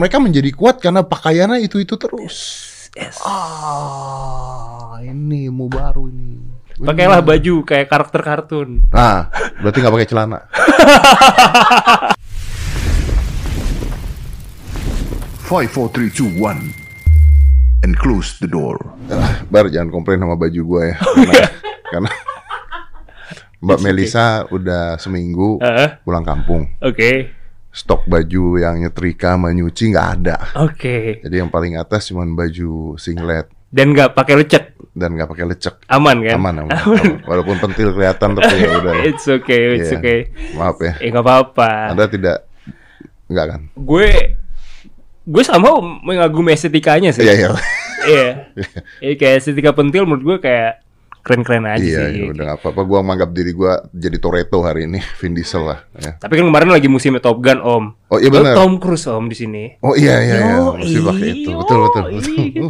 Mereka menjadi kuat karena pakaiannya itu-itu terus. Yes. Ah, ini ilmu baru ini. Pakailah baju kayak karakter kartun. Nah, berarti nggak pakai celana. Five, four, three, two, one, and close the door. Ah, Bar jangan komplain sama baju gue ya. Karena, karena Mbak Melisa udah seminggu Heeh. pulang kampung. Oke. Stok baju yang nyetrika sama nyuci nggak ada. Oke. Jadi yang paling atas cuma baju singlet Dan nggak pakai lecek. dan nggak pakai lecek. Aman kan? Aman, aman, aman. Walaupun pentil kelihatan tapi ya udah. It's okay, it's Iya. okay. Maaf ya. Eh nggak apa-apa. Anda tidak nggak kan? Gue gue sama mengagumi estetikanya sih. Iya iya. Iya. Iya, kayak estetika pentil menurut gue kayak keren-keren aja Iya, sih. iya, udah nggak apa-apa. Gua menganggap diri gua jadi Toretto hari ini, Vin Diesel lah. Ya. Tapi kan kemarin lagi musimnya Top Gun Om. Oh iya benar. Tom Cruise Om di sini. Oh iya iya iya, mesti pakai itu. Betul betul betul.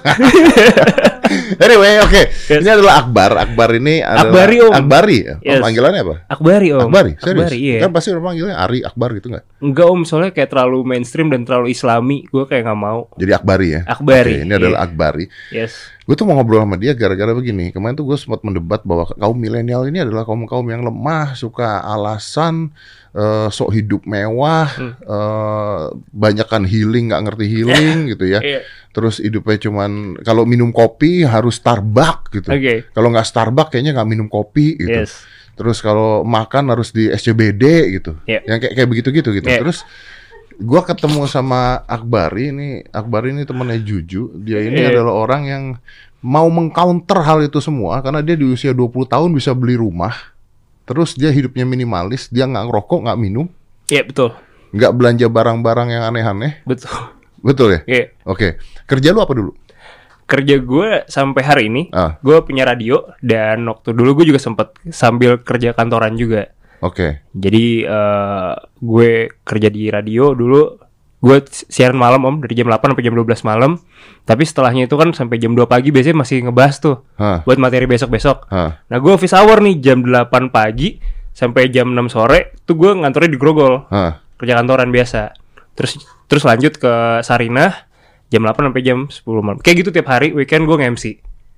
anyway, oke. Yes. Ini adalah Akbar. Akbar ini adalah Akbari, Om. Akbari. Oh, Yes. panggilannya apa? Akbari Om. Akbari, serius. Akbari, iya. Kan pasti orang panggilnya Ari Akbar gitu nggak? Enggak Om, soalnya kayak terlalu mainstream dan terlalu islami. Gue kayak nggak mau. Jadi Akbari ya. Akbari, Oke, ini adalah iya. Akbari. Yes. Gue tuh mau ngobrol sama dia gara-gara begini. Kemarin tuh gue sempat mendebat bahwa kaum milenial ini adalah kaum kaum yang lemah, suka alasan, eh, sok hidup mewah, Hmm. eh, banyakan healing nggak ngerti healing gitu ya. Iya. Terus hidupnya cuman kalau minum kopi harus Starbucks gitu. Oke. Kalau nggak Starbucks kayaknya nggak minum kopi gitu. Yes. Terus kalau makan harus di SCBD gitu. Iya. Yang kayak kayak begitu-gitu gitu. Iya. Terus gua ketemu sama Akbari ini, Akbari ini temennya Juju. Dia ini Iya. adalah orang yang mau mengcounter hal itu semua karena dia di usia 20 tahun bisa beli rumah. Terus dia hidupnya minimalis, dia nggak ngerokok, nggak minum, Iya betul. nggak belanja barang-barang yang aneh-aneh. Betul. Betul ya? Iya. Oke. Kerja lu apa dulu? Kerja gue sampai hari ini, Ah. gue punya radio dan waktu dulu gue juga sempet sambil kerja kantoran juga. Oke. Jadi eh, gue kerja di radio dulu, gue siaran malam om dari jam 8 sampai jam 12 malam. Tapi setelahnya itu kan sampai jam 2 pagi biasanya masih ngebahas tuh Hah. buat materi besok-besok. Hah. Nah gue office hour nih jam 8 pagi sampai jam 6 sore tuh gue ngantornya di Grogol Hah. kerja kantoran biasa. Terus terus lanjut ke Sarinah jam 8 sampai jam 10 malam. Kayak gitu tiap hari weekend gue nge-MC.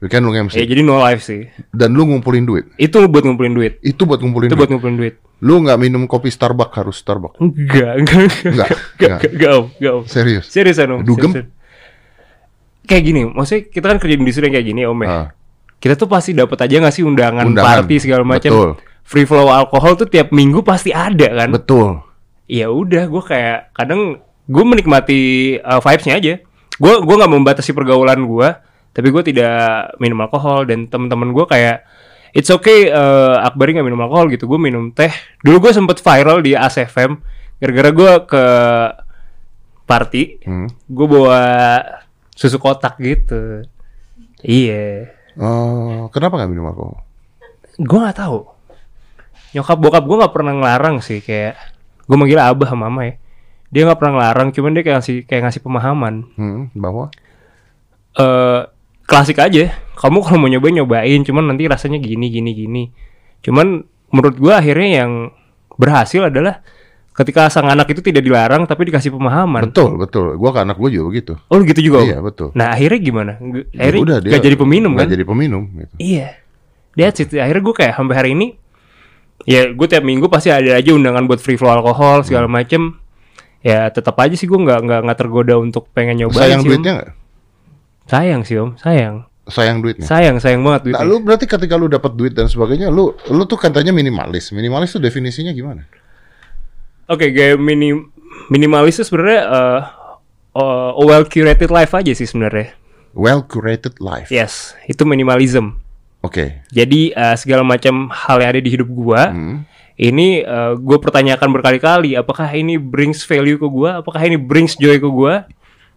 Weekend lu MC. Ya jadi no live sih. Dan lu ngumpulin duit. Itu buat ngumpulin duit. Itu buat ngumpulin Itu duit. buat ngumpulin duit. Lu nggak minum kopi Starbucks harus Starbucks. Enggak, enggak, enggak, Enggak, enggak, enggak. enggak, enggak, om, enggak, om. Serius. Seriusan om. Dugem? seriusan. Kayak gini, maksudnya kita kan kerja di industri yang kayak gini om ya. Ah. Kita tuh pasti dapat aja nggak sih undangan, Undangan. party segala macam. Betul. Free flow alkohol tuh tiap minggu pasti ada kan. Betul. ya udah gue kayak kadang gue menikmati uh, vibesnya aja gue gue nggak membatasi pergaulan gue tapi gue tidak minum alkohol dan teman-teman gue kayak it's okay uh, Akbari nggak minum alkohol gitu. Gue minum teh. Dulu gue sempet viral di ASFM gara-gara gue ke party Hmm. gue bawa susu kotak gitu. Iya. Oh, kenapa nggak minum alkohol? gue nggak tahu. Nyokap bokap gue nggak pernah ngelarang sih kayak gue manggil abah sama mama ya. Dia nggak pernah ngelarang cuman dia kayak ngasih kayak ngasih pemahaman. Hmm, bahwa? Eh klasik aja kamu kalau mau nyobain nyobain cuman nanti rasanya gini gini gini cuman menurut gue akhirnya yang berhasil adalah ketika sang anak itu tidak dilarang tapi dikasih pemahaman betul betul. Gua ke anak gua juga begitu. oh gitu juga? Iya betul. nah akhirnya gimana Ya akhirnya udah, gak jadi peminum nggak kan jadi peminum. Gitu. Iya. That's it. Akhirnya gue kayak sampai hari ini ya gue tiap minggu pasti ada aja undangan buat free flow alkohol segala Hmm. macem. Ya tetap aja sih gue nggak nggak nggak tergoda untuk pengen nyobain Sayang sih, duitnya nggak? Sayang sih om, sayang, Sayang duitnya. sayang, sayang banget duitnya. Nah, lu berarti ketika lu dapat duit dan sebagainya, lu lu tuh katanya minimalis. Minimalis tuh definisinya gimana? Oke, kayak mini minimalis itu sebenarnya uh, uh, well curated life aja sih sebenarnya. Well curated life. Yes, itu minimalism. Oke. Jadi uh, segala macam hal yang ada di hidup gua Hmm. ini gue pertanyakan berkali-kali apakah ini brings value ke gua apakah ini brings joy ke gua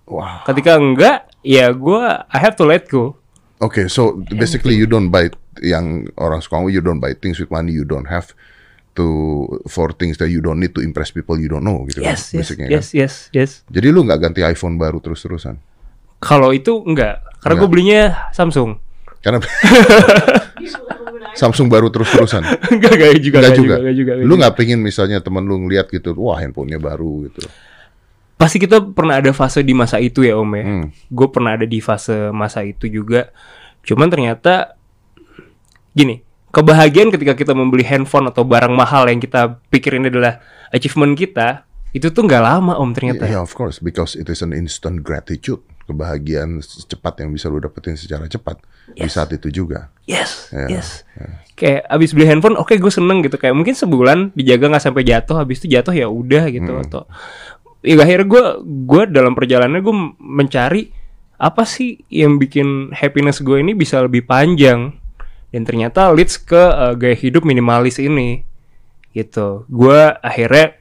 Wow. ketika enggak ya gua I have to let go Oke, so basically you don't buy yang orang suka you don't buy things with money you don't have to for things that you don't need to impress people you don't know gitu yes kan, yes basicnya yes kan. yes yes Jadi lu nggak ganti iPhone baru terus-terusan? kalau itu enggak karena gue belinya Samsung Karena Samsung baru terus-terusan. enggak enggak juga Enggak enggak juga. enggak juga, enggak Lu juga. nggak pengen misalnya temen lu ngeliat gitu, wah handphonenya baru gitu. Pasti kita pernah ada fase di masa itu ya om ya. Hmm. Gue pernah ada di fase masa itu juga. Cuman ternyata gini, kebahagiaan ketika kita membeli handphone atau barang mahal yang kita pikirin adalah achievement kita, itu tuh nggak lama om ternyata. Yeah, of course, because it is an instant gratitude. Kebahagiaan cepat yang bisa lu dapetin secara cepat di saat itu juga. Yes, Ya, yes. Kayak abis beli handphone, oke gue seneng gitu. Kayak mungkin sebulan dijaga nggak sampai jatuh, habis itu jatuh ya udah gitu. Hmm. Atau ya akhirnya gue gue dalam perjalanannya gue mencari apa sih yang bikin happiness gue ini bisa lebih panjang dan ternyata leads ke uh, gaya hidup minimalis ini gitu. Gue akhirnya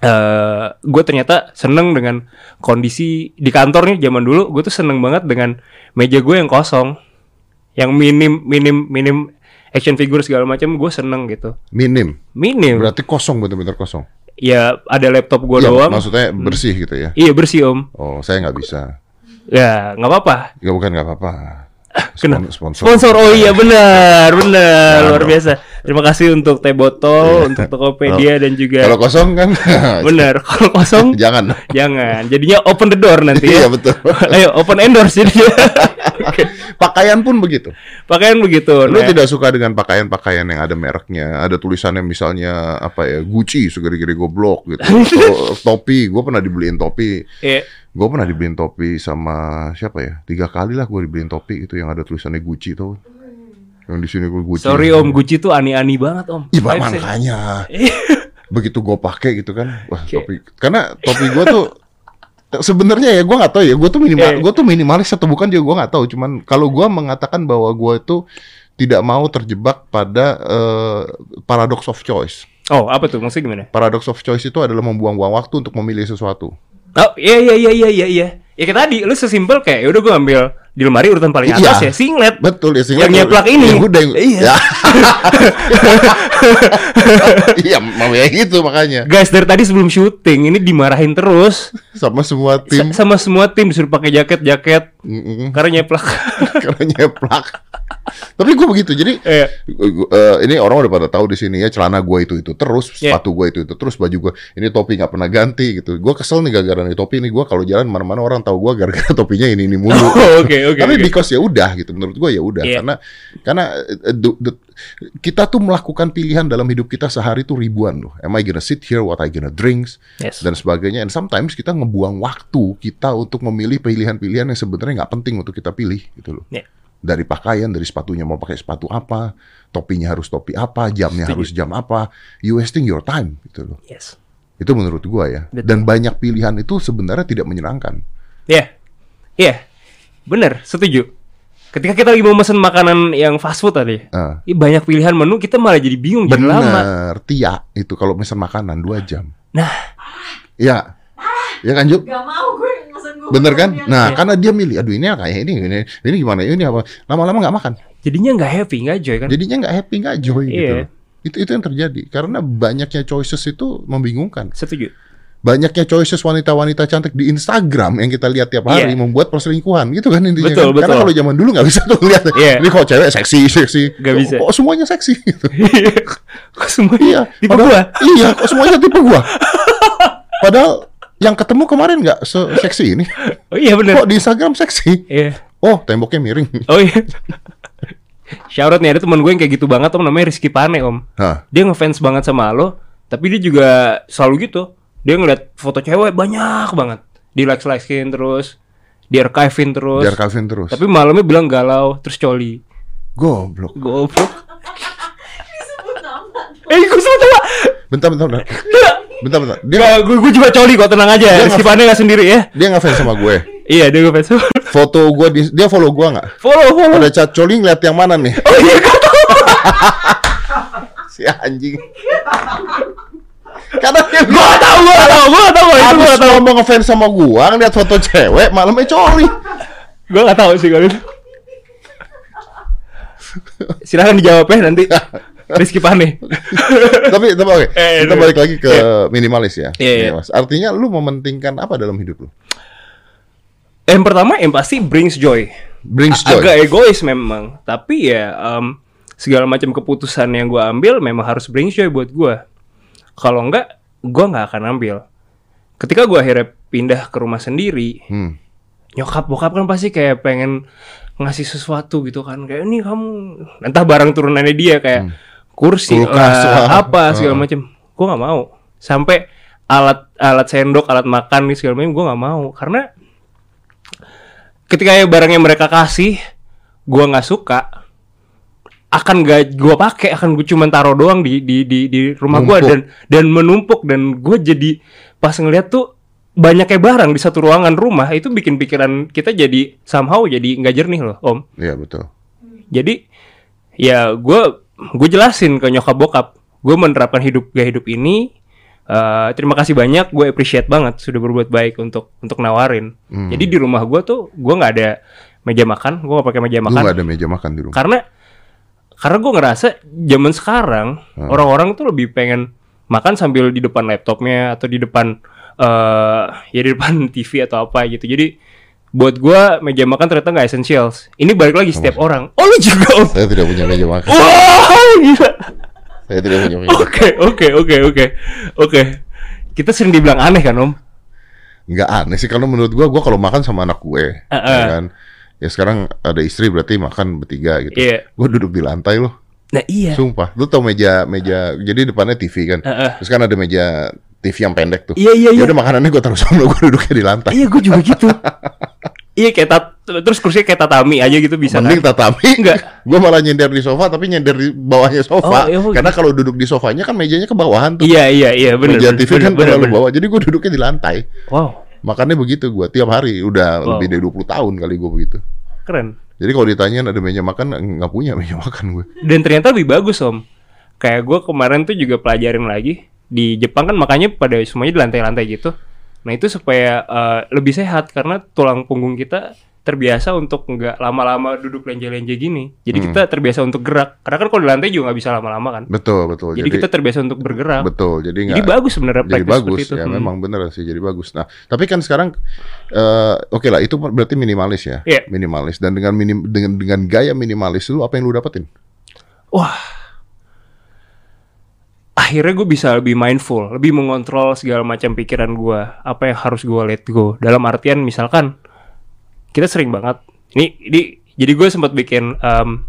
eh gue ternyata seneng dengan kondisi di kantornya zaman dulu gue tuh seneng banget dengan meja gue yang kosong yang minim minim minim action figure segala macam gue seneng gitu Minim. minim Berarti kosong bener-bener kosong. Ya ada laptop gue Ya, doang maksudnya bersih gitu ya. iya bersih om Oh, saya nggak bisa. ya nggak apa-apa Ya bukan nggak apa-apa. Spon- sponsor. sponsor oh iya benar benar Jangan luar dong. biasa terima kasih untuk teh botol untuk Tokopedia dan juga Kalau kosong kan benar kalau kosong jangan. jangan jadinya open the door nanti Iya ya betul. ayo open endorse Pakaian pun begitu. pakaian begitu Lu nah. tidak suka dengan pakaian-pakaian yang ada mereknya, ada tulisannya misalnya apa ya Gucci segeri-geri goblok gitu. Topi, gue pernah dibeliin topi. Iya. Gue pernah dibeliin topi sama siapa ya? Tiga kali lah gue dibeliin topi itu yang ada tulisannya Gucci tuh. Yang di sini gue Gucci. Sorry Om Gucci tuh ani-ani banget Om. Iya makanya. Begitu gue pakai gitu kan, wah Oke. topi. Karena topi gue tuh sebenarnya ya gue nggak tahu ya, gue tuh minimal, Iya. gue tuh minimalis atau bukan juga gue nggak tahu. Cuman kalau gue mengatakan bahwa gue itu tidak mau terjebak pada eh, paradox of choice. Oh apa tuh maksudnya gimana? Paradox of choice itu adalah membuang-buang waktu untuk memilih sesuatu. Oh iya iya iya iya iya iya. Ya kayak tadi lu sesimpel kayak ya udah gue ambil di lemari urutan paling Iya. atas ya singlet. Betul ya sehingga Yang nyeplak ini. Ya yang- Iya. Ya. Iya, mau ya gitu makanya. Guys dari tadi sebelum syuting ini dimarahin terus Sama semua Sa- tim sama semua tim disuruh pakai jaket jaket Mm-mm. karena nyeplak. karena nyeplak. Tapi gue begitu. Jadi Iya. Gua- eh, ini orang udah pada tahu di sini ya celana gue itu itu terus Iya. sepatu gue itu itu terus baju gue ini topi nggak pernah ganti gitu gue kesel nih gara-gara nih topi nih gue kalau jalan mana-mana orang tahu gue gara-gara topinya ini ini mulu Oh, oke oke. tapi oke. because ya udah gitu menurut gue ya udah Iya. karena karena eh, du- du- kita tuh melakukan pilihan dalam hidup kita sehari tuh ribuan loh am I gonna sit here what I gonna drinks Yes. dan sebagainya and sometimes kita ngebuang waktu kita untuk memilih pilihan-pilihan yang sebenarnya nggak penting untuk kita pilih gitu loh Iya. dari pakaian, dari sepatunya mau pakai sepatu apa, topinya harus topi apa, jamnya Setuju. harus jam apa, you wasting your time gitu loh. Yes. Itu menurut gua ya. Betul. Dan banyak pilihan itu sebenarnya tidak menyenangkan. Iya. Iya. Bener, setuju. Ketika kita lagi mau pesen makanan yang fast food tadi. Ih, banyak pilihan menu kita malah jadi bingung jadi lama. Bener, tia itu kalau pesan makanan dua jam. Nah, Ya, ya kan Juk? Gak mau gue Bener kan? Nah, Iya. karena dia milih, aduh ini kayak ini, ini, ini gimana? Ini apa? Lama-lama nggak makan. jadinya nggak happy, nggak joy kan? Jadinya nggak happy, nggak joy gitu. Iya. Itu itu yang terjadi karena banyaknya choices itu membingungkan. Setuju. Banyaknya choices wanita-wanita cantik di Instagram yang kita lihat tiap hari Iya. membuat perselingkuhan gitu kan intinya Betul, kan? betul. karena kalau zaman dulu nggak bisa tuh lihat Iya. ini kok cewek seksi seksi Nggak bisa. kok semuanya seksi gitu. Kok semua iya tipe padahal- gua? iya kok semuanya tipe gua padahal yang ketemu kemarin nggak se- seksi ini Oh iya bener. kok di Instagram seksi Iya. oh temboknya miring Oh iya. Shout out nih ada teman gue yang kayak gitu banget om namanya Rizky Pane om. Hah. Dia ngefans banget sama lo, tapi dia juga selalu gitu. Dia ngeliat foto cewek banyak banget. Di like likein terus, di archivein terus. biar Calvin terus Tapi malamnya bilang galau, terus coli. goblok Goblok. Nama Eh, gue sebut apa? bentar bentar bentar bentar bentar dia Dia, gue, gue juga coli kok, tenang aja. Dia ngef- Pane gak sendiri ya. dia ngefans sama gue Iya, dia ngefans. foto gue di, dia follow gue nggak follow, follow. pada chat coli ngeliat yang mana nih Oh iya, gak tau. si anjing karena dia Gue gak tau, gue gak tau, gue gak tau. Itu gue gak tau. ngomong ngefans sama gua ngeliat foto cewek malamnya coli Gue gak tau sih kalau itu. Silahkan dijawab ya nanti. Rizky Pane. tapi tapi oke Eh, kita balik lagi ke minimalis ya Iya, iya. Minimalis. artinya lu mementingkan apa dalam hidup lu Yang pertama yang pasti brings joy. brings joy Agak egois memang, tapi ya em, segala macam keputusan yang gua ambil memang harus brings joy buat gua. Kalau enggak, gua nggak akan ambil. Ketika gua akhirnya pindah ke rumah sendiri, Hmm. nyokap bokap kan pasti kayak pengen ngasih sesuatu gitu kan kayak ini kamu entah barang turunannya dia kayak kursi Hmm. Kulkas lah, apa segala Heeh. macam gue nggak mau sampai alat alat sendok alat makan nih segala macam gue nggak mau karena ketika ya barang yang mereka kasih gue nggak suka akan gak gue pakai akan gue cuma taruh doang di di di, di rumah gue dan dan menumpuk. Dan gue jadi pas ngeliat tuh banyaknya barang di satu ruangan rumah. Itu bikin pikiran kita jadi somehow jadi nggak jernih loh om. Iya betul. jadi ya gue gue jelasin ke nyokap bokap. Gue menerapkan hidup gaya hidup ini Eh, terima kasih banyak. Gue appreciate banget. Sudah berbuat baik untuk untuk nawarin. Hmm. jadi di rumah gue tuh gue nggak ada meja makan. Gue gak pakai meja makan nggak ada meja makan di rumah. karena karena gue ngerasa zaman sekarang Hmm. orang-orang tuh lebih pengen makan sambil di depan laptopnya atau di depan eh ya di depan TV atau apa gitu jadi buat gue meja makan ternyata nggak essentials ini balik lagi setiap orang oh lu juga Om? Saya tidak punya meja makan. wow gila Saya tidak punya meja. oke oke oke oke oke kita sering dibilang aneh kan om Nggak aneh sih karena menurut gua gua kalau makan sama anak gue, ya eh. kan. Ya sekarang ada istri berarti makan bertiga gitu. Iya. Gue duduk di lantai loh. nah iya Sumpah, lu tau meja meja jadi depannya TV kan. Eh, eh. Terus kan ada meja TV yang pendek tuh. Iya, iya, Ya iya. udah makanannya gue taruh sana, gue duduknya di lantai. iya gue juga gitu iya kayak tat terus kursinya kayak tatami aja gitu bisa Mending kan tatami Enggak. Gue malah nyender di sofa tapi nyender di bawahnya sofa. Oh, iya, oh, Karena kalau duduk di sofanya kan mejanya ke bawahan tuh. iya iya iya bener Meja bener, TV bener, kan bener, terlalu bener. bawah. Jadi gue duduknya di lantai. wow Makannya begitu gue tiap hari. Udah Wow. lebih dari 20 tahun kali gue begitu. keren Jadi kalau ditanyain ada meja makan nggak punya meja makan gue. dan ternyata lebih bagus om kayak gue kemarin tuh juga pelajarin lagi di Jepang kan makanya pada semuanya di lantai-lantai gitu nah itu supaya eh, lebih sehat karena tulang punggung kita terbiasa untuk nggak lama-lama duduk lenje-lenje gini jadi Hmm. kita terbiasa untuk gerak karena kan kalau di lantai juga nggak bisa lama-lama kan Betul betul. jadi, kita terbiasa untuk bergerak betul. Jadi jadi nggak bagus sebenarnya jadi bagus seperti itu ya Hmm. memang bener sih jadi bagus. Nah tapi kan sekarang eh oke lah itu berarti minimalis ya Iya. minimalis dan dengan minim dengan dengan gaya minimalis lu apa yang lu dapetin? wah akhirnya gue bisa lebih mindful, lebih mengontrol segala macam pikiran gue, apa yang harus gue let go. Dalam artian misalkan kita sering banget, ini, ini jadi gue sempat bikin um,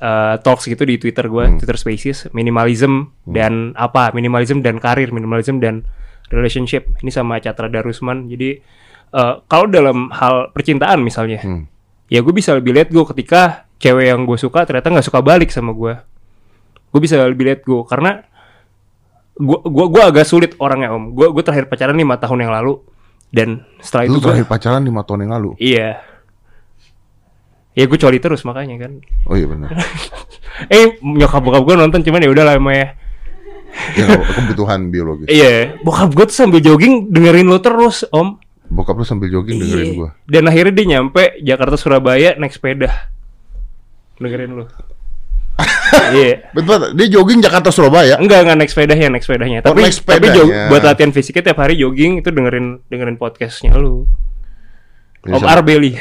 uh, talks gitu di Twitter gue, Twitter Spaces, minimalism dan apa, minimalism dan karir, minimalism dan relationship. Ini sama Catra Darusman. Jadi uh, kalau dalam hal percintaan misalnya, Hmm. ya gue bisa lebih let go ketika cewek yang gue suka ternyata nggak suka balik sama gue gue bisa lebih let go karena gue gua gua agak sulit orangnya om gue gue terakhir pacaran lima tahun yang lalu dan setelah Lu itu gue terakhir pacaran lima tahun yang lalu. iya ya gue coli terus makanya kan Oh iya benar. eh nyokap bokap gue nonton cuman ya udah lah ya ya kebutuhan biologis. iya bokap gue tuh sambil jogging dengerin lo terus om Bokap lu sambil jogging dengerin Iya. gua. dan akhirnya dia nyampe Jakarta Surabaya naik sepeda dengerin lo iya Betul, dia jogging Jakarta Surabaya. Enggak, enggak naik sepedanya, naik sepedanya. Oh, Tapi naik tapi sepedanya. jog, buat latihan fisiknya tiap hari jogging itu dengerin dengerin podcastnya lu. Om Arbeli.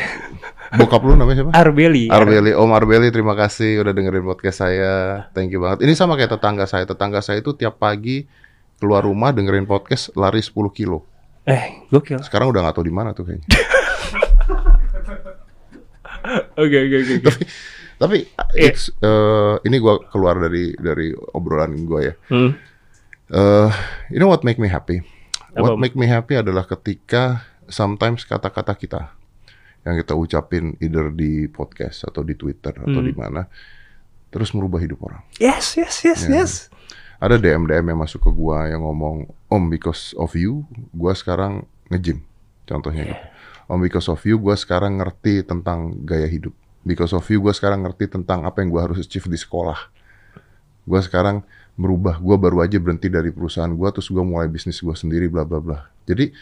Bokap lu namanya siapa? Arbeli. Arbeli, Om Arbeli, terima kasih udah dengerin podcast saya. Thank you banget. Ini sama kayak tetangga saya. Tetangga saya itu tiap pagi keluar rumah dengerin podcast lari 10 kilo. Eh, gokil. Sekarang udah nggak tahu di mana tuh kayaknya. Oke, oke, oke. Tapi Iya. it's, eh, ini gua keluar dari dari obrolan gua ya. Hmm. Eh, you know what make me happy? Apa, What make me happy adalah ketika sometimes kata-kata kita yang kita ucapin either di podcast atau di Twitter atau Hmm. di mana terus merubah hidup orang. Yes, yes, yes, Ya. yes. Ada DM DM yang masuk ke gua yang ngomong, "Om because of you, gua sekarang nge-gym." Contohnya gitu. Om because of you, gua sekarang ngerti tentang gaya hidup. Because of you, gua sekarang ngerti tentang apa yang gua harus achieve di sekolah. Gua sekarang merubah, gua baru aja berhenti dari perusahaan gua terus gua mulai bisnis gua sendiri bla bla bla. Jadi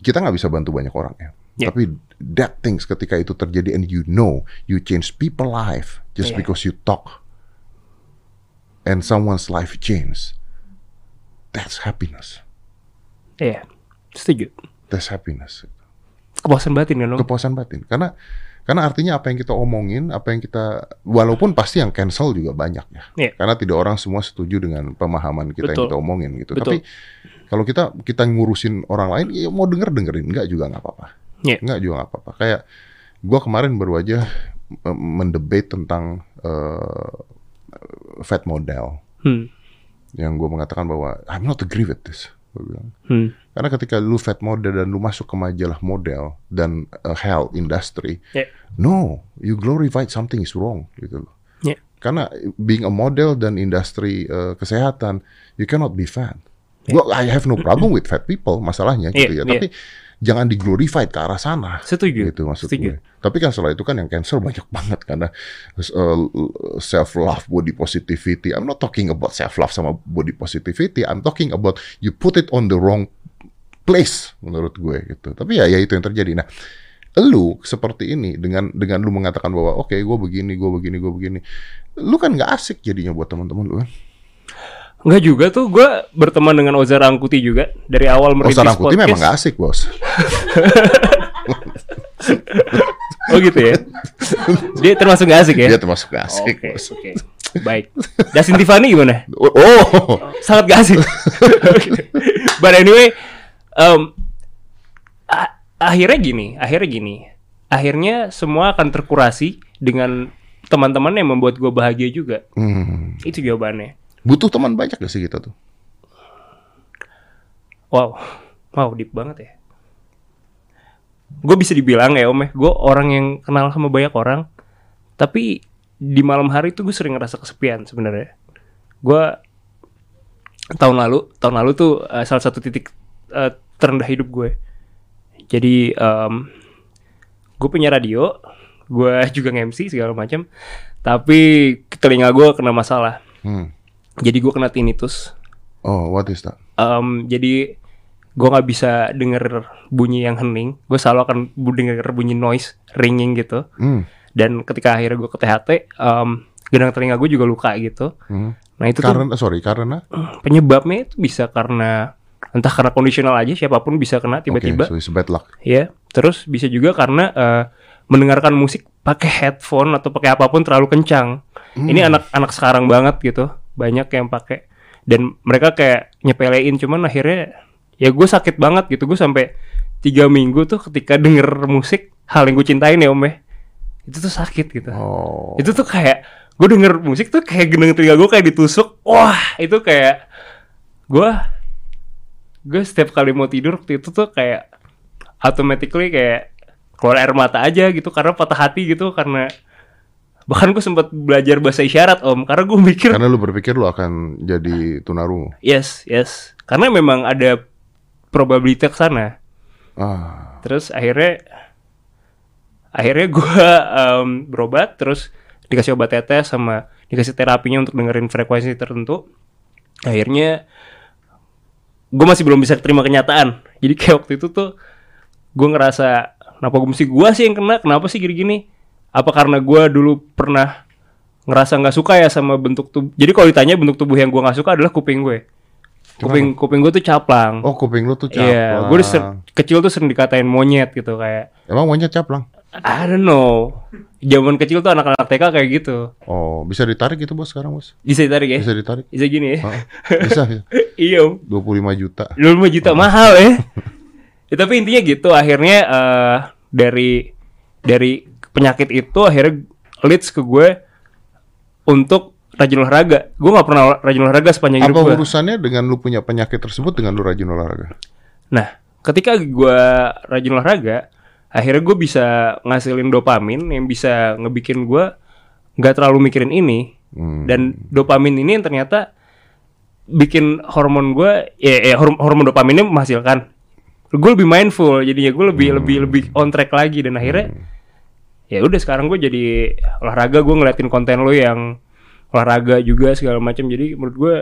kita nggak bisa bantu banyak orang ya. Yeah. Tapi that things ketika itu terjadi and you know you change people life just Yeah. because you talk and someone's life change. That's happiness. Iya. Setuju. That's happiness. Kepuasan batin kan, Om? Kepuasan batin. Karena karena artinya apa yang kita omongin, apa yang kita walaupun pasti yang cancel juga banyak ya. Iya. Karena tidak orang semua setuju dengan pemahaman kita yang Betul. kita omongin gitu. Betul. Tapi Kalau kita kita ngurusin orang lain, ya mau denger dengerin, nggak juga nggak apa-apa. Iya. Nggak juga nggak apa-apa. Kayak gua kemarin baru aja eh, mendebate tentang eh, fat model Hmm. yang gue mengatakan bahwa I'm not agree with this. Gua bilang. Hmm. Karena ketika lu fat model dan lu masuk ke majalah model dan uh, health industry, Ya. no, you glorify something is wrong gitu loh. Ya. Karena being a model dan industri uh, kesehatan, you cannot be fat. Gua I have no problem with fat people masalahnya gitu Iya, ya. iya. Tapi jangan diglorify ke arah sana. Setuju. Gitu maksud Setuju. gue. Tapi kan setelah itu kan yang cancer banyak banget karena self love, body positivity. I'm not talking about self love sama body positivity. I'm talking about you put it on the wrong place menurut gue gitu. Tapi ya ya itu yang terjadi. Nah, lu seperti ini dengan dengan lu mengatakan bahwa oke gue begini, gue begini, gue begini. Lu kan nggak asik jadinya buat teman-teman lu kan. Enggak juga tuh gue berteman dengan Oza Rangkuti juga dari awal merintis sarang putih podcast. memang nggak asik bos. Oh gitu ya. Dia termasuk gak asik ya? Dia termasuk nggak asik Oke, bos. oke. Baik. Justin Tiffany gimana? Oh, oh. Sangat gak asik. But anyway, um, akhirnya gini, akhirnya gini. Akhirnya semua akan terkurasi dengan teman-teman yang membuat gue bahagia juga. Hmm. Itu jawabannya. Butuh teman banyak gak sih kita tuh? Wow, wow deep banget ya. Gue bisa dibilang ya om ya, gue orang yang kenal sama banyak orang, tapi di malam hari tuh gue sering ngerasa kesepian sebenarnya. Gue tahun lalu, tahun lalu tuh eh, salah satu titik eh, terendah hidup gue. Jadi gue punya radio, gue juga nge-MC segala macam, tapi telinga gue kena masalah. Hmm. Jadi gue kena tinnitus. Oh, what is that? Em, jadi gue nggak bisa denger bunyi yang hening gue selalu akan denger bunyi noise ringing gitu Hmm. dan ketika akhirnya gue ke THT em, gedang telinga gue juga luka gitu Hmm. nah itu tuh Karena sorry, karena penyebabnya itu bisa karena entah karena kondisional aja siapa pun bisa kena tiba-tiba. Oke, so it's bad luck. ya terus bisa juga karena eh, mendengarkan musik pakai headphone atau pakai apa pun terlalu kencang. Ini anak-anak sekarang banget gitu banyak yang pakai. Dan mereka kayak nyepelein cuman akhirnya ya gue sakit banget gitu. Gue sampai tiga minggu tuh ketika denger musik hal yang gue cintain ya om ya. Itu tuh sakit gitu. Oh. itu tuh kayak gue denger musik tuh kayak gendeng telinga gue kayak ditusuk. Wah itu kayak gue gue setiap kali mau tidur waktu itu tuh kayak automatically kayak keluar air mata aja gitu karena patah hati gitu karena bahkan gue sempat belajar bahasa isyarat om karena gue mikir Karena lu berpikir lu akan jadi tunarungu. yes yes karena memang ada probabilitas ke sana Ah. terus akhirnya akhirnya gue berobat terus dikasih obat tetes sama dikasih terapinya untuk dengerin frekuensi tertentu akhirnya gue masih belum bisa terima kenyataan. Jadi kayak waktu itu tuh gue ngerasa kenapa gue mesti gue sih yang kena? Kenapa sih gini-gini? Apa karena gue dulu pernah ngerasa nggak suka ya sama bentuk tubuh? Jadi kalau ditanya bentuk tubuh yang gue nggak suka adalah kuping gue. Kuping kuping gue tuh caplang. Oh, kuping lu tuh caplang. Iya, gue kecil tuh sering dikatain monyet gitu kayak Emang monyet caplang? I don't know. Zaman kecil tuh anak-anak TK kayak gitu. Oh, bisa ditarik itu bos sekarang bos? Bisa ditarik ya? Bisa ditarik? Bisa gini ya? Ah, bisa, bisa. iya, Om. 25 juta. 25 juta mahal ya. ya. Tapi intinya gitu, akhirnya eh, dari dari penyakit itu akhirnya leads ke gue untuk rajin olahraga. Gue nggak pernah rajin olahraga sepanjang hidup Apa gue. urusannya dengan lu punya penyakit tersebut dengan lu rajin olahraga? Nah, ketika gue rajin olahraga, akhirnya gue bisa ngasilin dopamin yang bisa ngebikin gue nggak terlalu mikirin ini. Hmm. Dan dopamin ini yang ternyata bikin hormon gue, ya, ya horm- hormon dopaminnya menghasilkan. Gue lebih mindful, jadinya gue lebih lebih lebih on track lagi dan akhirnya ya udah sekarang gue jadi olahraga gue ngeliatin konten lo yang olahraga juga segala macam jadi menurut gue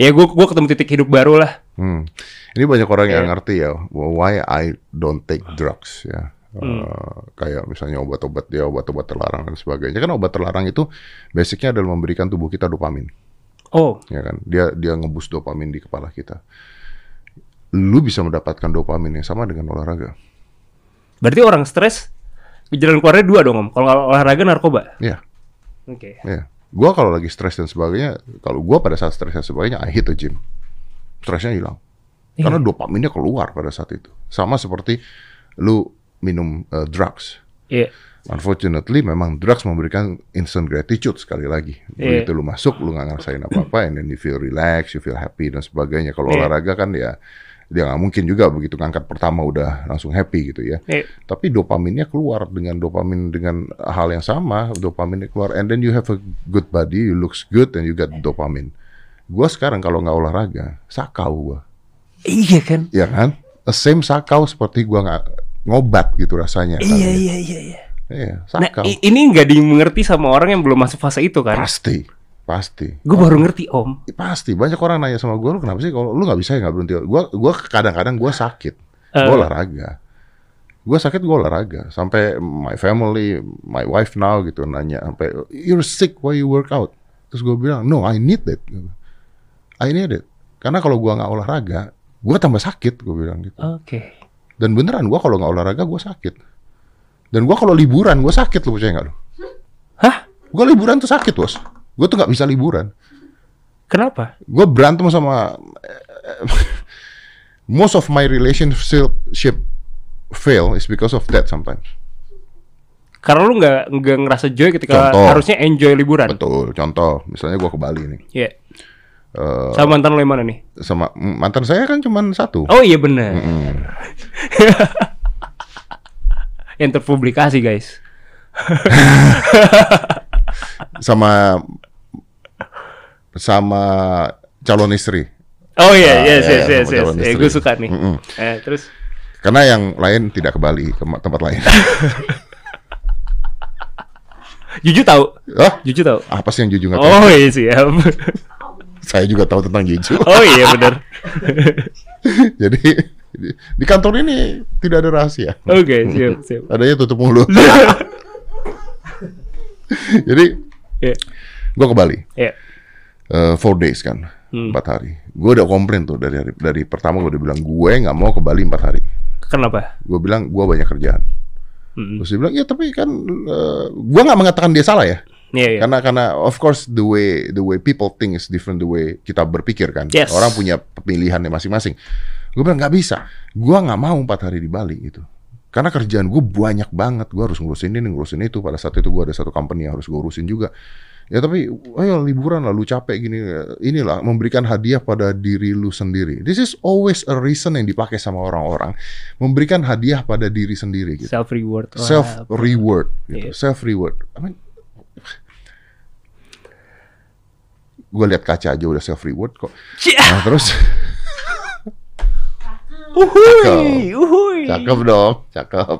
ya gue gue ketemu titik hidup baru lah Hmm. Ini banyak orang yang Iya. ngerti ya, why I don't take drugs ya. Hmm. Eh, kayak misalnya obat-obat dia obat-obat terlarang dan sebagainya kan obat terlarang itu basicnya adalah memberikan tubuh kita dopamin oh ya kan dia dia ngebus dopamin di kepala kita lu bisa mendapatkan dopamin yang sama dengan olahraga Berarti orang stres jalan keluarnya dua dong om. Kalau olahraga narkoba. ya Oke. ya gua kalau lagi stres dan sebagainya kalau gua pada saat stres dan sebagainya I hit the gym stresnya hilang Karena dopaminnya keluar pada saat itu. Sama seperti lu minum uh, drugs. Iya. Unfortunately, memang drugs memberikan instant gratitude sekali lagi. Iya. Begitu lu masuk, lu nggak ngerasain apa-apa, and then you feel relax, you feel happy dan sebagainya. Kalau Iya. olahraga kan ya, dia nggak mungkin juga begitu ngangkat pertama udah langsung happy gitu ya. Iya. Tapi dopaminnya keluar dengan dopamin dengan hal yang sama, dopaminnya keluar, and then you have a good body, you looks good, and you got dopamine. Gua sekarang kalau nggak olahraga, sakau gua, Iya kan? ya kan? The same sakau seperti gua nggak ngobat gitu rasanya. Iya tadinya. iya iya iya. Iya, Nah, sakau. i- ini nggak dimengerti sama orang yang belum masuk fase itu kan? Pasti, pasti. Gue baru ngerti om. Pasti banyak orang nanya sama gue, lu kenapa sih kalau lu nggak bisa ya nggak berhenti? Gue gua kadang-kadang gue sakit, Eh. gue olahraga. Gue sakit gue olahraga. Sampai my family, my wife now gitu nanya sampai you're sick why you work out? Terus gue bilang no I need it. I need it. Karena kalau gue nggak olahraga, gue tambah sakit. Gue bilang gitu. Oke. Dan beneran gue kalau nggak olahraga gue sakit. Dan gue kalau liburan gue sakit lu percaya nggak lu? Hah? Gue liburan tuh sakit bos. Gue tuh nggak bisa liburan. Kenapa? gue berantem sama most of my relationship fail is because of that sometimes. Karena lu nggak nggak ngerasa joy ketika Contoh. harusnya enjoy liburan. Betul. Contoh, misalnya gue ke Bali nih, Iya. Eh, Sama mantan lo yang mana nih? sama mm, mantan saya kan cuma satu. Oh iya benar. yang terpublikasi guys. Sama sama calon istri. Oh Ah, iya, iya, yes, yes, iya, istri. gue suka nih. Mm-mm. Eh, terus Karena yang lain tidak ke Bali, ke tempat lain. Juju tahu? Hah? Juju tahu? Apa sih yang jujur nggak tahu? Oh iya siap. Saya juga tahu tentang Jeju. oh iya benar. Jadi di, kantor ini tidak ada rahasia. Oke, siap, siap. Adanya tutup mulut. Jadi Iya. gue ke Bali, Iya. Eh, four days kan, Hmm. empat hari. Gue udah komplain tuh dari hari, dari pertama gue udah bilang gue nggak mau ke Bali empat hari. Kenapa? Gue bilang gue banyak kerjaan. Mm-mm. Terus dia bilang ya tapi kan eh, gue nggak mengatakan dia salah ya. Iya, iya. Karena karena of course the way the way people think is different the way kita berpikir kan. Yes. Orang punya pilihannya masing-masing. Gue bilang nggak bisa. Gue nggak mau empat hari di Bali gitu. Karena kerjaan gue banyak banget. Gue harus ngurusin ini, ngurusin itu. Pada saat itu gue ada satu company yang harus gue urusin juga. Ya tapi, ayo liburan lah, lu capek gini. Inilah memberikan hadiah pada diri lu sendiri. This is always a reason yang dipakai sama orang-orang. Memberikan hadiah pada diri sendiri gitu Self reward. self reward gitu. Iya. self reward I mean, gue lihat kaca aja udah self reward kok nah, terus Uhuy, uhuy. cakep dong cakep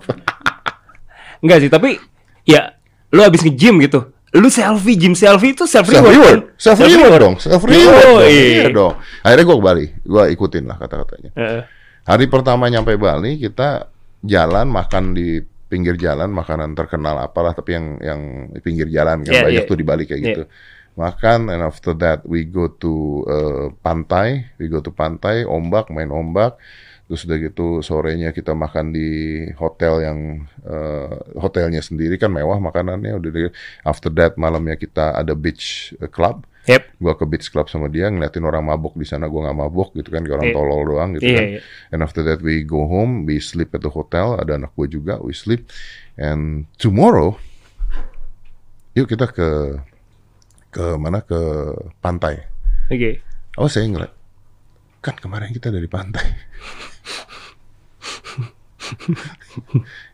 Enggak sih, tapi ya lu habis nge-gym gitu. Lu selfie, gym selfie itu self self reward. reward kan? self reward dong self reward dong. Yoi. iya dong akhirnya gue ke Bali gue ikutin lah kata-katanya Heeh. hari pertama nyampe Bali kita jalan makan di pinggir jalan makanan terkenal apalah tapi yang yang di pinggir jalan kan Yeah, banyak yeah. tuh di Bali kayak Yeah. gitu makan and after that we go to uh, pantai we go to pantai ombak main ombak terus udah gitu sorenya kita makan di hotel yang uh, hotelnya sendiri kan mewah makanannya udah gitu. after that malamnya kita ada beach uh, club Yep. gua ke beach club sama dia ngeliatin orang mabok di sana gua nggak mabok gitu kan kayak orang Iya. tolol doang gitu Iya, kan iya. and after that we go home we sleep at the hotel ada anak gua juga we sleep and tomorrow yuk kita ke ke mana ke pantai Oke. oh saya ngeliat kan kemarin kita dari pantai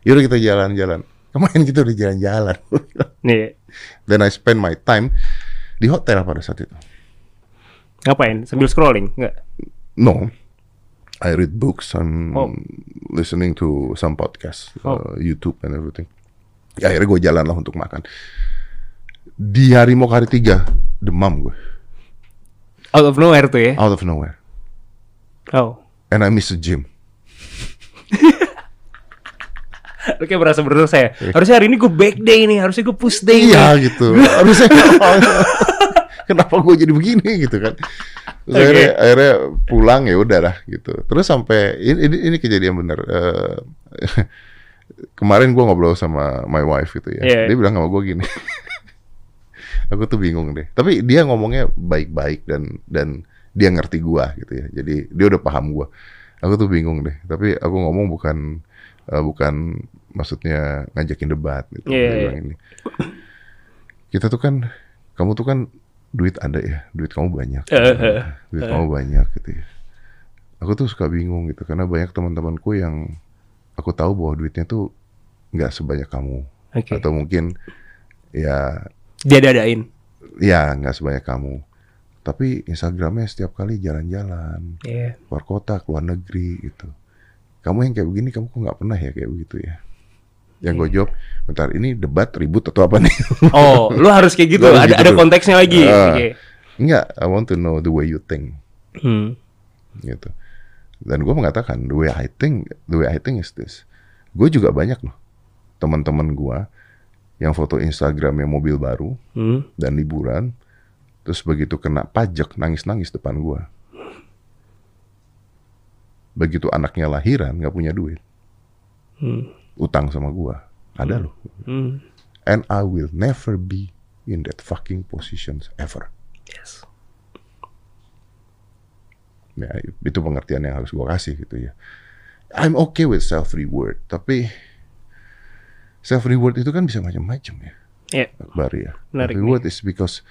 yaudah kita jalan-jalan kemarin kita udah jalan-jalan Nih, then I spend my time di hotel pada saat itu ngapain? Sambil scrolling? Enggak. No, I read books. I'm Oh. listening to some podcasts, Oh. uh, YouTube and everything. Ya, akhirnya gue jalan lah untuk makan. Di hari mau hari tiga, demam gue, Out of nowhere tuh ya. out of nowhere. Oh. And I miss the gym. Lu kayak berasa berdosa ya. Harusnya hari ini gue back day nih, harusnya gue push day. Iya nih. gitu. Harusnya kenapa gue jadi begini gitu kan? Terus Oke. akhirnya, akhirnya pulang ya udah lah gitu. Terus sampai ini ini, ini kejadian bener. Eh, kemarin gue ngobrol sama my wife gitu ya. Iya. Dia bilang sama gue gini. Aku tuh bingung deh. Tapi dia ngomongnya baik-baik dan dan dia ngerti gua gitu ya. Jadi dia udah paham gua. Aku tuh bingung deh. Tapi aku ngomong bukan eh, bukan maksudnya ngajakin debat gitu. Iya. bilang ini. Kita tuh kan kamu tuh kan duit ada ya, duit kamu banyak. Eh, duit kamu banyak gitu ya. Aku tuh suka bingung gitu karena banyak teman-temanku yang aku tahu bahwa duitnya tuh nggak sebanyak kamu Oke. atau mungkin ya Dia dadain. ya nggak sebanyak kamu tapi Instagramnya setiap kali jalan-jalan Iya. keluar kota keluar negeri gitu kamu yang kayak begini kamu kok nggak pernah ya kayak begitu ya yang gue jawab bentar ini debat ribut atau apa nih Oh, lu harus kayak gitu. Harus Ada gitu ada konteksnya lagi. Ah. Oke. Enggak, I want to know the way you think Hmm. gitu. Dan gue mengatakan the way I think, the way I think is this. Gue juga banyak loh teman-teman gue yang foto Instagramnya mobil baru Hmm. dan liburan, terus begitu kena pajak nangis-nangis depan gue. Begitu anaknya lahiran nggak punya duit, Hmm. utang sama gue, ada loh. Hmm. And I will never be in that fucking positions ever. Yes. Ya, itu pengertian yang harus gue kasih gitu ya. I'm okay with self reward, tapi self reward itu kan bisa macam-macam ya. Akbar ya. Menarik self reward is because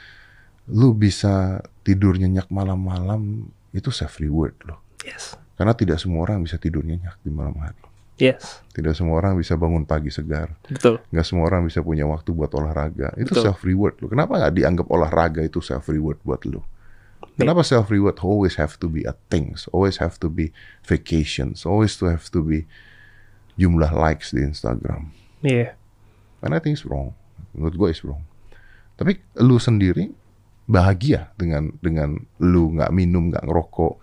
lu bisa tidur nyenyak malam-malam itu self reward loh. Yes. Karena tidak semua orang bisa tidur nyenyak di malam hari. Yes. Tidak semua orang bisa bangun pagi segar. Betul. Nggak semua orang bisa punya waktu buat olahraga. Itu Betul. self reward loh. Kenapa nggak dianggap olahraga itu self reward buat lu? Kenapa self reward always have to be a things, always have to be vacations, always to have to be jumlah likes di Instagram. Iya. And I think it's wrong. Menurut gue it's wrong. Tapi lu sendiri bahagia dengan dengan lu nggak minum, nggak ngerokok.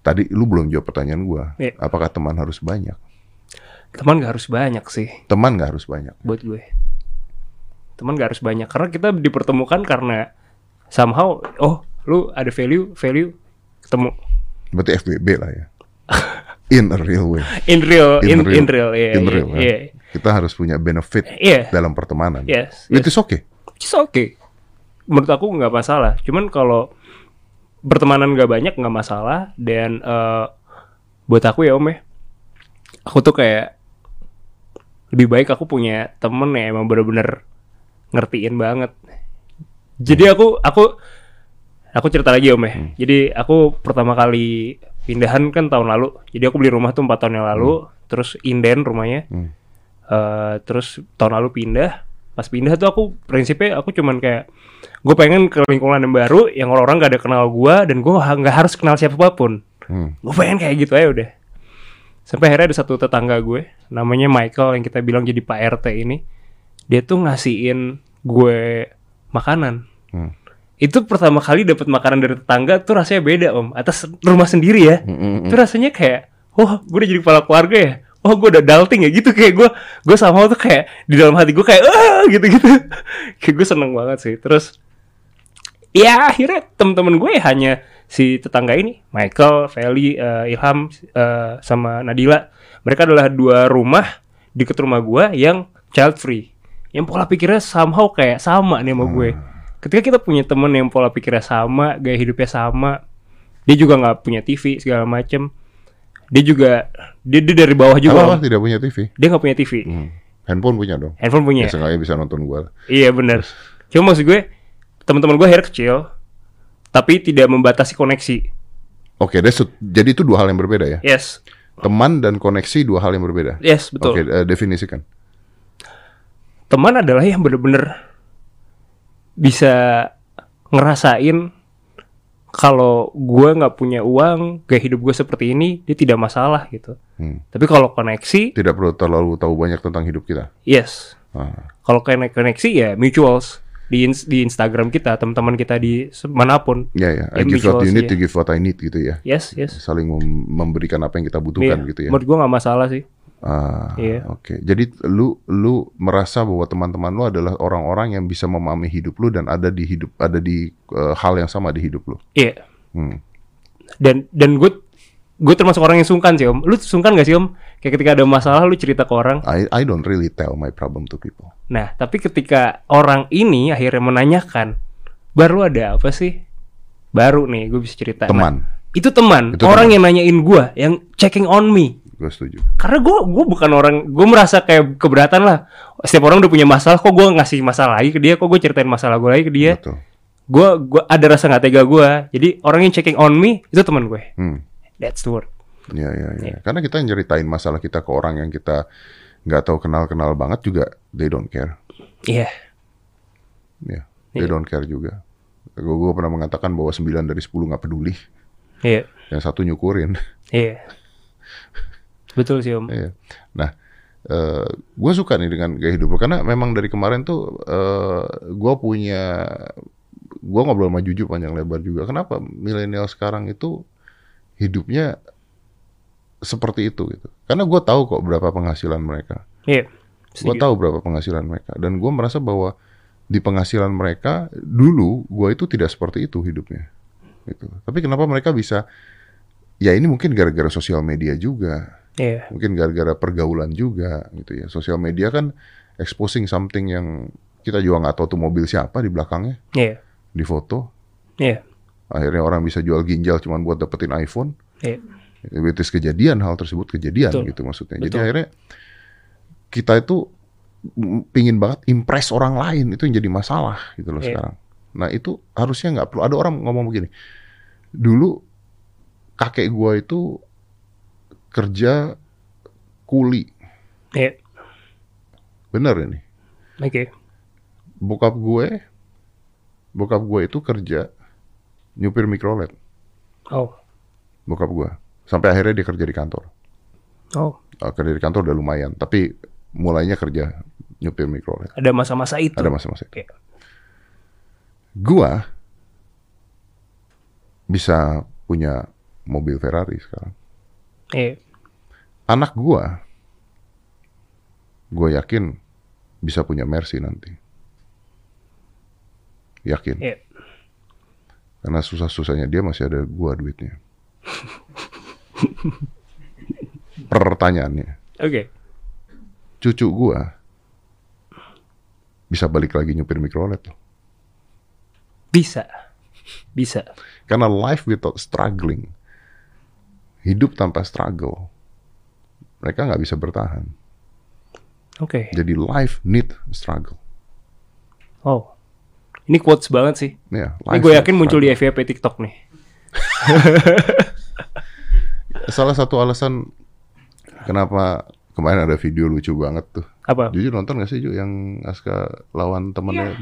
Tadi lu belum jawab pertanyaan gue. Iya. Apakah teman harus banyak? Teman gak harus banyak sih Teman nggak harus banyak. buat gue. Teman gak harus banyak karena kita dipertemukan karena somehow oh lu ada value value ketemu Berarti FBB lah ya. In a real way. in real in, real. in real iya In real, kan? iya Kita harus punya benefit Iya. dalam pertemanan. Yes, It is okay. It's okay. Menurut aku nggak masalah. Cuman kalau pertemanan nggak banyak nggak masalah. Dan eh, buat aku ya om ya, aku tuh kayak lebih baik aku punya temen yang emang bener-bener ngertiin banget. Jadi aku aku aku cerita lagi om ya. Jadi aku pertama kali pindahan kan tahun lalu. Jadi aku beli rumah tuh empat tahun yang lalu. Terus inden rumahnya. Hmm. Eh, terus tahun lalu pindah. Pas pindah tuh aku prinsipnya aku cuman kayak gue pengen ke lingkungan yang baru yang orang-orang gak ada kenal gue dan gue nggak harus kenal siapa pun. Hmm. Gue pengen kayak gitu aja udah. Sampai akhirnya ada satu tetangga gue, namanya Michael yang kita bilang jadi Pak RT ini. Dia tuh ngasihin gue makanan. Hmm. Itu pertama kali dapat makanan dari tetangga tuh rasanya beda om. Atas rumah sendiri ya. Hmm, Itu rasanya kayak, wah gue udah jadi kepala keluarga ya. Oh gue udah dalting ya gitu kayak gue gue sama tuh kayak di dalam hati gue kayak ah gitu gitu kayak gue seneng banget sih terus ya akhirnya temen-temen gue hanya si tetangga ini Michael, Feli, eh, Ilham eh, sama Nadila mereka adalah dua rumah deket rumah gue yang child free yang pola pikirnya somehow kayak sama nih sama gue ketika kita punya temen yang pola pikirnya sama gaya hidupnya sama dia juga nggak punya TV segala macem dia juga dia, dia dari bawah juga Om. tidak punya TV? dia nggak punya TV Hmm. Handphone punya dong. handphone punya Ya, bisa nonton gua. Iya benar. Cuma maksud gue teman-teman gue akhirnya kecil, tapi tidak membatasi koneksi. Oke, that's a- jadi itu dua hal yang berbeda ya. Yes, Teman dan koneksi dua hal yang berbeda. yes betul. Oke, eh, definisikan. Teman adalah yang bener-bener bisa ngerasain kalau gue nggak punya uang, gaya hidup gue seperti ini, dia tidak masalah gitu. Hmm. Tapi kalau koneksi, Tidak perlu terlalu tahu banyak tentang hidup kita. yes. Ah. Kalau konek- koneksi ya mutuals di ins- di Instagram kita, teman-teman kita di mana pun. Ya ya, I Ya, give what you need, iya. you give what I need gitu ya. Yes, yes. Saling mem- memberikan apa yang kita butuhkan Iya, gitu ya. Menurut gue nggak masalah sih. Ah, Iya. oke. Jadi lu lu merasa bahwa teman-teman lu adalah orang-orang yang bisa memahami hidup lu dan ada di hidup ada di eh, hal yang sama di hidup lu. Iya. Hmm. dan dan gue gue termasuk orang yang sungkan sih om lu sungkan gak sih om kayak ketika ada masalah lu cerita ke orang I I don't really tell my problem to people. nah tapi ketika orang ini akhirnya menanyakan baru ada apa sih baru nih gue bisa cerita. Nah, Teman, itu teman, Itu orang teman. yang nanyain gue, yang checking on me. gue setuju. Karena gue gue bukan orang, gue merasa kayak keberatan lah. Setiap orang udah punya masalah, kok gue ngasih masalah lagi ke dia, kok gue ceritain masalah gue lagi ke dia. Betul. Gue gue ada rasa nggak tega gue. Jadi orang yang checking on me itu teman gue. Hmm. That's the word. Ya, ya, ya. Iya. Karena kita nyeritain masalah kita ke orang yang kita nggak tahu kenal-kenal banget juga, they don't care. Iya. Ya, they don't care juga. Gue pernah mengatakan bahwa 9 dari 10 nggak peduli. Iya. Yang satu nyukurin. Iya. Betul sih om. Iya. Nah, eh gue suka nih dengan gaya hidup lo karena memang dari kemarin tuh eh gue punya gue ngobrol sama Juju panjang lebar juga. Kenapa milenial sekarang itu hidupnya seperti itu gitu? Karena gue tahu kok berapa penghasilan mereka. Iya. Gue tahu berapa penghasilan mereka dan gue merasa bahwa di penghasilan mereka dulu gue itu tidak seperti itu hidupnya. Gitu. Tapi kenapa mereka bisa? Ya ini mungkin gara-gara sosial media juga Iya. mungkin gara-gara pergaulan juga gitu ya sosial media kan exposing something yang kita juga nggak tahu tuh mobil siapa di belakangnya Iya. di foto Iya. akhirnya orang bisa jual ginjal cuman buat dapetin iPhone Iya. Itu kejadian hal tersebut kejadian Betul. gitu maksudnya jadi Betul. akhirnya kita itu pingin banget impress orang lain itu yang jadi masalah gitu loh Iya. sekarang nah itu harusnya nggak perlu ada orang ngomong begini dulu kakek gua itu kerja kuli Iya. bener ini Oke. bokap gue bokap gue itu kerja nyupir mikrolet Oh. bokap gue sampai akhirnya dia kerja di kantor Oh. Eh, kerja di kantor udah lumayan tapi mulainya kerja nyupir mikrolet Ada masa-masa itu. ada masa-masa itu Oke. gua bisa punya mobil Ferrari sekarang Iya. anak gua gue yakin bisa punya Mercy nanti yakin Iya. karena susah-susahnya dia masih ada gua duitnya pertanyaannya Oke. cucu gua bisa balik lagi nyupir mikrolet loh. Bisa. Bisa. Karena life without struggling, hidup tanpa struggle, mereka nggak bisa bertahan. Oke. Jadi life need struggle. Oh. Ini quotes banget sih. Ya, Ini gue yakin muncul di. FYP TikTok nih. Salah satu alasan kenapa kemarin ada video lucu banget tuh. Apa? Jujur nonton gak sih Ju yang Aska lawan temennya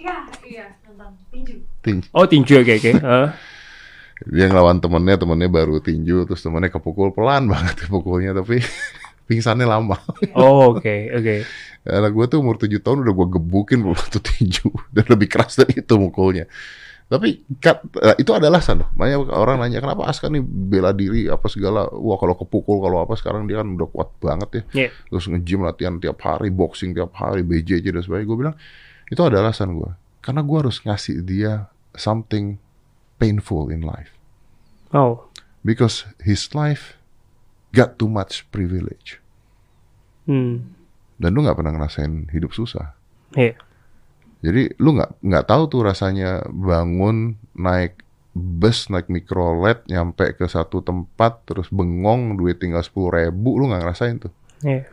Iya, iya, nonton tinju. tinju. Oh tinju oke oke. Heeh. Dia ngelawan temennya, temennya baru tinju, terus temennya kepukul pelan banget pukulnya, tapi pingsannya lama. Oh oke oke. Anak gue tuh umur 7 tahun udah gue gebukin waktu tinju dan lebih keras dari itu mukulnya. Tapi kat- eh, itu ada alasan loh. Makanya orang nanya kenapa Aska nih bela diri apa segala. Wah kalau kepukul kalau apa sekarang dia kan udah kuat banget ya. Iya. Terus nge-gym latihan tiap hari, boxing tiap hari, BJJ dan sebagainya. Gue bilang itu ada alasan gue. Karena gue harus ngasih dia something painful in life. Oh. Because his life got too much privilege. Hmm. Dan lu nggak pernah ngerasain hidup susah. Iya. Jadi lu nggak nggak tahu tuh rasanya bangun naik bus naik mikrolet nyampe ke satu tempat terus bengong duit tinggal sepuluh ribu lu nggak ngerasain tuh Iya.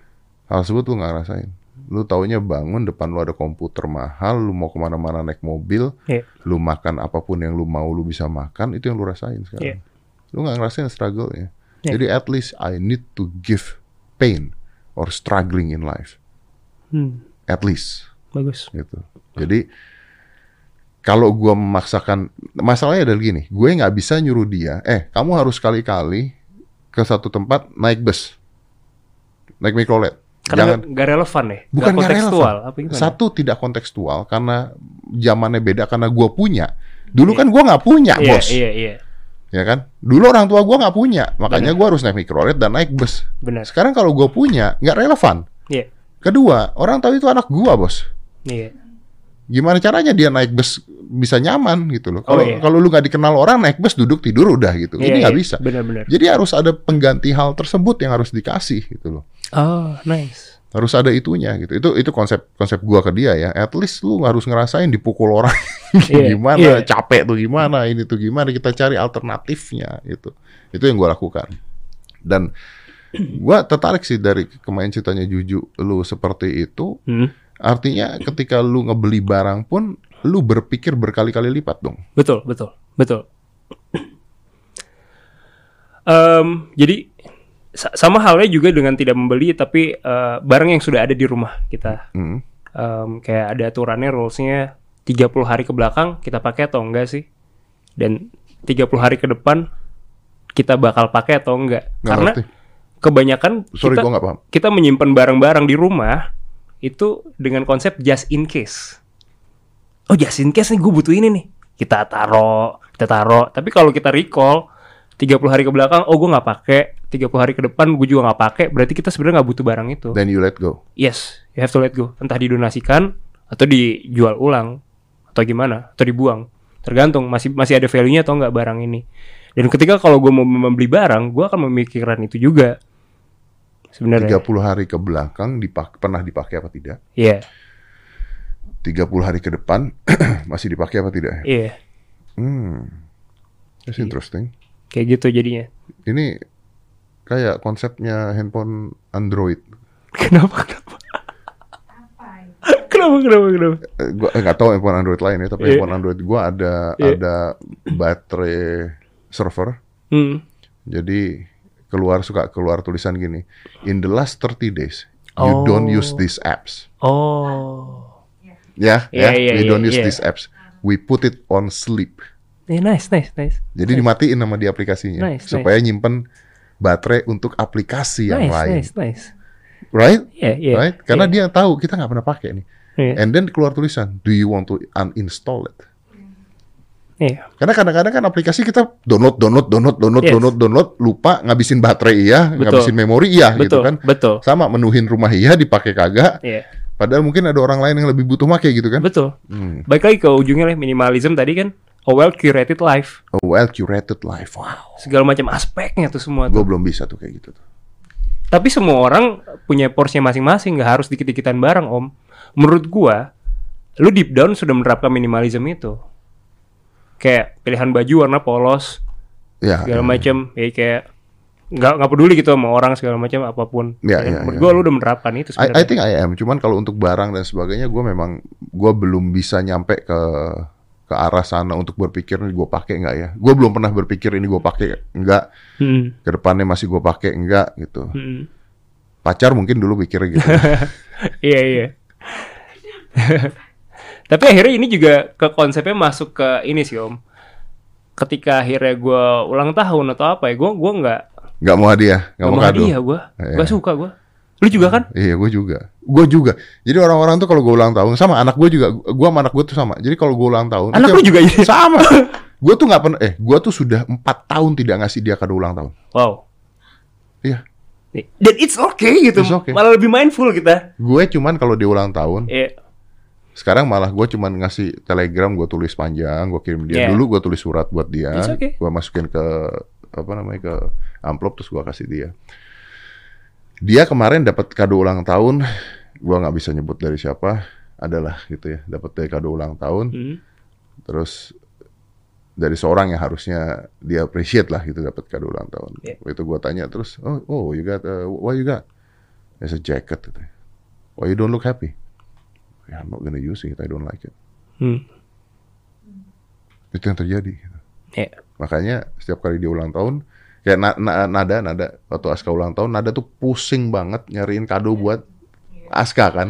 hal tersebut lu nggak ngerasain lu taunya bangun depan lu ada komputer mahal lu mau ke mana-mana naik mobil Iya. lu makan apa pun yang lu mau lu bisa makan itu yang lu rasain sekarang Iya. lu nggak ngerasain struggle ya Iya. jadi at least I need to give pain or struggling in life Hmm. at least Bagus. gitu. Jadi kalau gua memaksakan masalahnya adalah gini, gue nggak bisa nyuruh dia, eh kamu harus kali-kali ke satu tempat naik bus, naik mikrolet. Karena Jangan nggak relevan ya. bukan nggak kontekstual. relevan. Apa? Satu tidak kontekstual karena zamannya beda karena gua punya. Dulu kan gua nggak punya, Iya bos. iya iya. Ya kan? Dulu orang tua gua nggak punya, makanya gua harus naik mikrolet dan naik bus. Benar. Sekarang kalau gua punya, nggak relevan. Iya. Kedua, orang tahu itu anak gua, bos. Iya. gimana caranya dia naik bus bisa nyaman gitu loh. Oh, Kalau iya. kalau lu nggak dikenal orang naik bus duduk tidur udah gitu. Iya, Ini nggak iya. bisa. Benar-benar. Jadi harus ada pengganti hal tersebut yang harus dikasih gitu loh. Oh, nice. harus ada itunya gitu. Itu itu konsep konsep gua ke dia ya. At least lu harus ngerasain dipukul orang Iya, gimana, iya. capek tuh gimana, ini tuh gimana. Kita cari alternatifnya gitu. Itu yang gua lakukan. Dan gua tertarik sih dari kemarin ceritanya Juju lu seperti itu. Hmm. Artinya ketika lu ngebeli barang pun lu berpikir berkali-kali lipat dong. Betul, betul, betul. Em, jadi sa- sama halnya juga dengan tidak membeli tapi eh, barang yang sudah ada di rumah kita. Hmm. Em, kayak ada aturannya rulesnya 30 hari ke belakang kita pakai atau enggak sih? Dan 30 hari ke depan kita bakal pakai atau enggak? Nggak Karena ngerti. kebanyakan Sorry kita gua paham. kita menyimpan barang-barang di rumah itu dengan konsep just in case. Oh just in case nih gue butuh ini nih. Kita taro, kita taro. Tapi kalau kita recall 30 hari ke belakang, oh gue nggak pakai. 30 hari ke depan gue juga nggak pakai. Berarti kita sebenarnya nggak butuh barang itu. Then you let go. Yes, you have to let go. Entah didonasikan atau dijual ulang atau gimana, atau dibuang. Tergantung masih masih ada value-nya atau nggak barang ini. Dan ketika kalau gue mau membeli barang, gue akan memikirkan itu juga. Sebenarnya. 30 hari ke belakang dipak pernah dipakai apa tidak? Iya, 30 hari ke depan masih dipakai apa tidak? iya. Hmm. That's interesting. Kayak gitu jadinya. Ini kayak konsepnya handphone Android. Kenapa? Kenapa? Kenapa? Kenapa? Kenapa? Eh, gua eh, nggak tahu handphone Android lain ya, tapi Iya. handphone Android gua ada Iya. ada baterai server. Hmm. Jadi keluar suka keluar tulisan gini, in the last 30 days you Oh. don't use these apps. Oh. Ya, Iya, ya, iya, we iya, don't use these apps. We put it on sleep. Eh, nice, nice, nice. Jadi dimatiin sama di aplikasinya Nice, supaya nyimpen baterai untuk aplikasi yang nice, lain. nice, nice. Right? Iya, iya. right? Karena iya. dia tahu kita nggak pernah pakai nih. Iya. And then keluar tulisan, do you want to uninstall it? Iya. Karena kadang-kadang kan aplikasi kita download, download, download, download, Yes. download, download, lupa ngabisin baterai iya, Betul. ngabisin memori iya gitu Betul, kan. betul. Sama menuhin rumah iya dipakai kagak. Iya. Padahal mungkin ada orang lain yang lebih butuh make gitu kan. Betul. Hmm. Baik lagi ke ujungnya lah minimalism tadi kan a well curated life. A well curated life. Wow. Segala macam aspeknya tuh semua Gue belum bisa tuh kayak gitu tuh. Tapi semua orang punya porsinya masing-masing, nggak harus dikit-dikitan barang, Om. Menurut gua, lu deep down sudah menerapkan minimalism itu. Kayak pilihan baju warna polos, Ya. segala ya. macam, ya kayak nggak nggak peduli gitu sama orang segala macam apa pun. Ya, ya, menurut ya. gua lu udah menerapkan itu I, sebenarnya. I think I am. Cuman kalau untuk barang dan sebagainya, gue memang gue belum bisa nyampe ke ke arah sana untuk berpikir ini gue pakai nggak ya. Gue belum pernah berpikir ini gue pakai nggak. Hmm, Ke depannya masih gue pakai nggak gitu. hmm. Pacar mungkin dulu pikir gitu. Iya iya. Tapi akhirnya ini juga ke konsepnya masuk ke ini sih om. Ketika akhirnya gue ulang tahun atau apa ya, gue gua nggak Nggak mau hadiah, nggak mau kado. hadiah gue, Iya. gue suka gue. Lu juga kan? Iya, gue juga. Gue juga. Jadi orang-orang tuh kalau gue ulang tahun sama anak gue juga. Gue sama anak gue tuh sama. Jadi kalau gue ulang tahun, Anak lu juga ini? sama. gue tuh nggak pernah. Eh, gue tuh sudah empat tahun tidak ngasih dia kado ulang tahun. Wow. Iya. Dan it's okay gitu. It's okay. Malah lebih mindful kita. Gue cuman kalau dia ulang tahun, Iya. Sekarang malah gue cuman ngasih telegram, gue tulis panjang, gue kirim dia. Yeah. Dulu gue tulis surat buat dia, It's okay. gue masukin ke apa namanya ke amplop terus gue kasih dia. Dia kemarin dapat kado ulang tahun, gue nggak bisa nyebut dari siapa, adalah gitu ya, dapat dari kado ulang tahun. Hmm. terus dari seorang yang harusnya dia appreciate lah gitu dapat kado ulang tahun. Yeah. Itu gua tanya terus, oh, oh you got, uh, what you got? It's a jacket. Gitu. Why you don't look happy? Yeah, I'm not gonna use it. I don't like it. Hmm. Itu yang terjadi. Gitu. Iya. Makanya setiap kali dia ulang tahun, kayak na- na- nada, nada waktu Aska ulang tahun, nada tuh pusing banget nyariin kado buat Aska kan.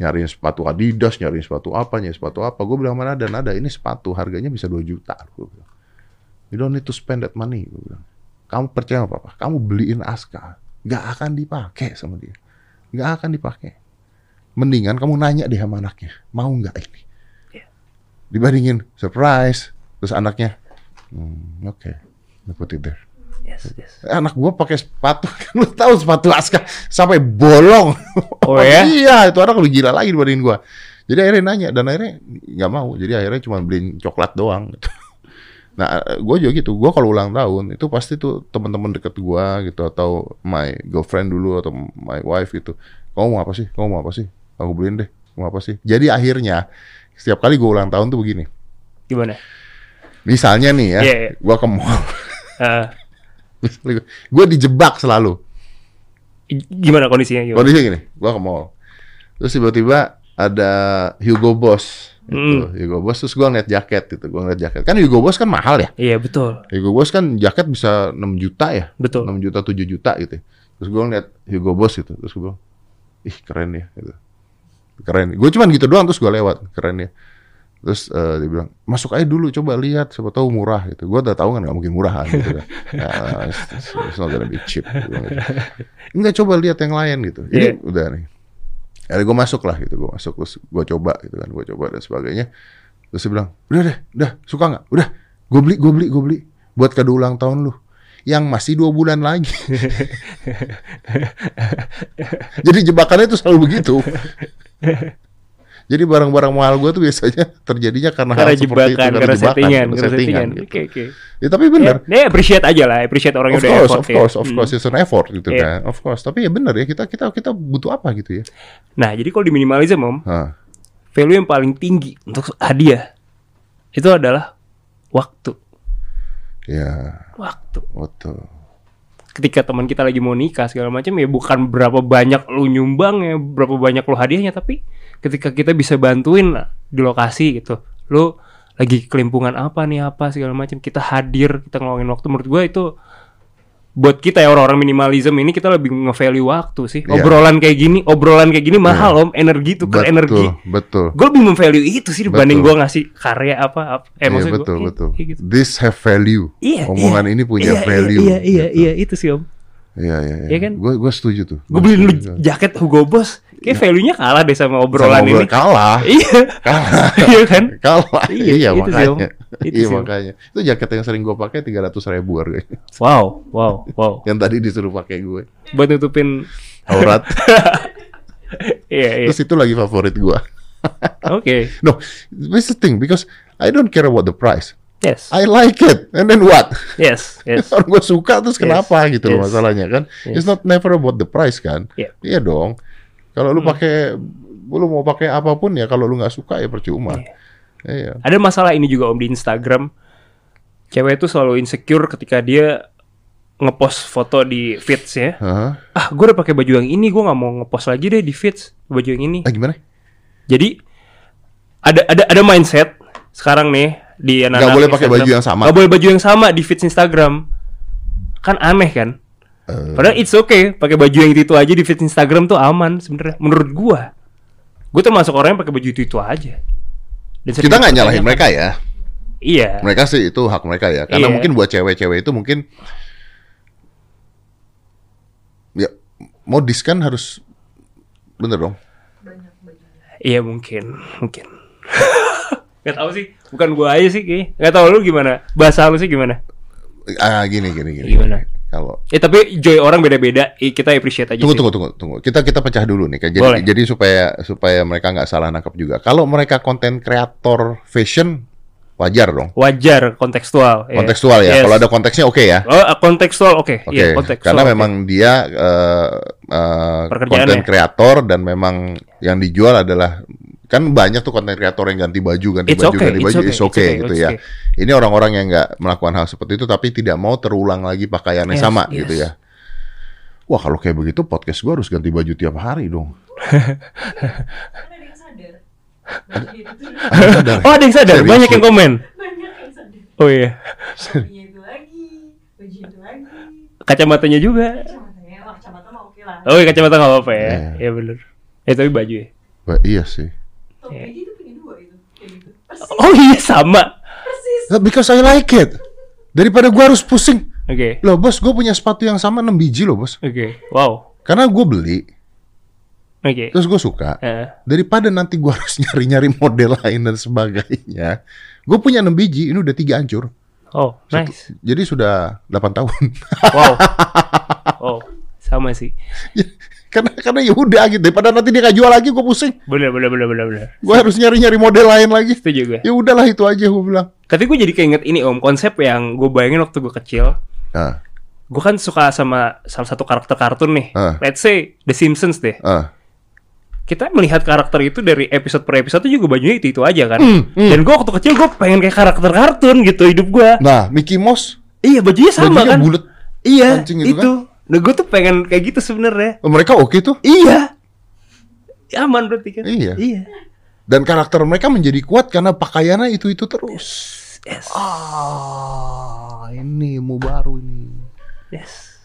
Nyariin sepatu Adidas, nyariin sepatu apa, nyariin sepatu apa. Gue bilang sama Nada, Nada ini sepatu harganya bisa 2 juta. Gua bilang. You don't need to spend that money. Gua bilang. Kamu percaya apa? apa? Kamu beliin Aska, nggak akan dipakai sama dia. Nggak akan dipakai. Mendingan kamu nanya deh sama anaknya, mau nggak ini? Dibandingin surprise, terus anaknya, hmm, oke, okay. put it there. Yes, yes. Anak gua pakai sepatu, kan lu tahu sepatu Aska sampai bolong. Oh, ya? iya, itu anak lebih gila lagi dibandingin gua. Jadi akhirnya nanya dan akhirnya nggak mau. Jadi akhirnya cuma beliin coklat doang. Gitu. Nah, gue juga gitu. Gue kalau ulang tahun itu pasti tuh teman-teman deket gue gitu atau my girlfriend dulu atau my wife gitu. Kamu mau apa sih? Kamu mau apa sih? Aku beliin deh. Mau apa sih? Jadi akhirnya setiap kali gue ulang tahun tuh begini. Gimana? Misalnya nih ya, Iya, iya. gue ke mall. Eh, gue dijebak selalu. gimana kondisinya? Gimana? Kondisinya gini, gue ke mall. Terus tiba-tiba ada Hugo Boss. Gitu. Hmm. Hugo Boss terus gue ngeliat jaket gitu. Gue ngeliat jaket. Kan Hugo Boss kan mahal ya. Iya betul, Hugo Boss kan jaket bisa 6 juta ya. betul. 6 juta 7 juta gitu. Terus gue ngeliat Hugo Boss gitu. Terus gue bilang, ih keren ya gitu. Keren. Gue cuman gitu doang terus gue lewat. Keren ya. Terus eh, dia bilang, masuk aja dulu coba lihat. Siapa tahu murah gitu. Gue udah tahu kan gak mungkin murahan gitu kan. Ya, it's, it's not gonna be cheap. Gitu. Enggak coba lihat yang lain gitu. Ini Iya. udah nih. Akhirnya gue masuk lah gitu. Gue masuk terus gue coba gitu kan. Gue coba dan sebagainya. Terus dia bilang, udah deh, udah suka nggak? Udah, gue beli, gue beli, gue beli. Buat kado ulang tahun lu. Yang masih dua bulan lagi. Jadi jebakannya itu selalu begitu. Jadi barang-barang mahal gue tuh biasanya terjadinya karena, Karena hal seperti itu, jebakan, karena jebakan, settingan, karena karena settingan. gitu. Oke oke. Ya, tapi benar. Ya, ya, appreciate aja lah, appreciate orang yang udah course, effort of ya. course, of Hmm. course, it's an effort gitu Iya. kan, of course. Tapi ya benar ya kita kita kita butuh apa gitu ya? Nah, jadi kalau di minimalism, Om, Hah. value yang paling tinggi untuk hadiah itu adalah waktu. Ya, Waktu. betul. Ketika teman kita lagi mau nikah segala macam ya bukan berapa banyak lu nyumbang ya, berapa banyak lu hadiahnya, tapi ketika kita bisa bantuin di lokasi gitu. Lu lagi kelimpungan apa nih apa segala macam, kita hadir, kita ngeluangin waktu menurut gue itu buat kita ya orang-orang minimalism ini kita lebih nge-value waktu sih. Iya. Obrolan kayak gini, obrolan kayak gini mahal Om, energi tuh betul, energi. betul. gue lebih memvalue itu sih dibanding gue ngasih karya apa, apa. Eh gua- betul, iya, betul. gitu. This have value. Iya, Omongan iya. ini punya Iya, iya, value. Iya, iya, gitu. iya, itu sih om. Iya, iya, iya. Iya kan? Gue gue setuju tuh. Gue beliin lu setuju. jaket Hugo Boss, kayak value-nya kalah deh sama Sama obrolan ngobrol- ini. kalah. Iya, kalah. iya kan? kalah. Iya, Iya, itu sih, makanya. Itu Iya sih, makanya. Itu jaket yang sering gue pakai 300 ribu harganya. Wow, wow, wow. yang tadi disuruh pakai gue. Buat nutupin, Aurat. iya, iya. Terus itu lagi favorit gue. Oke, No, this is the thing because I don't care about the price. yes, I like it. And then what? yes, yes. Orang gue suka terus kenapa gitu loh yes. masalahnya kan? It's Yes. not never about the price kan? Iya. Iya dong. Kalau lu Hmm. pakai lu mau pakai apa pun ya kalau lu nggak suka ya percuma. Iya. Ada masalah ini juga om di Instagram. Cewek itu selalu insecure ketika dia ngepost foto di feeds ya. Hah? Ah, gue udah pakai baju yang ini, gue nggak mau ngepost lagi deh di feeds baju yang ini. Ah, gimana? Jadi ada ada ada mindset sekarang nih di anak Nggak boleh pakai baju yang sama. Gak boleh baju yang sama di feeds Instagram. Kan aneh kan? Eh, Padahal it's okay pakai baju yang itu, itu aja di feeds Instagram tuh aman sebenarnya menurut gua. Gue termasuk orang yang pakai baju itu itu aja. Dan kita nggak nyalahin mereka ya. Iya. Mereka sih itu hak mereka ya. Karena Iya. mungkin buat cewek-cewek itu mungkin ya modis kan harus bener dong. Iya mungkin, mungkin. Gak tahu sih, bukan gua aja sih kayaknya. Gak tahu lu gimana? Bahasa lu sih gimana? Ah gini gini gini. Gimana? Kalau Eh tapi joy orang beda-beda, kita appreciate aja Tunggu, sih. tunggu, tunggu, tunggu. Kita kita pecah dulu nih. Jadi, Boleh. jadi supaya supaya mereka nggak salah nangkap juga. Kalau mereka konten kreator fashion, wajar dong. Wajar kontekstual. ya. Kontekstual ya. Yes. Kalau ada konteksnya oke ya. Oh, uh, kontekstual oke. Oke. Iya, kontekstual. Karena memang dia eh, eh, Pekerjaannya. konten kreator dan memang yang dijual adalah kan banyak tuh konten kreator yang ganti baju, ganti It's baju, okay, ganti it's baju, okay, it's it's okay, gitu it's ya. okay. Ini orang-orang yang nggak melakukan hal seperti itu tapi tidak mau terulang lagi pakaiannya Yes, sama yes. gitu ya. Wah kalau kayak begitu podcast gua harus ganti baju tiap hari dong. Itu. Oh, ada yang sadar, Serius banyak yang komen. banyak yang sadar. Oh iya. Bajunya itu lagi, baju itu lagi. Kacamatanya juga. Kacamatanya, wah kacamata mah oke lah. Oh, iya kacamata nggak apa-apa ya. Iya. Iya bener. Eh tapi baju ya. Wah, iya sih. Itu punya dua itu, gitu. Persis, Oh iya sama. persis. Nah, Because I like it. Daripada gua harus pusing. Oke. Loh bos, gue punya sepatu yang sama 6 biji loh bos. Oke. Wow. Karena gue beli, Oke. terus gue suka. Eh, Daripada nanti gue harus nyari-nyari model lain dan sebagainya. Gue punya 6 biji, ini udah tiga hancur. oh, nice. Jadi sudah 8 tahun. Wow. Oh, sama sih. Karena karena ya udah gitu. Daripada nanti dia nggak jual lagi, gue pusing. Bener bener bener bener bener. Gue harus nyari-nyari model lain lagi. Setuju gue. Ya udahlah itu aja gue bilang. Tapi gue jadi keinget ini om konsep yang gue bayangin waktu gue kecil. Ah, Gue kan suka sama salah satu karakter kartun nih. Ah. Let's say The Simpsons deh. ah. Kita melihat karakter itu dari episode per episode itu juga bajunya itu itu aja kan. Hmm, Dan gue waktu kecil gue pengen kayak karakter kartun gitu hidup gue. Nah, Mickey Mouse Iya bajunya sama bajunya kan. bulat. Iya itu. itu Nah gue tuh pengen kayak gitu sebenarnya. Oh, Mereka oke tuh. Iya. Aman berarti kan. Iya. Iya. Dan karakter mereka menjadi kuat karena pakaiannya itu-itu terus. Yes. Ah, ini mau baru ini. Yes.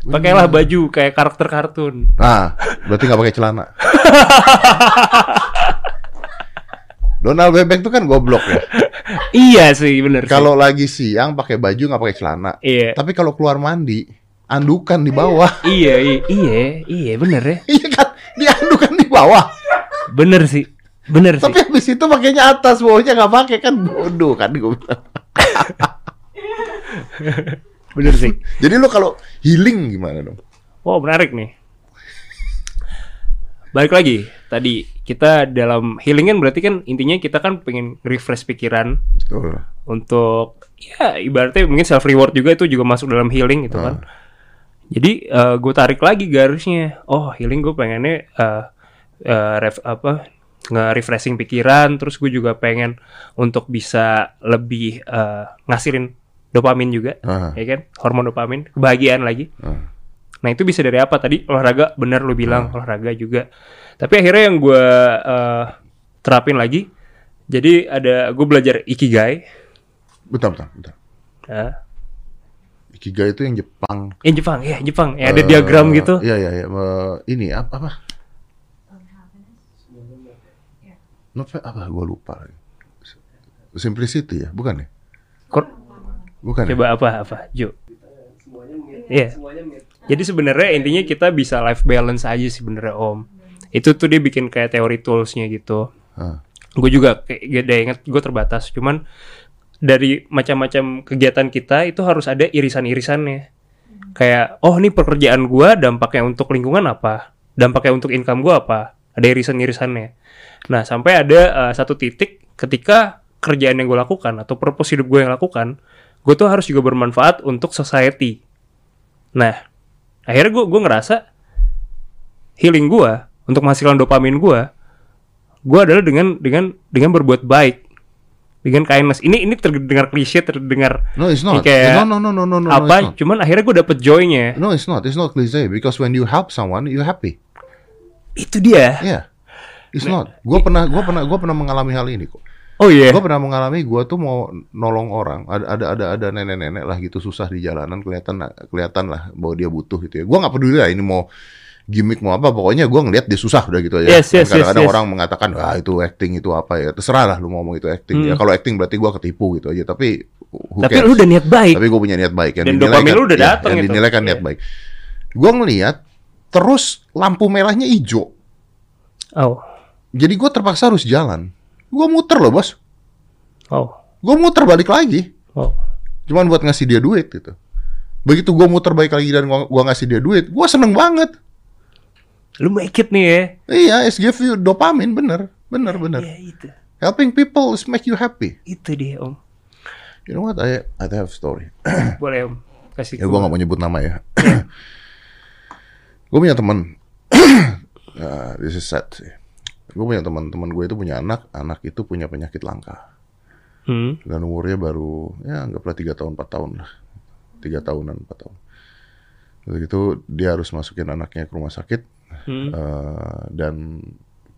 Pakailah baju kayak karakter kartun. Nah, berarti nggak pakai celana. Donald Bebek tuh kan goblok ya. iya sih bener. Kalau lagi siang pakai baju nggak pakai celana. Iya. Tapi kalau keluar mandi, andukan di bawah. iya, iya, iya, iya bener ya. Iya kan? Dia andukan di bawah. Bener sih. Bener sih. Tapi habis itu pakainya atas, bawahnya nggak pakai kan bodoh kan gue bilang. Bener sih. Jadi lo kalau healing gimana dong? Wow, menarik nih. Balik lagi, tadi kita dalam healing kan berarti kan intinya kita kan pengen refresh pikiran Betul. untuk ya ibaratnya mungkin self reward juga itu juga masuk dalam healing gitu kan. Jadi gue tarik lagi garisnya. Oh healing gue pengennya eh eh, ref- apa nge-refreshing pikiran. Terus gue juga pengen untuk bisa lebih eh, ngasilin dopamin juga, Ah. ya kan? Hormon dopamin, kebahagiaan lagi. Ah. Nah itu bisa dari apa tadi olahraga benar lu bilang olahraga juga. Tapi akhirnya yang gue eh, terapin lagi. Jadi ada gue belajar ikigai. Bentar, bentar, bentar. Nah, Ikigai itu yang Jepang. yang Jepang ya Jepang. Ya, ada Eh, diagram gitu. Iya, iya, iya. Eh, ini apa? apa? Not apa? Gue lupa. Simplicity ya, bukan ya? Kor- Bukan. ya? Coba apa apa Jo? Iya. Jadi sebenarnya intinya kita bisa life balance aja sih sebenarnya Om. Itu tuh dia bikin kayak teori toolsnya gitu. Ah. Gue juga kayak gak inget gue terbatas. Cuman dari macam-macam kegiatan kita itu harus ada irisan-irisannya. Kayak oh ini pekerjaan gue dampaknya untuk lingkungan apa? Dampaknya untuk income gue apa? Ada irisan-irisannya. Nah sampai ada eh, satu titik ketika kerjaan yang gue lakukan atau purpose hidup gue yang lakukan, gue tuh harus juga bermanfaat untuk society. Nah, akhirnya gue gue ngerasa healing gue untuk menghasilkan dopamin gue, gue adalah dengan dengan dengan berbuat baik, dengan kindness. Ini ini terdengar klise, terdengar No, it's not. kayak no, no, no, no, no, no, apa? not. Cuman akhirnya gue dapet joy-nya. No, it's not. It's not cliche because when you help someone, you happy. Itu dia. Yeah. It's not. Gue pernah, gue pernah, gue pernah mengalami hal ini kok. Oh iya. Gue pernah mengalami, gue tuh mau nolong orang. Ada, ada, ada, ada nenek-nenek lah gitu susah di jalanan, kelihatan, kelihatan lah bahwa dia butuh gitu ya. Gue nggak peduli lah ini mau gimmick mau apa, pokoknya gue ngeliat dia susah udah gitu aja. Yes, yes, Dan Kadang-kadang yes, yes. orang mengatakan, ah itu acting itu apa ya. Terserah lah lu mau ngomong itu acting. Ya Hmm. kalau acting berarti gue ketipu gitu aja. Tapi who Tapi cares? lu udah niat baik. Tapi gue punya niat baik. Yang Dan dinilai kan- lu udah datang Yang itu. dinilai kan niat Iya. baik. Gue ngeliat, terus lampu merahnya hijau. Oh. Jadi gue terpaksa harus jalan. Gue muter loh bos. Oh. Gue muter balik lagi. Oh. Cuman buat ngasih dia duit gitu. Begitu gue muter balik lagi dan gua, gua ngasih dia duit, gue seneng banget. Lu make it nih ya. Iya, it give you dopamin, bener. Bener, bener. Iya itu. Helping people is make you happy. Itu dia Om. You know what, I, I have a story. Boleh Om. Kasih ya gue gua. gak mau nyebut nama ya. gue punya teman. Uh, this is sad sih. Gue punya teman, teman gue itu punya anak, anak itu punya penyakit langka. Hmm. dan umurnya baru ya anggaplah tiga tahun empat tahun lah tiga tahunan empat tahun Terus gitu dia harus masukin anaknya ke rumah sakit Hmm. eh, dan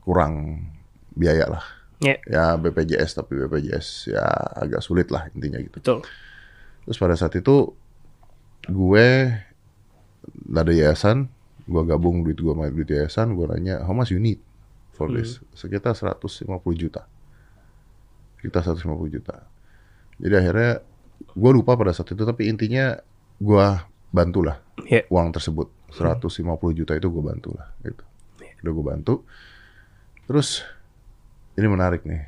kurang biaya lah. Ya, ya BPJS tapi BPJS ya agak sulit lah intinya gitu. Betul. terus pada saat itu gue ada yayasan gue gabung duit gue sama duit yayasan gue nanya how much you need for this? Sekitar 150 juta. Sekitar 150 juta. Jadi akhirnya gue lupa pada saat itu tapi intinya gue bantulah Ya. uang tersebut 150 juta itu gue bantu lah gitu. Udah gue bantu. Terus ini menarik nih.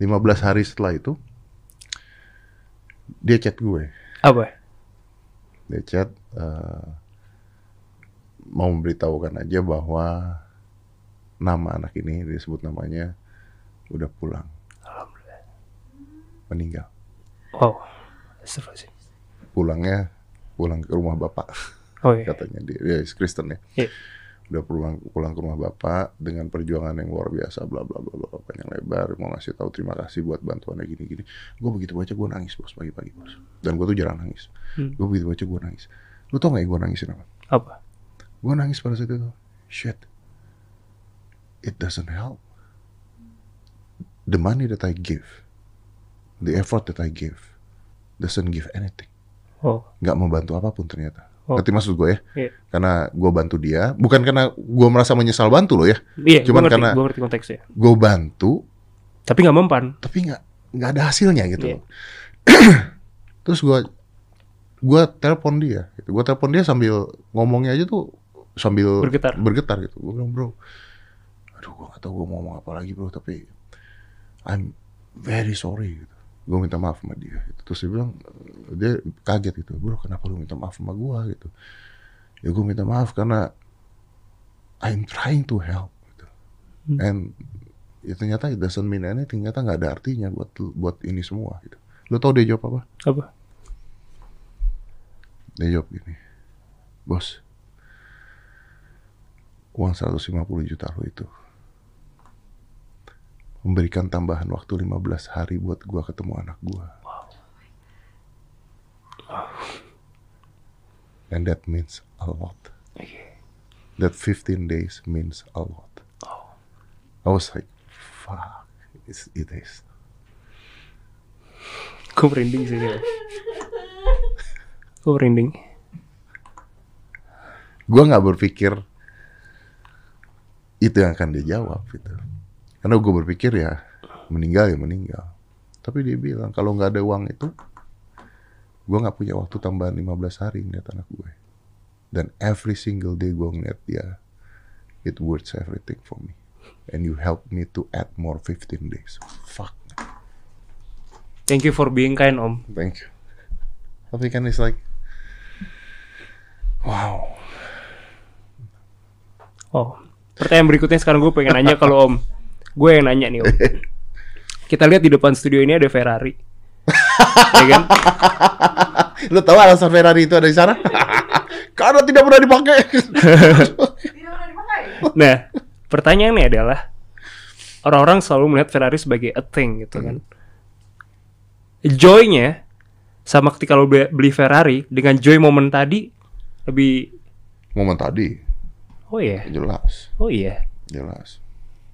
15 hari setelah itu dia chat gue. Apa? dia chat eh, mau memberitahukan aja bahwa nama anak ini disebut namanya udah pulang. Meninggal. Wow. Pulangnya pulang ke rumah bapak Oh iya. katanya dia, dia Kristen ya. Iya. Udah pulang pulang ke rumah bapak dengan perjuangan yang luar biasa bla bla bla bla panjang lebar mau ngasih tahu terima kasih buat bantuannya gini gini. Gue begitu baca gue nangis bos pagi-pagi bos. Dan gue tuh jarang nangis. Hmm. Gue begitu baca gue nangis. Lu tau gak gue nangisin apa? Apa? Gue nangis pada saat itu. Shit. It doesn't help. The money that I give, the effort that I give, doesn't give anything. Oh. Nggak membantu apa pun ternyata. Oh. Ngerti maksud gue ya? Iya. Karena gue bantu dia, bukan karena gue merasa menyesal bantu loh ya. Iya, Cuman gua ngerti, karena- gua ngerti konteksnya. Gue bantu, Tapi nggak mempan. tapi nggak nggak ada hasilnya gitu. Iya. loh. Terus gue gue telepon dia, gitu. gue telepon dia sambil ngomongnya aja tuh sambil Bergetar. bergetar gitu. Gue bilang bro, aduh gue gak tahu gue mau ngomong apa lagi bro, tapi I'm very sorry. Gitu. Gue minta maaf sama dia. Gitu. Terus dia bilang dia kaget gitu, bro kenapa lu minta maaf sama gue gitu? Ya gue minta maaf karena I'm trying to help. Gitu. And ya ternyata it doesn't mean anything. Ternyata nggak ada artinya buat buat ini semua. Gitu. Lo tau dia jawab apa? Apa? Dia jawab gini, bos, uang 150 juta lo itu memberikan tambahan waktu 15 hari buat gua ketemu anak gua. And that means a lot. That 15 days means a lot. I was like, fuck, it's, it is. Gue merinding sih. Gue merinding. Gua nggak berpikir itu yang akan dia jawab gitu. Karena gue berpikir ya meninggal ya meninggal. Tapi dia bilang kalau nggak ada uang itu, gue nggak punya waktu tambahan 15 hari ngeliat anak gue. Dan every single day gue ngeliat dia, it worth everything for me. And you help me to add more 15 days. Fuck. Thank you for being kind, Om. Thank you. Tapi kan it's like, wow. Oh, pertanyaan berikutnya sekarang gue pengen nanya kalau Om. Gue yang nanya nih Om. Kita lihat di depan studio ini ada Ferrari. ya kan? Lo tahu alasan Ferrari itu ada di sana? Karena tidak pernah dipakai. Tidak pernah dipakai. Nah, pertanyaannya adalah orang-orang selalu melihat Ferrari sebagai a thing gitu kan. Joy-nya sama ketika lo be- beli Ferrari dengan joy momen tadi lebih Momen tadi, oh iya, jelas, oh iya. jelas.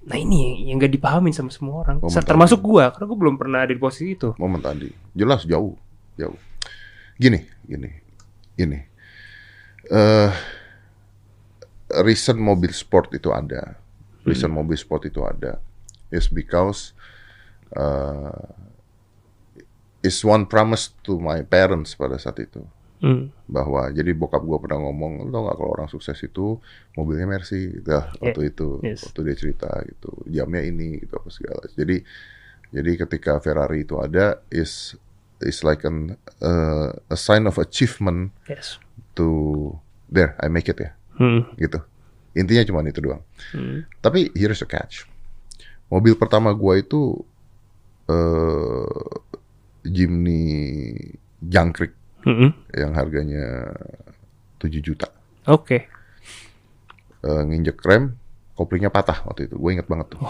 Nah ini yang gak dipahamin sama semua orang, Momen termasuk gua karena gua belum pernah ada di posisi itu. Momen tadi, jelas jauh, jauh. Gini, gini, gini. Eh, reason mobil sport itu ada, reason mobil sport itu ada, is because uh, is one promise to my parents pada saat itu. Hmm. bahwa jadi bokap gua pernah ngomong lo nggak kalau orang sukses itu mobilnya Mercy gitu waktu itu yes. waktu dia cerita gitu jamnya ini gitu apa segala jadi jadi ketika Ferrari itu ada is is like an uh, a sign of achievement Yes. to there I make it ya Hmm. gitu intinya cuma itu doang Hmm. tapi here's a catch mobil pertama gua itu uh, Jimny jangkrik Hmm. yang harganya 7 juta. Oke. Eh, nginjek rem, koplingnya patah waktu itu. Gue inget banget tuh.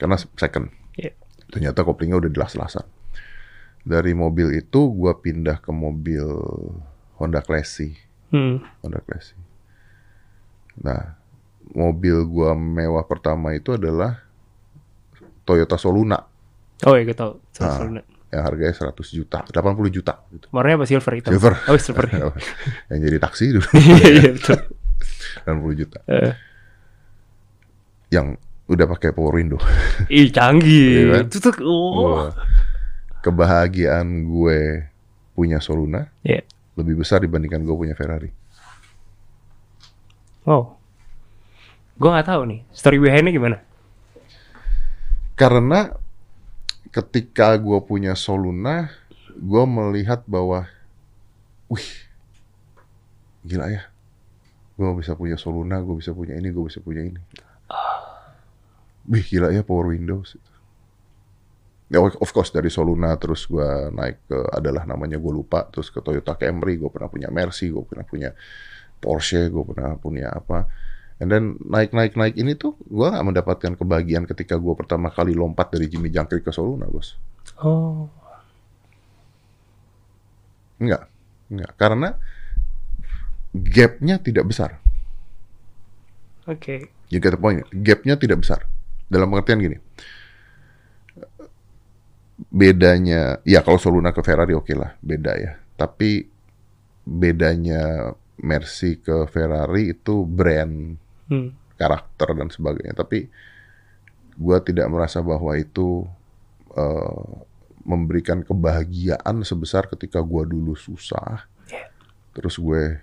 Karena second. Iya. Ternyata koplingnya udah jelas-jelasan. Dari mobil itu gue pindah ke mobil Honda Classy. Hmm. Honda Classy. Nah, mobil gua mewah pertama itu adalah Toyota Soluna Oh iya gue tau. Ah. Silver. Yang harganya 100 juta, 80 juta gitu. Warnanya apa silver itu? Silver. Oh silver. yang jadi taksi dulu Iya iya betul. 80 juta. Eh, Yang udah pakai power window. Ih canggih. Iya kan? Itu tuh. Oh. Kebahagiaan gue punya Soluna Iya. lebih besar dibandingkan gue punya Ferrari. Oh. Gue nggak tahu nih. Story behind-nya gimana? Karena ketika gue punya Soluna, gue melihat bahwa, wih, gila ya, gue bisa punya Soluna, gue bisa punya ini, gue bisa punya ini. Wih, gila ya Power Windows. Ya, of course dari Soluna terus gua naik ke adalah namanya gue lupa terus ke Toyota Camry gue pernah punya Mercy gue pernah punya Porsche gue pernah punya apa and then naik naik naik ini tuh gua nggak mendapatkan kebahagiaan ketika gua pertama kali lompat dari Jimmy Jangkrik ke Soluna bos Oh. Enggak, enggak. Karena gapnya tidak besar. Oke. You get the point? Gapnya tidak besar. Dalam pengertian gini. Bedanya, ya kalau Soluna ke Ferrari oke lah, beda ya. Tapi bedanya Mercy ke Ferrari itu brand, Hmm. karakter dan sebagainya. Tapi gua tidak merasa bahwa itu eh, memberikan kebahagiaan sebesar ketika gua dulu susah, Yeah. terus gue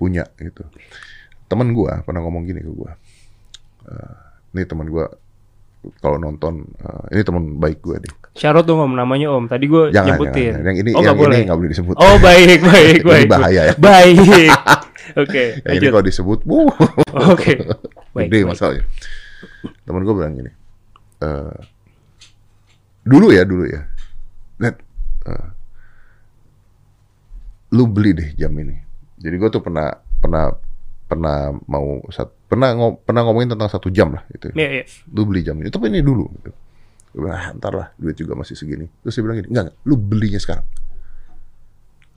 punya gitu. Temen gua pernah ngomong gini ke gua. Eh, ini teman gua kalau nonton, eh, ini teman baik gua nih. Syarat dong om namanya om. Tadi gue Jangan, nyebutin. jangan. Yang ini, oh, yang boleh. ini nggak boleh disebut. Oh baik baik Ini baik. bahaya ya. Baik. Oke. yang ini kalau disebut, wuh, Oke. Baik, gede baik. masalahnya. Temen gue bilang gini, eh, dulu ya dulu ya, net, eh, lu beli deh jam ini. Jadi gue tuh pernah pernah pernah mau sat, pernah ngo- pernah ngomongin tentang satu jam lah gitu. Iya iya. Lu beli jam ini, tapi ini dulu. Gitu. Gue bilang, ah, ntar lah, duit juga masih segini. Terus dia bilang gini, enggak, enggak, lu belinya sekarang.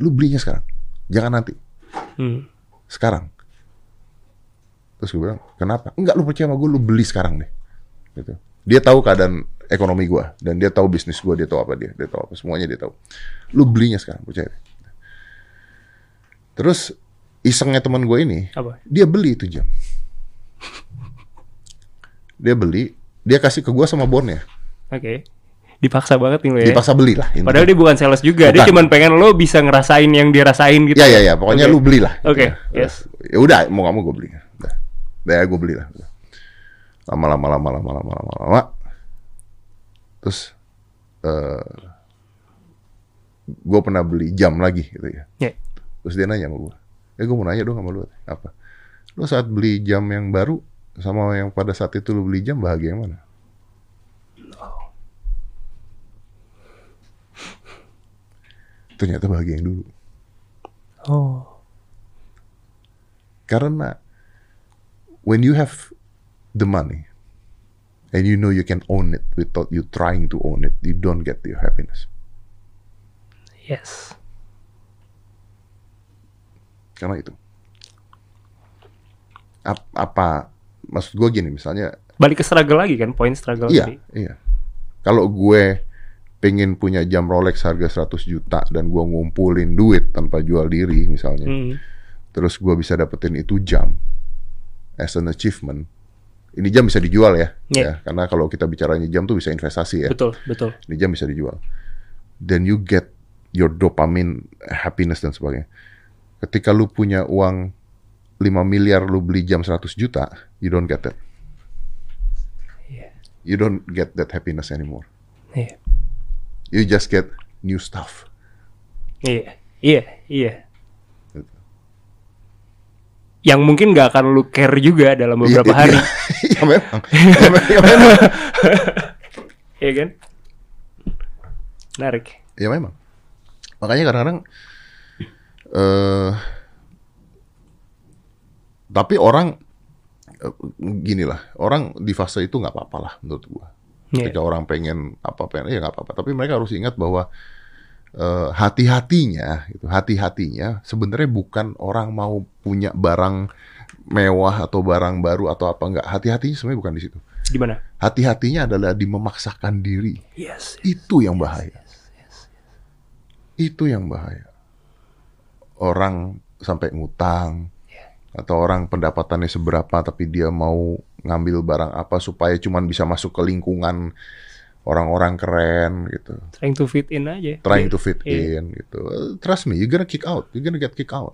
Lu belinya sekarang, jangan nanti Hmm. sekarang. Terus gue bilang, kenapa? Enggak, lu percaya sama gue, lu beli sekarang deh. Gitu. Dia tahu keadaan ekonomi gue, dan dia tahu bisnis gue, dia tahu apa dia, dia tahu apa, semuanya dia tahu. Lu belinya sekarang, percaya deh. Terus isengnya teman gue ini, Apa? dia beli itu jam. Dia beli, dia kasih ke gue sama bonnya. Oke. Dipaksa banget nih lo ya. Dipaksa beli lah. Padahal dia bukan sales juga. Dia Bukan. cuma pengen lo bisa ngerasain yang dia rasain gitu. Ya ya ya, pokoknya Oke. lu belilah. Oke, Ya. yes. Ya udah, mau kamu gue beli. Udah. Ya gue belilah. Lama lama lama lama lama lama lama. Terus eh gue pernah beli jam lagi gitu ya. Ya. Terus dia nanya sama gue, eh gue mau nanya dong sama lu apa? Lu saat beli jam yang baru sama yang pada saat itu lu beli jam bahagia yang mana? Ternyata bahagia yang dulu. Oh. Karena when you have the money and you know you can own it without you trying to own it, you don't get your happiness. Yes. Karena itu. Ap- apa maksud gue gini misalnya Balik ke struggle lagi kan, poin struggle iya tadi. iya kalau gue pengen punya jam Rolex harga 100 juta dan gue ngumpulin duit tanpa jual diri misalnya Hmm. terus gue bisa dapetin itu jam as an achievement ini jam bisa dijual ya Iya. ya karena kalau kita bicaranya jam tuh bisa investasi ya Betul, betul. ini jam bisa dijual then you get your dopamine happiness dan sebagainya ketika lu punya uang 5 miliar lu beli jam 100 juta you don't get that Iya. you don't get that happiness anymore Iya. you just get new stuff Iya. Iya, iya. Yang mungkin nggak akan lu care juga dalam beberapa Iya, hari. iya, ya memang ya, me- ya memang Iya kan? Menarik. ya memang makanya kadang-kadang eh tapi orang eh, gini lah orang di fase itu nggak apa-apa lah menurut gua Iya. ketika orang pengen apa pengen ya nggak apa-apa tapi mereka harus ingat bahwa eh, hati-hatinya itu hati-hatinya sebenarnya bukan orang mau punya barang mewah atau barang baru atau apa enggak hati-hatinya sebenarnya bukan di situ Gimana? hati-hatinya adalah di memaksakan diri Yes. itu yang bahaya. Itu yang bahaya. Orang sampai ngutang atau orang pendapatannya seberapa tapi dia mau ngambil barang apa supaya cuman bisa masuk ke lingkungan orang-orang keren gitu. Trying to fit in aja. Trying to fit Iya. in gitu. Trust me, you're gonna kick out. You're gonna get kick out.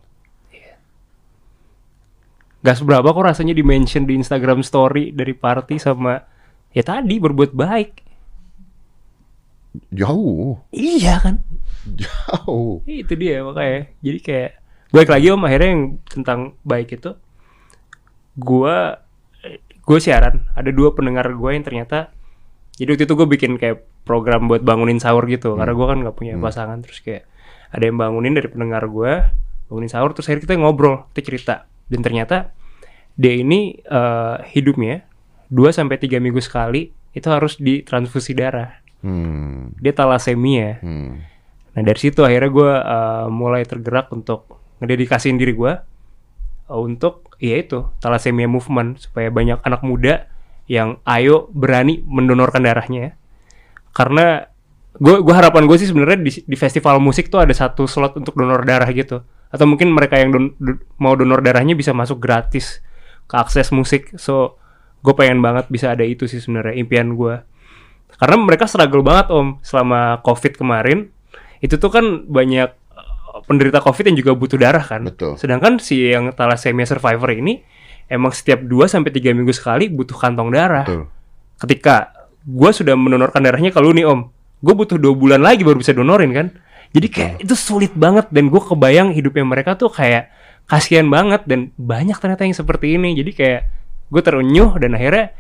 Gak seberapa kok rasanya di mention di Instagram story dari party sama ya tadi berbuat baik. Jauh, Iya kan? jauh. Itu dia makanya. Jadi kayak balik lagi om akhirnya yang tentang baik itu gua gue siaran ada dua pendengar gue yang ternyata Jadi waktu itu gue bikin kayak program buat bangunin sahur gitu, karena gue kan nggak punya pasangan, terus kayak ada yang bangunin dari pendengar gue, bangunin sahur, terus akhirnya kita ngobrol, kita cerita, dan ternyata dia ini eh, hidupnya 2 sampai tiga minggu sekali itu harus ditransfusi darah. Hmm. Dia talasemia. Hmm. Nah dari situ akhirnya gue uh, mulai tergerak untuk ngededikasiin diri gue uh, untuk ya itu thalassemia movement supaya banyak anak muda yang ayo berani mendonorkan darahnya. Karena gue gue harapan gue sih sebenarnya di, di festival musik tuh ada satu slot untuk donor darah gitu. Atau mungkin mereka yang don- do- mau donor darahnya bisa masuk gratis ke akses musik. So gue pengen banget bisa ada itu sih sebenarnya impian gue. Karena mereka struggle banget om selama covid kemarin. Itu tuh kan banyak uh, penderita covid yang juga butuh darah kan. Betul. Sedangkan si yang thalassemia survivor ini emang setiap 2 sampai tiga minggu sekali butuh kantong darah. Betul. Ketika gue sudah mendonorkan darahnya ke lu nih om, gue butuh dua bulan lagi baru bisa donorin kan. Jadi kayak itu sulit banget dan gue kebayang hidupnya mereka tuh kayak kasihan banget dan banyak ternyata yang seperti ini. Jadi kayak gue terenyuh dan akhirnya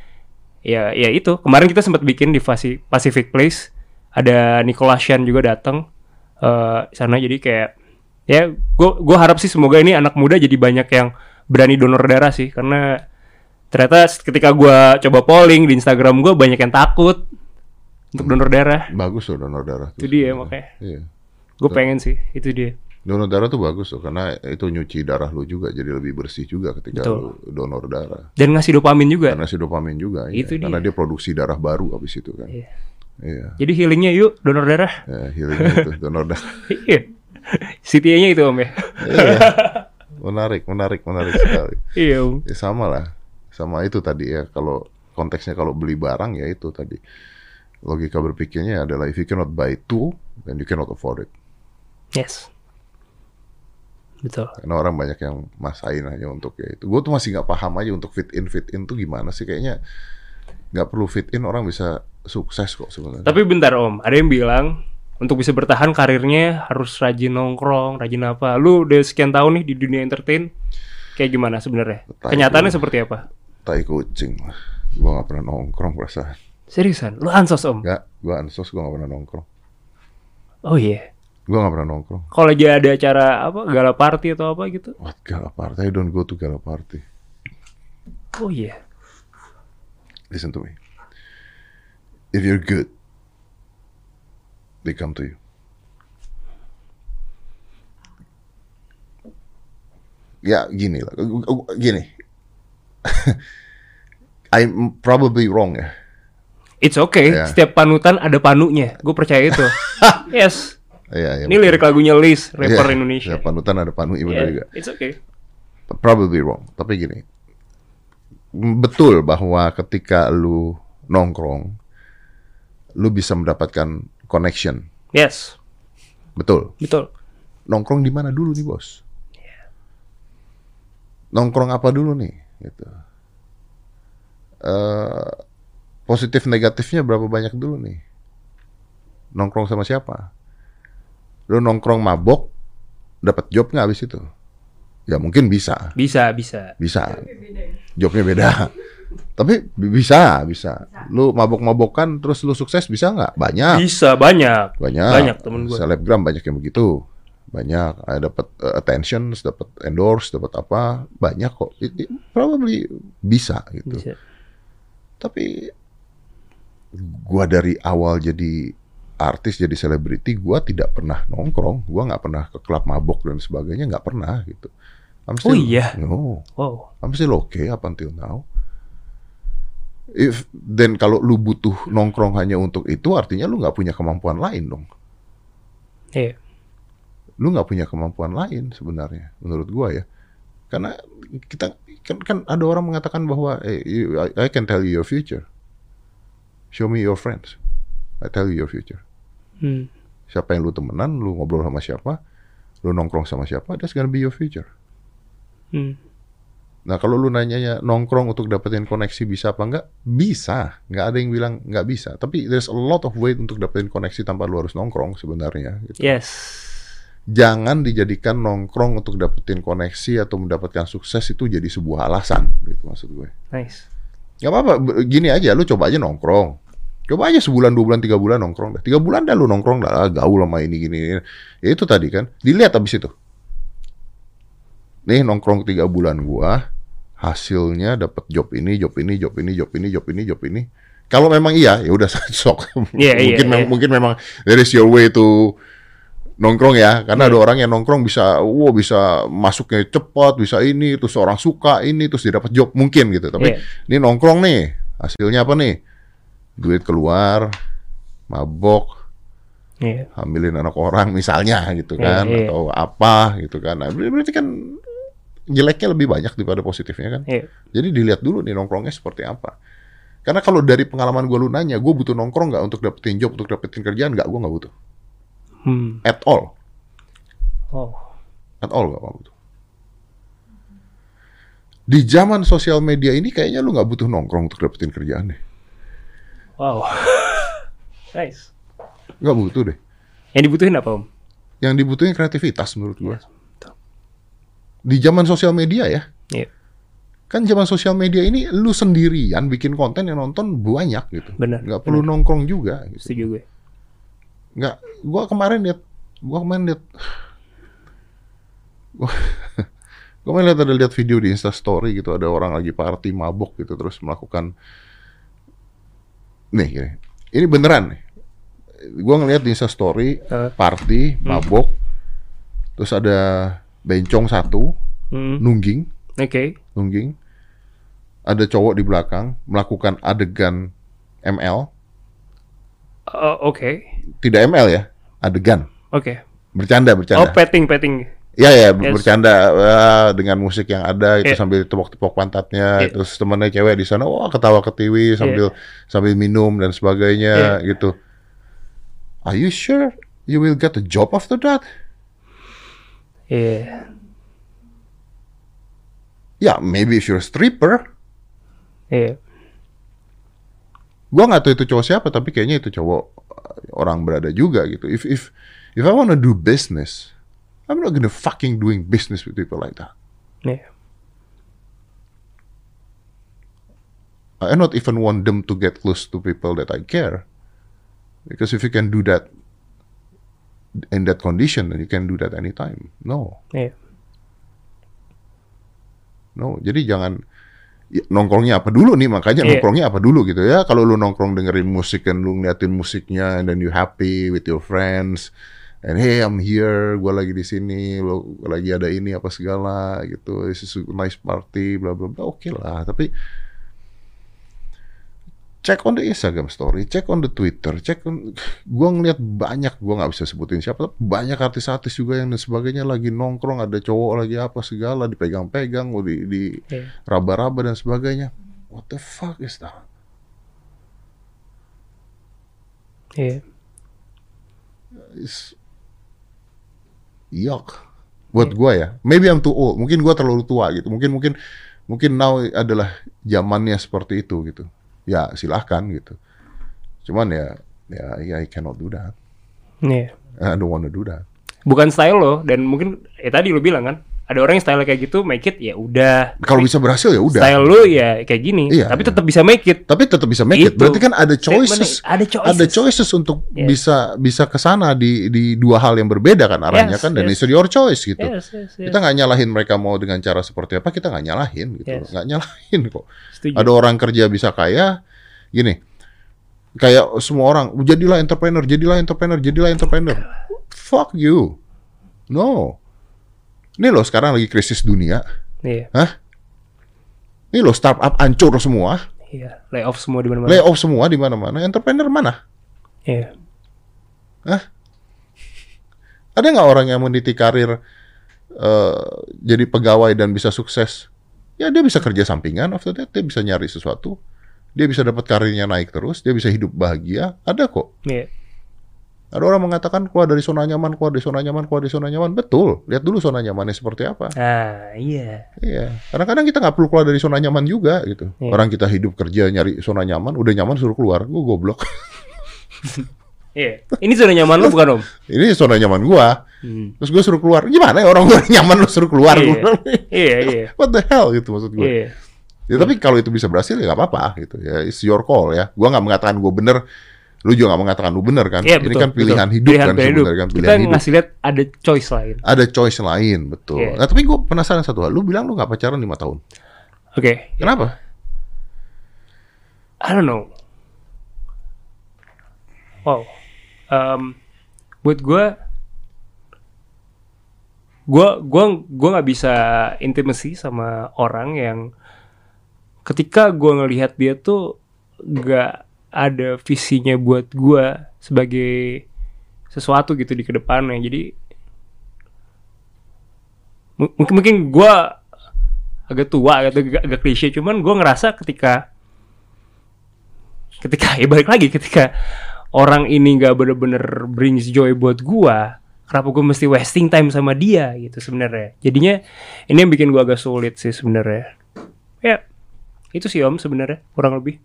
ya ya itu. Kemarin kita sempat bikin di Pacific Place. Ada Nicholas Shan juga datang eh sana. Jadi kayak ya gue gue harap sih semoga ini anak muda jadi banyak yang berani donor darah sih. Karena ternyata ketika gue coba polling di Instagram gue banyak yang takut untuk donor darah. Bagus loh donor darah. itu dia makanya. Iya. gue pengen sih itu dia Donor darah tuh bagus loh karena itu nyuci darah lu juga jadi lebih bersih juga ketika Betul. lu donor darah. dan ngasih dopamin juga Karena si dopamin juga iya. Itu dia. karena dia produksi darah baru habis itu kan. Iya. Iya. jadi healingnya yuk donor darah Ya, healing itu donor darah. iya CTA-nya itu om ya Iya. Menarik, menarik, menarik sekali. iya om Ya, sama lah. Sama itu tadi ya kalau konteksnya kalau beli barang ya itu tadi. Logika berpikirnya adalah if you cannot buy two, then you cannot afford it. yes betul Karena orang banyak yang masain aja untuk ya itu. Gue tuh masih nggak paham aja untuk fit in fit in tuh gimana sih kayaknya nggak perlu fit in orang bisa sukses kok sebenarnya. Tapi bentar om, ada yang bilang untuk bisa bertahan karirnya harus rajin nongkrong, rajin apa. Lu udah sekian tahun nih di dunia entertain, kayak gimana sebenarnya? Kenyataannya gua. seperti apa? Tai kucing lah. Gue nggak pernah nongkrong perasaan. Seriusan, lu ansos om? Nggak, gue ansos gue nggak pernah nongkrong. Oh iya. Gue nggak pernah nongkrong. Kalau lagi ada acara apa, gala party atau apa gitu? What gala party? I don't go to gala party. Oh iya. Listen to me. If you're good, they come to you. Ya gini lah, gini. I'm probably wrong ya. It's okay. Iya. Setiap panutan ada panunya. Gue percaya itu. yes. Iya, iya. Ini lirik lagunya Liz, rapper Iya, Indonesia. iya, panutan ada panu, iya benar Yeah, juga. It's okay. Probably wrong, tapi gini. Betul bahwa ketika lu nongkrong, lu bisa mendapatkan connection. Yes. Betul. Betul. nongkrong di mana dulu nih bos? Nongkrong apa dulu nih? Gitu. Eh, positif negatifnya berapa banyak dulu nih? Nongkrong sama siapa? Lu nongkrong mabok, dapat job nggak habis itu? Ya mungkin bisa, Bisa, bisa. bisa. Jobnya beda. Tapi bi- bisa, bisa. Lu mabok-mabokan terus lu sukses bisa nggak? Banyak. Bisa banyak. banyak Banyak temen gue. selebgram banyak yang begitu banyak ada dapat uh, attention dapat endorse dapat apa banyak kok It- it probably bisa gitu Bisa. tapi gua dari awal jadi artis jadi selebriti gua tidak pernah nongkrong gua nggak pernah ke klub mabok dan sebagainya nggak pernah gitu I'm Oh iya? no Wow. I'm still okay up until now. If then kalau lu butuh nongkrong hanya untuk itu, artinya lu nggak punya kemampuan lain dong. Iya. Lu nggak punya kemampuan lain sebenarnya, menurut gua ya. Karena kita kan, kan ada orang mengatakan bahwa eh, you- I, I can tell you your future. Show me your friends. I tell you your future. Hmm. Siapa yang lu temenan, lu ngobrol sama siapa, lu nongkrong sama siapa, that's gonna be your future. Hmm. Nah kalau lu nanyanya nongkrong untuk dapetin koneksi bisa apa enggak? Bisa. Nggak ada yang bilang nggak bisa. Tapi there's a lot of way untuk dapetin koneksi tanpa lu harus nongkrong sebenarnya. gitu. Yes. Jangan dijadikan nongkrong untuk dapetin koneksi atau mendapatkan sukses itu jadi sebuah alasan. Gitu maksud gue. Nice. Gak apa-apa. Gini aja. Lu coba aja nongkrong. Coba aja sebulan, dua bulan, tiga bulan nongkrong dah. Tiga bulan dah lu nongkrong dah, ah, gaul sama ini gini. Ya itu tadi kan, dilihat abis itu. Nih nongkrong tiga bulan gua, hasilnya dapat job ini, job ini, job ini, job ini, job ini, job ini. Kalau memang iya, ya udah sok. Iya, iya, mungkin mem- iya. mungkin memang there is your way to nongkrong ya, karena ada orang yang nongkrong bisa, wow bisa masuknya cepat, bisa ini, terus orang suka ini, terus dia dapat job mungkin gitu. Tapi Iya. ini nongkrong nih, hasilnya apa nih? Duit keluar, mabok, Iya. hamilin anak orang misalnya gitu Iya, kan, iya. atau apa gitu kan. Nah, ber- berarti kan jeleknya lebih banyak daripada positifnya kan. Iya. Jadi dilihat dulu nih nongkrongnya seperti apa. Karena kalau dari pengalaman gue lu nanya, gue butuh nongkrong nggak untuk dapetin job, untuk dapetin kerjaan nggak? Gue nggak butuh. Hmm. At all, Oh. at all nggak butuh. Di zaman sosial media ini kayaknya lu nggak butuh nongkrong untuk dapetin kerjaan deh. Wow. nice. Nggak butuh deh. Yang dibutuhin apa, Om? Yang dibutuhin kreativitas menurut gue. Iya, betul. Di zaman sosial media ya, Iya. kan zaman sosial media ini lu sendirian bikin konten yang nonton banyak gitu. Benar, Nggak perlu nongkrong juga. Gitu. Setuju gue. Nggak, gua kemarin lihat, gua kemarin lihat, gua, gua kemarin lihat ada lihat video di Insta Story gitu, ada orang lagi party mabok gitu, terus melakukan, nih, gini. ini beneran nih, gua ngeliat di Insta Story Eh. party mabok, terus ada bencong satu Hmm. nungging, Oke. nungging, ada cowok di belakang melakukan adegan ML, Oh, Oke. tidak ML ya, adegan, Oke. bercanda Oh, bercanda. petting, petting. Iya ya Yes. bercanda eh, dengan musik yang ada itu Iya. sambil tepok-tepok pantatnya Iya. terus temennya cewek di sana wah ketawa ketiwi sambil sambil minum dan sebagainya Iya. gitu. Are you sure you will get a job after that? Iya. Ya maybe if you're a stripper. Iya. Gua nggak tahu itu cowok siapa tapi kayaknya itu cowok orang berada juga gitu. If if if I wanna do business, I'm not gonna fucking doing business with people like that. Iya. I not even want them to get close to people that I care. Because if you can do that in that condition, then you can do that anytime. No, Iya. no. Jadi jangan ya, nongkrongnya apa dulu nih makanya Iya. nongkrongnya apa dulu gitu ya. Kalau lu nongkrong dengerin musik dan lu ngeliatin musiknya and then you happy with your friends and hey I'm here, gua lagi di sini, lu lagi ada ini apa segala gitu. This is a nice party, bla bla bla. Oke lah, tapi cek on the Instagram story, cek on the Twitter, cek on, gua ngeliat banyak, gua nggak bisa sebutin siapa, tapi banyak artis-artis juga yang dan sebagainya lagi nongkrong, ada cowok lagi apa segala, dipegang-pegang, di, di raba-raba dan sebagainya. What the fuck is that? Is yuck. Buat gua ya, maybe I'm too old, mungkin gua terlalu tua gitu, mungkin mungkin mungkin now adalah zamannya seperti itu gitu. Ya silahkan gitu. Cuman ya, ya, ya I cannot do that. Iya. I don't want to do that. Bukan style lo dan mungkin ya tadi lo bilang kan, ada orang yang style kayak gitu make it ya udah. Kalau bisa berhasil ya udah. Style lo ya kayak gini, Iya, tapi iya. tetap bisa make it. Tapi tetap bisa make it. Itu. Berarti kan ada choices. Ada choices. Ada choices untuk Yes. bisa bisa ke sana di di dua hal yang berbeda kan arahnya Yes, kan dan yes. it's your choice gitu. Yes, yes, yes. Kita nggak nyalahin mereka mau dengan cara seperti apa, kita nggak nyalahin gitu. Yes. Nggak nyalahin kok. Setuju. Ada orang kerja bisa kaya, gini. Kayak semua orang, jadilah entrepreneur, jadilah entrepreneur, jadilah entrepreneur. Fuck you. No. Ini loh sekarang lagi krisis dunia. Iya. Hah? Ini loh startup hancur semua. Iya. Lay off semua di mana-mana. Layoff semua di mana-mana. Entrepreneur mana? Iya. Ada nggak orang yang meniti karir eh, jadi pegawai dan bisa sukses? Ya dia bisa kerja sampingan after that, dia bisa nyari sesuatu. Dia bisa dapat karirnya naik terus, dia bisa hidup bahagia. Ada kok. Iya. Ada orang mengatakan keluar dari zona nyaman, keluar dari zona nyaman, keluar dari zona nyaman. Betul. Lihat dulu zona nyamannya seperti apa. Ah, iya. Iya. Kadang-kadang kita nggak perlu keluar dari zona nyaman juga gitu. Iya. Orang kita hidup kerja nyari zona nyaman, udah nyaman suruh keluar. Gue goblok. Iya. Ini zona nyaman lo bukan, Om? Ini zona nyaman gua. Hmm. Terus gue suruh keluar. Gimana ya orang gue nyaman lu suruh keluar? Iya. Iya, iya. What the hell gitu maksud gue. Iya. Ya tapi kalau itu bisa berhasil ya nggak apa-apa gitu ya. It's your call ya. Gua nggak mengatakan gua bener, lu juga nggak mengatakan lu bener kan. Ini betul, kan pilihan betul. hidup Pilihan- kan pilihan hidup. sebenarnya kan Kita pilihan hidup. ngasih lihat ada choice lain. Ada choice lain betul. Iya. Nah tapi gue penasaran satu hal. Lu bilang lu nggak pacaran lima tahun. Oke, Kenapa? I don't know. Wow. Um, buat gue, gue gue gue nggak bisa intimacy sama orang yang ketika gue ngelihat dia tuh nggak ada visinya buat gue sebagai sesuatu gitu di ke depannya. Jadi mu- mungkin mungkin gue agak tua agak, agak klise cuman gue ngerasa ketika ketika ya balik lagi ketika orang ini nggak bener-bener brings joy buat gua kenapa gue mesti wasting time sama dia gitu sebenarnya. Jadinya ini yang bikin gua agak sulit sih sebenarnya. Ya itu sih om sebenarnya kurang lebih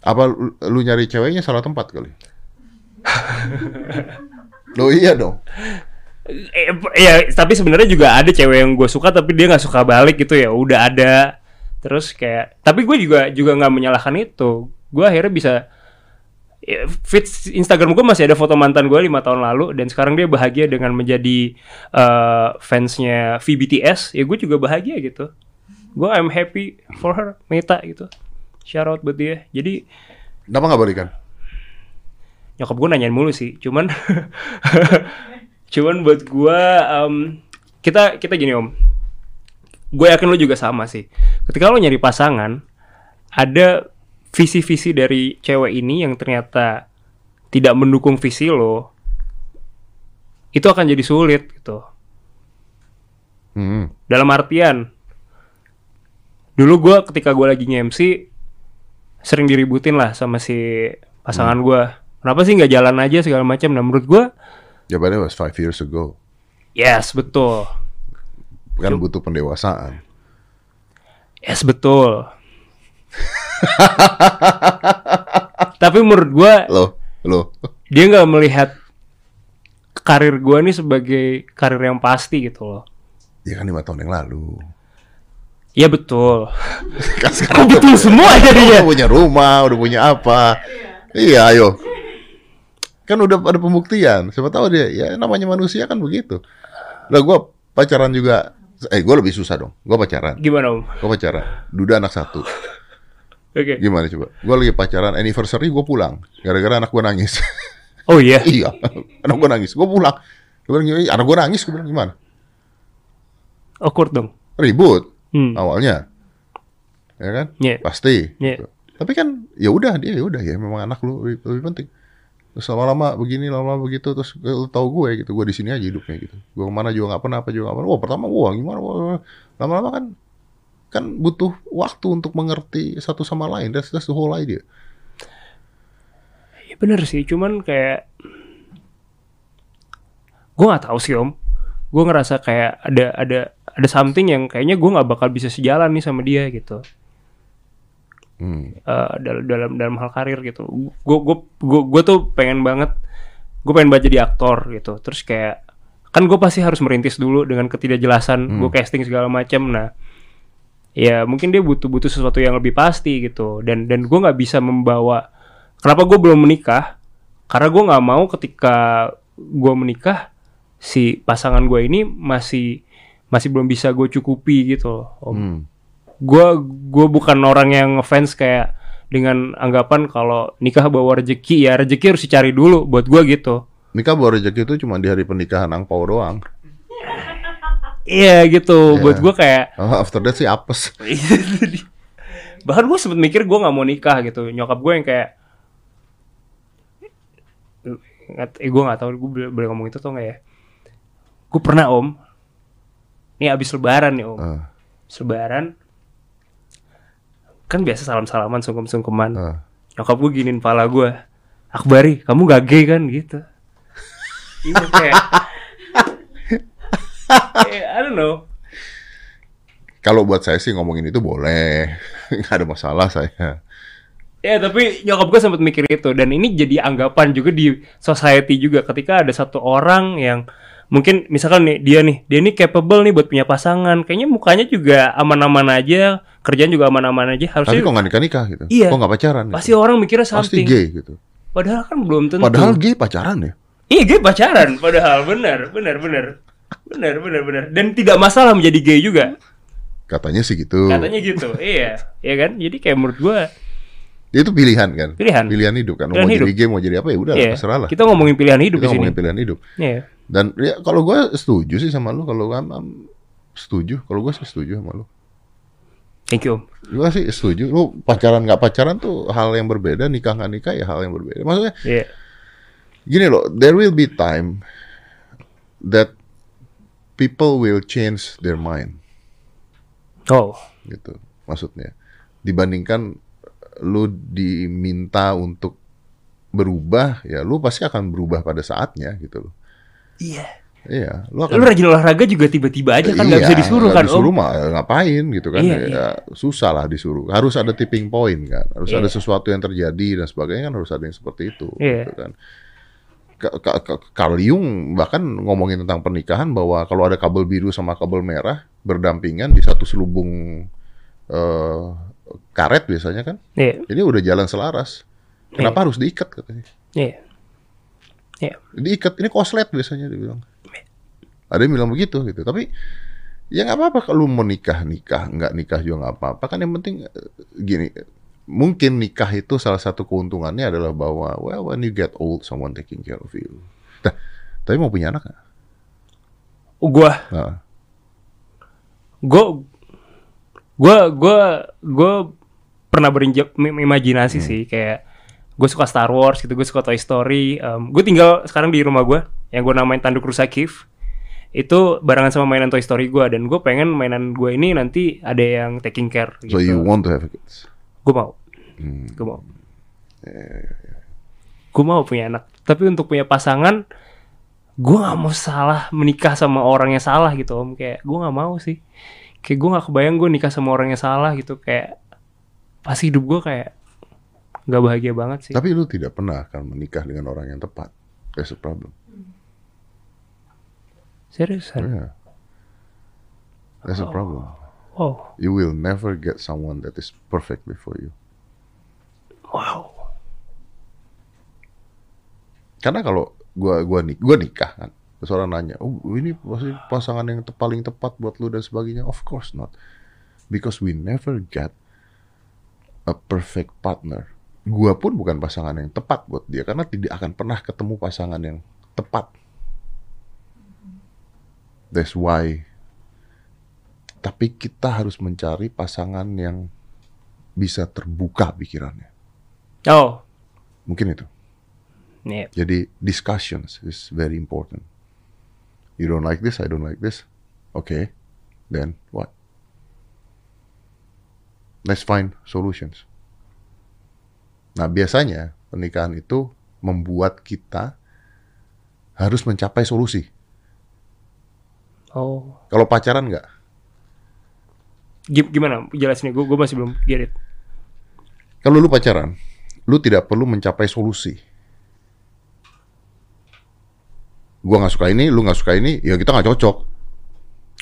Apa lu, lu nyari ceweknya salah tempat kali? Lo iya dong. eh, ya tapi sebenarnya juga ada cewek yang gue suka tapi dia nggak suka balik gitu ya. Udah ada. Terus kayak tapi gue juga juga nggak menyalahkan itu. Gue akhirnya bisa ya, feed Instagram gue masih ada foto mantan gue lima tahun lalu dan sekarang dia bahagia dengan menjadi eh, fansnya VBTS ya gue juga bahagia gitu. Gue I'm happy for her Meta gitu shout out buat dia. Jadi Kenapa nggak balikan? nyokap gue nanyain mulu sih. Cuman cuman buat gue em, kita kita gini om. Gue yakin lo juga sama sih. Ketika lo nyari pasangan ada visi-visi dari cewek ini yang ternyata tidak mendukung visi lo itu akan jadi sulit gitu. Hmm. dalam artian dulu gue ketika gue lagi nge-MC sering diributin lah sama si pasangan gue kenapa sih nggak jalan aja segala macam nah menurut gue Jawabannya was five years ago. yes betul Kan butuh pendewasaan. yes betul tapi menurut gue Lo, lo. dia nggak melihat karir gue nih sebagai karir yang pasti gitu loh Ya kan lima tahun yang lalu. Iya betul Kan Kok betul semua jadinya udah punya rumah, udah punya apa? Iya, ayo. Kan udah ada pembuktian. Siapa tahu dia, ya namanya manusia kan begitu. Lah gue pacaran juga. Eh, gue lebih susah dong. Gue pacaran. gimana om Gue pacaran. Duda anak satu. oke Gimana coba? Gue lagi pacaran anniversary gue pulang. Gara-gara anak gue nangis. oh iya iya, anak gue nangis. Gue pulang. Gue bilang, "Ih, anak gue nangis. Gue bilang, gimana? awkward dong Ribut Hmm. awalnya. Ya kan? Iya. Pasti. Iya. Gitu. Tapi kan ya udah dia ya udah ya memang anak lu lebih, lebih penting. Terus lama-lama begini, lama-lama begitu, terus eh, lu tahu gue gitu, gue di sini aja hidupnya gitu. Gue ke mana juga nggak pernah, apa juga nggak pernah. Wah pertama wah gimana, lama-lama kan kan butuh waktu untuk mengerti satu sama lain. That's, that's the whole idea. Ya bener sih, cuman kayak gue nggak tahu sih om. Gue ngerasa kayak ada ada ada something yang kayaknya gue nggak bakal bisa sejalan nih sama dia gitu. Hmm. Eh, dalam dalam dalam hal karir gitu. Gue gue gue tuh pengen banget, gue pengen banget jadi aktor gitu. Terus kayak kan gue pasti harus merintis dulu dengan ketidakjelasan gue casting segala macam. Nah, ya mungkin dia butuh butuh sesuatu yang lebih pasti gitu. Dan dan gue nggak bisa membawa. Kenapa gue belum menikah? Karena gue nggak mau ketika gue menikah si pasangan gue ini masih masih belum bisa gue cukupi gitu loh. Om Hmm. gue gue bukan orang yang ngefans kayak dengan anggapan kalau nikah bawa rezeki ya rezeki harus dicari dulu buat gue gitu Nikah bawa rezeki itu cuma di hari pernikahan angpau doang. iya gitu Iya. buat gue kayak Oh, after that sih apes. bahkan gue sempet mikir gue nggak mau nikah gitu nyokap gue yang kayak eh gue nggak tahu gue boleh, boleh ngomong itu atau nggak ya gue pernah om ini abis lebaran nih om. Abis lebaran kan biasa salam salaman sungkem sungkeman ah. nyokap gue giniin pala gue Akbari kamu gak gay kan? Gitu. Iya kayak I don't know. Kalau buat saya sih ngomongin itu boleh, nggak ada masalah saya. ya tapi nyokap gue sempat mikir itu. Dan ini jadi anggapan juga di society juga. Ketika ada satu orang yang mungkin misalkan nih dia nih dia nih capable nih buat punya pasangan kayaknya mukanya juga aman-aman aja kerjaan juga aman-aman aja Tapi harusnya kok nggak nikah-nikah gitu? Iya. Kok nggak pacaran? gitu? pasti orang mikirnya Pasti something gay gitu. padahal kan belum tentu Padahal gay pacaran ya. iya gay pacaran padahal benar benar benar benar benar benar dan tidak masalah menjadi gay juga Katanya sih gitu. katanya gitu iya iya kan jadi kayak menurut gua Dia itu pilihan kan? Pilihan. Pilihan hidup kan. Pilihan mau hidup. jadi gay, mau jadi apa ya udah iya terserah lah. kita ngomongin pilihan hidup Kita di sini ngomongin pilihan hidup. iya Dan ya kalau gue setuju sih sama lu. Kalau am, setuju. Kalau gue sih setuju sama lu. thank you Gue sih setuju. Lu pacaran nggak pacaran tuh hal yang berbeda. Nikah nggak nikah ya hal yang berbeda. Maksudnya iya gini loh. There will be time that people will change their mind. oh gitu maksudnya dibandingkan lu diminta untuk berubah ya lu pasti akan berubah pada saatnya gitu loh iya iya lu akan lu rajin olahraga juga tiba-tiba aja kan nggak Iya, bisa disuruh kan disuruh om mah ngapain gitu kan Iya, ya, iya. susah lah disuruh harus ada tipping point kan harus Iya. ada sesuatu yang terjadi dan sebagainya kan harus ada yang seperti itu Iya. gitu kan Ka- ka- ka- Carl Jung bahkan ngomongin tentang pernikahan bahwa kalau ada kabel biru sama kabel merah berdampingan di satu selubung eh, karet biasanya kan. Iya. Ini udah jalan selaras. Kenapa harus diikat katanya? Iya. Iya. Diikat ini koslet biasanya dia bilang. Ada yang bilang begitu gitu. Tapi ya nggak apa-apa kalau mau nikah nikah nggak nikah juga nggak apa-apa. Kan yang penting eh, gini mungkin nikah itu salah satu keuntungannya adalah bahwa well when you get old someone taking care of you. Nah, tapi mau punya anak nggak? gua. Nah, gue gue gue gue pernah berimajinasi Hmm. sih kayak gue suka Star Wars gitu gue suka Toy Story gue tinggal sekarang di rumah gue yang gue namain tanduk rusa Kif. Itu barengan sama mainan Toy Story gue dan gue pengen mainan gue ini nanti ada yang taking care so gitu. you want to have kids? Gue mau. Hmm. gue mau. Gue mau punya anak. Tapi untuk punya pasangan gue nggak mau salah menikah sama orang yang salah gitu om. Kayak gue nggak mau sih kayak gue nggak kebayang gue nikah sama orang yang salah gitu kayak pasti hidup gue kayak nggak bahagia banget sih. Tapi lu tidak pernah akan menikah dengan orang yang tepat. That's a problem. Seriusan yeah. That's a problem. Wow. You will never get someone that is perfectly for you. Wow. Karena kalau gua gua nik gua nikah kan, terus orang nanya, oh ini pasti pasangan yang te- paling tepat buat lu dan sebagainya. Of course not, because we never get a perfect partner. Gua pun bukan pasangan yang tepat buat dia karena tidak akan pernah ketemu pasangan yang tepat. That's why. Tapi kita harus mencari pasangan yang bisa terbuka pikirannya. oh Mungkin itu. nih Jadi discussions is very important. You don't like this, I don't like this. Okay, then what? Let's find solutions. Nah biasanya pernikahan itu membuat kita harus mencapai solusi. oh Kalau pacaran nggak, Gim- gimana jelasinnya gue gue masih belum get it kalau lu pacaran, lu tidak perlu mencapai solusi. Gua nggak suka ini, lu nggak suka ini, ya kita nggak cocok.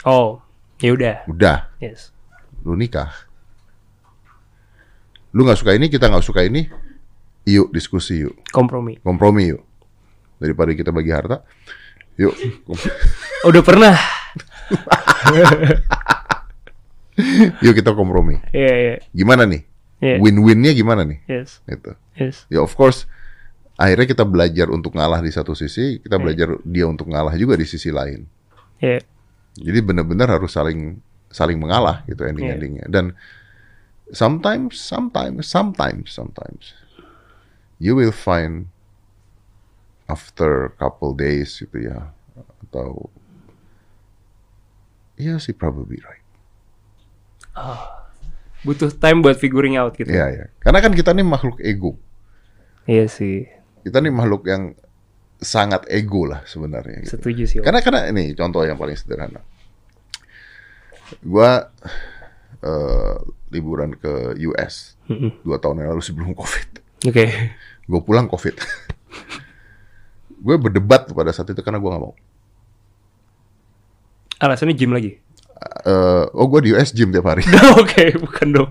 oh ya udah Udah, yes lu nikah. Lu nggak suka ini, kita nggak suka ini, yuk diskusi yuk, kompromi kompromi yuk. Daripada kita bagi harta, yuk. udah pernah yuk kita kompromi. iya iya Gimana nih? Iya. Win-winnya gimana nih? yes Itu. yes Ya of course, akhirnya kita belajar untuk ngalah di satu sisi, kita belajar dia untuk ngalah juga di sisi lain. iya Jadi benar-benar harus saling saling mengalah gitu Iya. ending-endingnya. Dan sometimes, sometimes, sometimes, sometimes you will find after couple days gitu ya atau Iya sih probably right. butuh time buat figuring out gitu Iya ya. Karena kan kita nih makhluk ego. iya sih Kita nih makhluk yang sangat ego lah sebenarnya. Gitu. setuju sih Om. Karena karena ini contoh yang paling sederhana. Gua eh, liburan ke US Mm-mm. dua tahun yang lalu sebelum COVID. oke Gue pulang COVID. gue berdebat pada saat itu karena gue nggak mau. Alasannya gym lagi. Eh, oh gue di US gym tiap hari. Oke, bukan dong.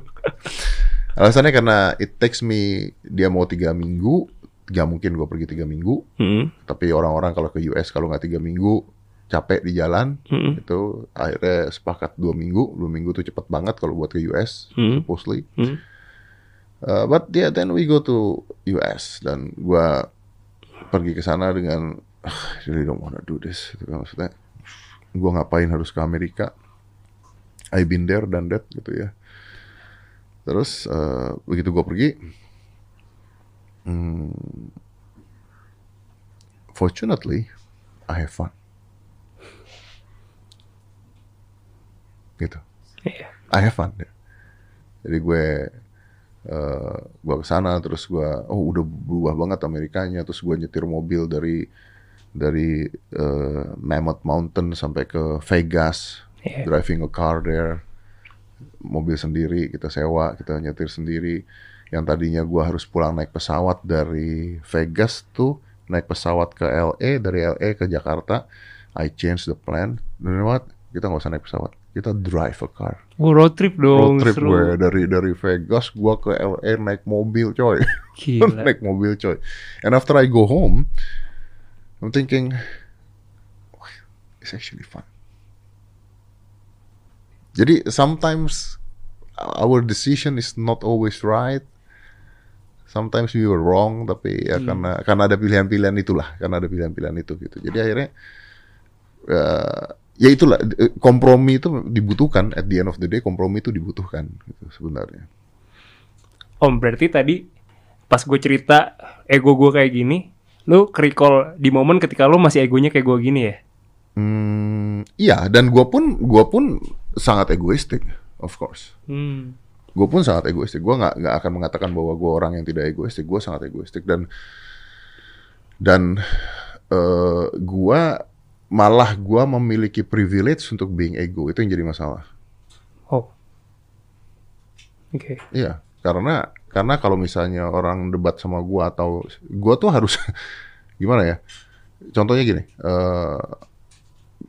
Alasannya karena it takes me dia mau tiga minggu, gak mungkin gue pergi tiga minggu. Hmm. Tapi orang-orang kalau ke US kalau nggak tiga minggu capek di jalan, Hmm. itu akhirnya sepakat dua minggu. Dua minggu tuh cepet banget kalau buat ke US, Hmm. supposedly. Hmm. Uh, but yeah, then we go to US dan gua pergi ke sana dengan "Ah, I really don't wanna do this. Gitu kan maksudnya. Gua ngapain harus ke Amerika? I been there dan that gitu ya. Terus uh, begitu gua pergi, hmm, fortunately I have fun. Gitu. Iya. I have fun. ya. Jadi gue eh gue ke sana terus gue oh udah berubah banget Amerikanya terus gue nyetir mobil dari dari eh, Mammoth Mountain sampai ke Vegas Iya. driving a car there mobil sendiri kita sewa kita nyetir sendiri yang tadinya gue harus pulang naik pesawat dari Vegas tuh naik pesawat ke LA dari LA ke Jakarta I change the plan. Dan you know what? Kita nggak usah naik pesawat. Kita drive a car. Gue road trip dong. road trip seru. gue. Dari dari Vegas gue ke LA naik mobil coy. Naik mobil coy. And after I go home I'm thinking "Wah, it's actually fun. Jadi sometimes our decision is not always right sometimes we were wrong tapi ya karena karena ada pilihan-pilihan itulah karena ada pilihan-pilihan itu gitu jadi akhirnya eh, ya itulah kompromi itu dibutuhkan at the end of the day kompromi itu dibutuhkan gitu sebenarnya Om berarti tadi pas gue cerita ego gue kayak gini, lu recall di momen ketika lu masih egonya kayak gue gini ya? Hmm, iya dan gue pun gua pun sangat egoistik, of course. Hmm. Gue pun sangat egoistik. Gue nggak nggak akan mengatakan bahwa gue orang yang tidak egoistik. Gue sangat egoistik dan dan eh gue malah gue memiliki privilege untuk being ego itu yang jadi masalah. Oh. Oke. Iya, karena karena kalau misalnya orang debat sama gue atau gue tuh harus gimana ya? Contohnya gini, eh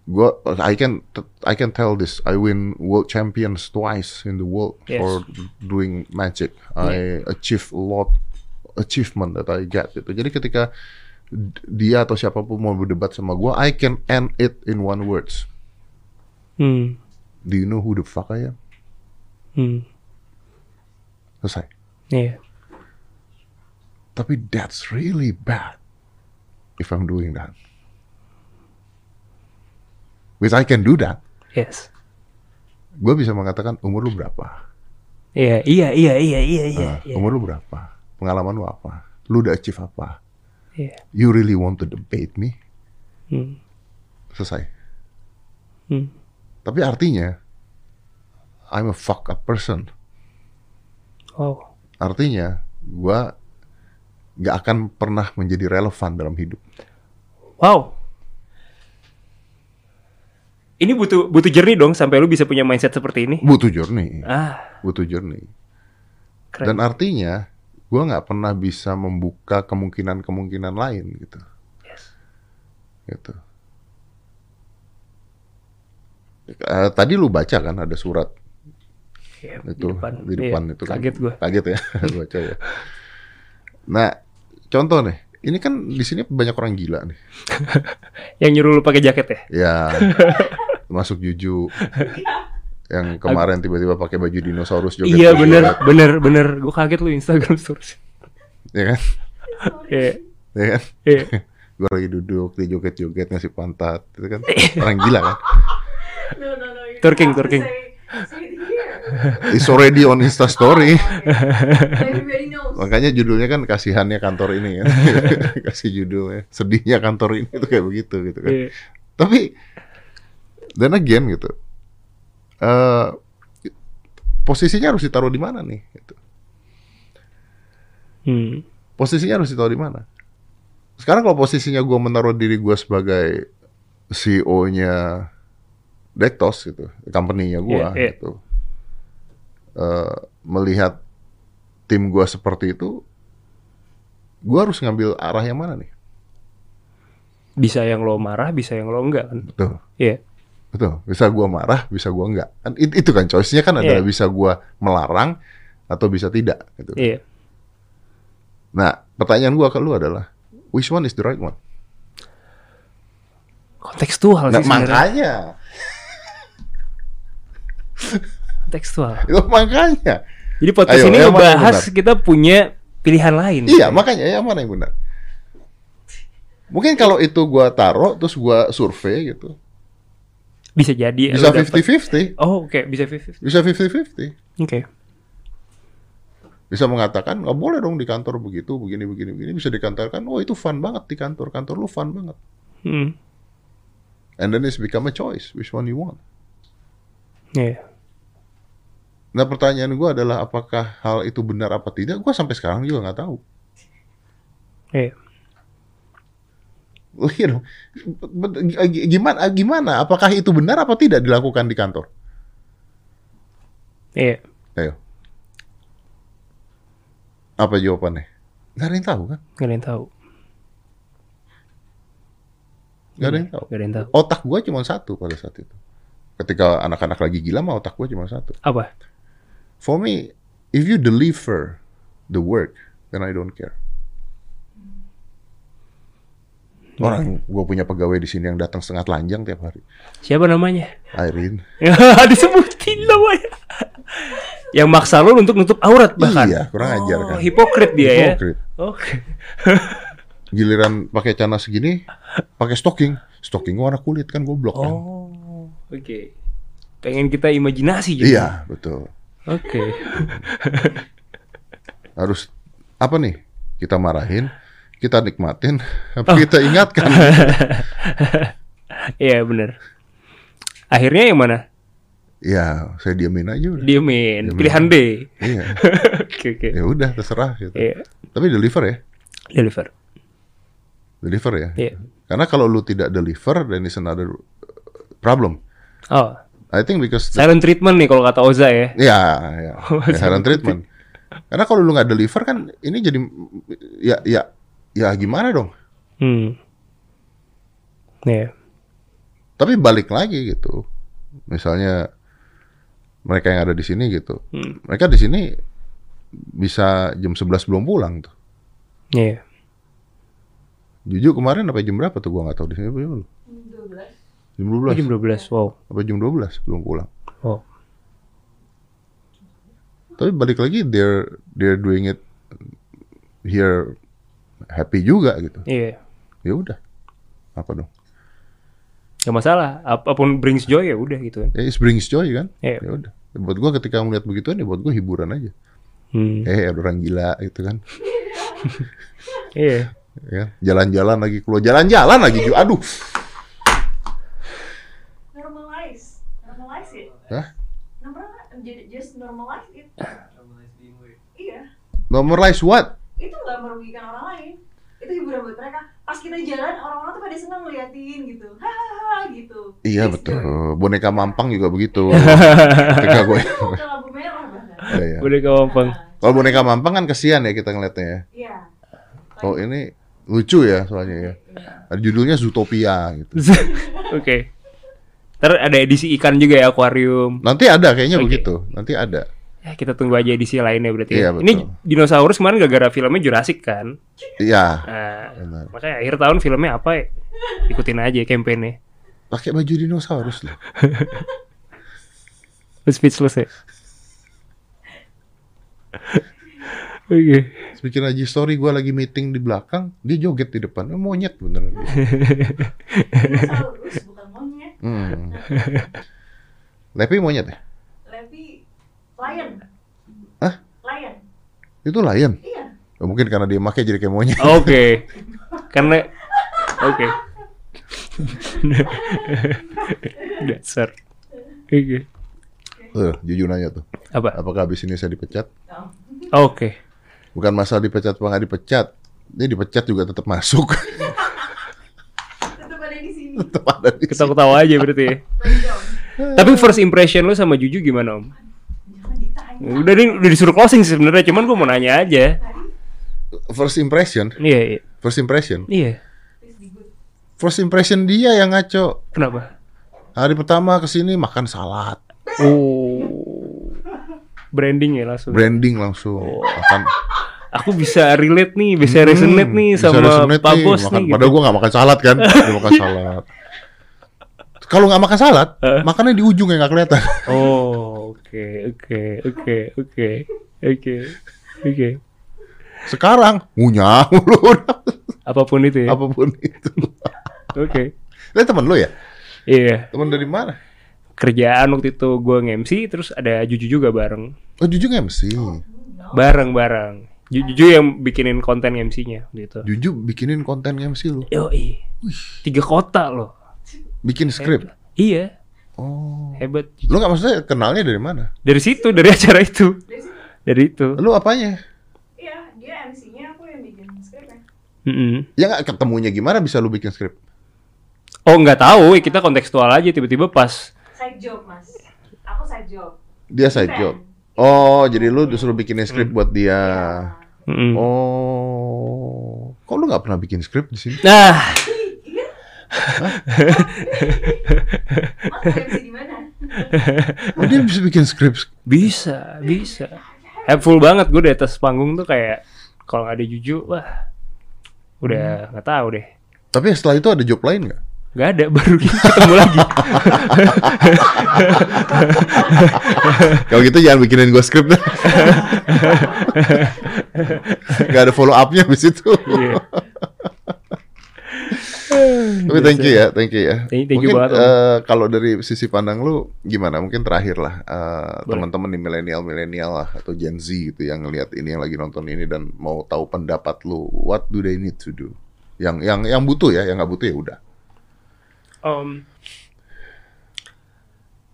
gue I can I can tell this I win world champions twice in the world Yes. for doing magic. I achieve a lot achievement that I get gitu. Jadi ketika dia atau siapa pun mau berdebat sama gue, I can end it in one words. Hmm. Do you know who the fuck I am? Hmm. Selesai. Iya. Tapi that's really bad if I'm doing that. Which I can do that. Yes. Gue bisa mengatakan umur lu berapa? Iya, iya, iya, iya, iya, iya. Nah, umur lu berapa? Pengalaman lu apa? Lu udah achieve apa? Iya. You really want to debate me? Hmm. Selesai. Hmm. Tapi artinya I'm a fuck up person. Wow. Artinya gua nggak akan pernah menjadi relevan dalam hidup. Wow. Ini butuh butuh jernih dong sampai lu bisa punya mindset seperti ini. Butuh journey, Ah, butuh journey. keren. Dan artinya gue nggak pernah bisa membuka kemungkinan-kemungkinan lain gitu. Gitu. Eh, tadi lu baca kan ada surat Iya, itu di depan, Iya, itu kan. Kaget gue. Kaget ya, baca ya. Nah, contoh nih, ini kan di sini banyak orang gila nih. Yang nyuruh lu pakai jaket ya? Ya, masuk Juju. Yang kemarin tiba-tiba pakai baju dinosaurus joget. iya bener, bener, bener. Gue kaget lu Instagram stories. Ya kan? Iya, Ya kan? iya. gue lagi duduk, dia joget-joget ngasih pantat, itu kan orang gila kan? No, no, no. it here. It's already on Insta Story. Everybody knows. Makanya judulnya kan kasihannya kantor ini kan. Kasih judulnya sedihnya kantor ini itu kayak begitu gitu kan. Iya. Tapi dan again gitu. eh posisinya harus ditaruh di mana nih gitu. Hmm. Posisinya harus ditaruh di mana? Sekarang kalau posisinya gue menaruh diri gue sebagai CEO-nya Dektos gitu, company-nya gue Iya, iya. gitu. Eh, melihat tim gue seperti itu, gue harus ngambil arah yang mana nih? Bisa yang lo marah, bisa yang lo enggak kan? Betul. Iya. Betul. Bisa gua marah, bisa gua enggak. Kan it- itu kan choice-nya kan adalah Iya. bisa gua melarang atau bisa tidak gitu. Iya. Nah, pertanyaan gua ke lu adalah which one is the right one? Kontekstual Nah, sih sebenarnya. makanya. Kontekstual. Itu makanya. Jadi podcast Ayo, ini benar? kita punya pilihan lain. Iya, makanya yang mana yang benar? Mungkin kalau itu gua taruh terus gua survei gitu. Bisa jadi. Bisa lu dapet- 50-50. Oh, oke, bisa 50. Bisa 50-50. Oke. Bisa mengatakan nggak boleh dong di kantor begitu, begini begini begini. Bisa dikatakan, oh itu fun banget di kantor, kantor lu fun banget. Hmm. And then it's become a choice, which one you want. Iya. Nah pertanyaan gua adalah apakah hal itu benar apa tidak? Gua sampai sekarang juga nggak tahu. Iya. You know, but gimana gimana? Apakah itu benar apa tidak dilakukan di kantor? Iya. Ayo. Apa jawabannya? Gak ada yang tahu kan? Gak ada yang tahu. Gak ada yang tahu. Gak ada yang tahu. Otak gua cuma satu pada saat itu. Ketika anak-anak lagi gila mah otak gua cuma satu. Apa? For me, if you deliver the work, then I don't care. Orang gue punya pegawai di sini yang datang setengah telanjang tiap hari. Siapa namanya? Irene. Disebutin namanya. Yang maksa lu untuk nutup aurat bahkan. Iya, kurang ajar kan. Oh, hipokrit dia Hipokrit. ya. Oke. Giliran pakai celana segini, pakai stocking. Stocking warna kulit kan goblok kan. Oh, oke. Pengen kita imajinasi jadi. Iya, betul. Oke. Harus apa nih? Kita marahin, kita nikmatin, Oh. apa kita ingatkan. Iya bener. Akhirnya yang mana? ya, saya diamin aja udah. Diemin. Pilihan D. Iya. Oke oke. Ya udah, terserah gitu. Iya. Tapi deliver ya. Deliver. Deliver ya. Iya. Karena kalau lu tidak deliver, then it's another problem. Oh, I think because the- silent treatment nih kalau kata Oza ya. ya, ya, Oh, ya, silent treatment. Karena kalau lu nggak deliver kan ini jadi ya ya ya gimana dong? Hmm. Iya. Tapi balik lagi gitu. Misalnya mereka yang ada di sini gitu. Hmm. Mereka di sini bisa jam 11 belum pulang tuh. Iya. Jujur kemarin apa jam berapa tuh gua nggak tahu di sini belum. 12. Jam Oh, 12. jam 12. Wow. Apa jam 12 belum pulang. Wow. Tapi balik lagi they're they're doing it here happy juga gitu. Iya. Ya udah. Apa dong? Gak masalah. Apa pun brings joy ya udah gitu kan. Ya it brings joy kan? Iya. Ya udah. Buat gua ketika melihat begituan ya buat gua hiburan aja. Hmm. Eh ada orang gila gitu kan. Iya. Ya, jalan-jalan lagi keluar jalan-jalan lagi Ju. Aduh. Normalize. Normalize it. Hah? Normal, jadi just normalize it. Iya. Normalize what? Itu nggak merugikan orang lain. Itu hiburan buat mereka. Pas kita jalan, orang-orang tuh pada senang ngeliatin gitu. Hahaha gitu. Iya It's betul. joy. Boneka mampang juga begitu. ketika gue lampu merah. Iya, iya. Udah gampang. Kalau boneka mampang kan kesian ya kita ngeliatnya ya. Iya. Oh ini lucu ya soalnya ya. Ada judulnya Zootopia gitu. Oke. Ntar ada edisi ikan juga ya akuarium. Nanti ada kayaknya Oke. begitu. Nanti ada. Ya, kita tunggu aja edisi lainnya berarti. Iya, ya. Ini betul. dinosaurus kemarin gara-gara filmnya Jurassic kan. Iya. Nah, Benar. makanya akhir tahun filmnya apa ya? Ikutin aja campaign-nya. Pakai baju dinosaurus loh. Lu speechless ya? Oke. Bikin aja story gue lagi meeting di belakang, dia joget di depan. Eh, monyet beneran. Dinosaurus bukan monyet. Hmm. Lepi monyet ya? Lion. Hah? Lion. Itu lion. Iya. Oh, mungkin karena dia pakai jadi kayak monyet. Oke. Karena oke. Dasar. Oke. Eh, jujur nanya tuh. Apa? Apakah habis ini saya dipecat? Oh. Oke. Bukan masalah dipecat apa nggak dipecat. Dia dipecat juga tetap masuk. Tetap ada di sini. tetap ada di Kita ketawa aja berarti ya. Tapi first impression lu sama Juju gimana, Om? Udah nih udah disuruh closing sih sebenarnya, cuman gua mau nanya aja. First impression. Iya, iya. First impression. Iya. Good. First impression dia yang ngaco. Kenapa? Hari pertama ke sini makan salad, Oh. Branding ya langsung. branding langsung. Makan Aku bisa relate nih, bisa resonate nih Hmm, bisa sama resonate Pak nih, Bos makan, nih. Padahal gitu. gue gak makan salad kan, dia makan salad. Kalau nggak makan salad, Eh. makannya di ujung yang nggak kelihatan. Oh, oke, oke, oke, oke, oke, oke. Sekarang ngunyah mulu, Apa pun itu ya. apa pun itu. Oke. Ini temen lu ya? Iya. Temen dari mana? Kerjaan waktu itu gue nge-MC terus ada Juju juga bareng. Oh Juju MC. Bareng-bareng. Ju- Juju yang bikinin konten MC-nya gitu. Juju bikinin konten MC lu. Yoi. Tiga kota loh. Bikin skrip. Iya. Oh. Hebat. Lu nggak maksudnya kenalnya dari mana? Dari situ, dari acara itu. Dari situ. Dari itu. Lu apanya? Iya, dia MC-nya aku yang bikin skripnya. Mm-mm. Ya nggak ketemunya gimana bisa lu bikin skrip? Oh nggak tahu, kita kontekstual aja tiba-tiba pas. Side job, Mas. Aku side job. Dia side job. Oh, jadi lu disuruh bikinin skrip buat dia. Mm-mm. Oh, kok lu nggak pernah bikin skrip di sini? Nah, Mas MC di mana? Oh, dia bisa bikin skrip. bisa, bisa. Helpful banget gue di atas panggung tuh kayak kalau nggak ada Juju, wah, udah nggak tahu deh. Tapi setelah itu ada job lain nggak? Gak ada, baru ketemu lagi. Kalau gitu jangan bikinin gue skrip dah. Gak ada follow up-nya di situ. Iya. Tapi thank you ya, thank you ya. Thank- thank you Mungkin banget, eh, kalau dari sisi pandang lu gimana? Mungkin terakhir lah Boleh. teman-teman di milenial-milenial lah atau Gen Z gitu yang ngelihat ini yang lagi nonton ini dan mau tahu pendapat lu, what do they need to do? Yang yang yang butuh ya, yang nggak butuh ya udah. Um,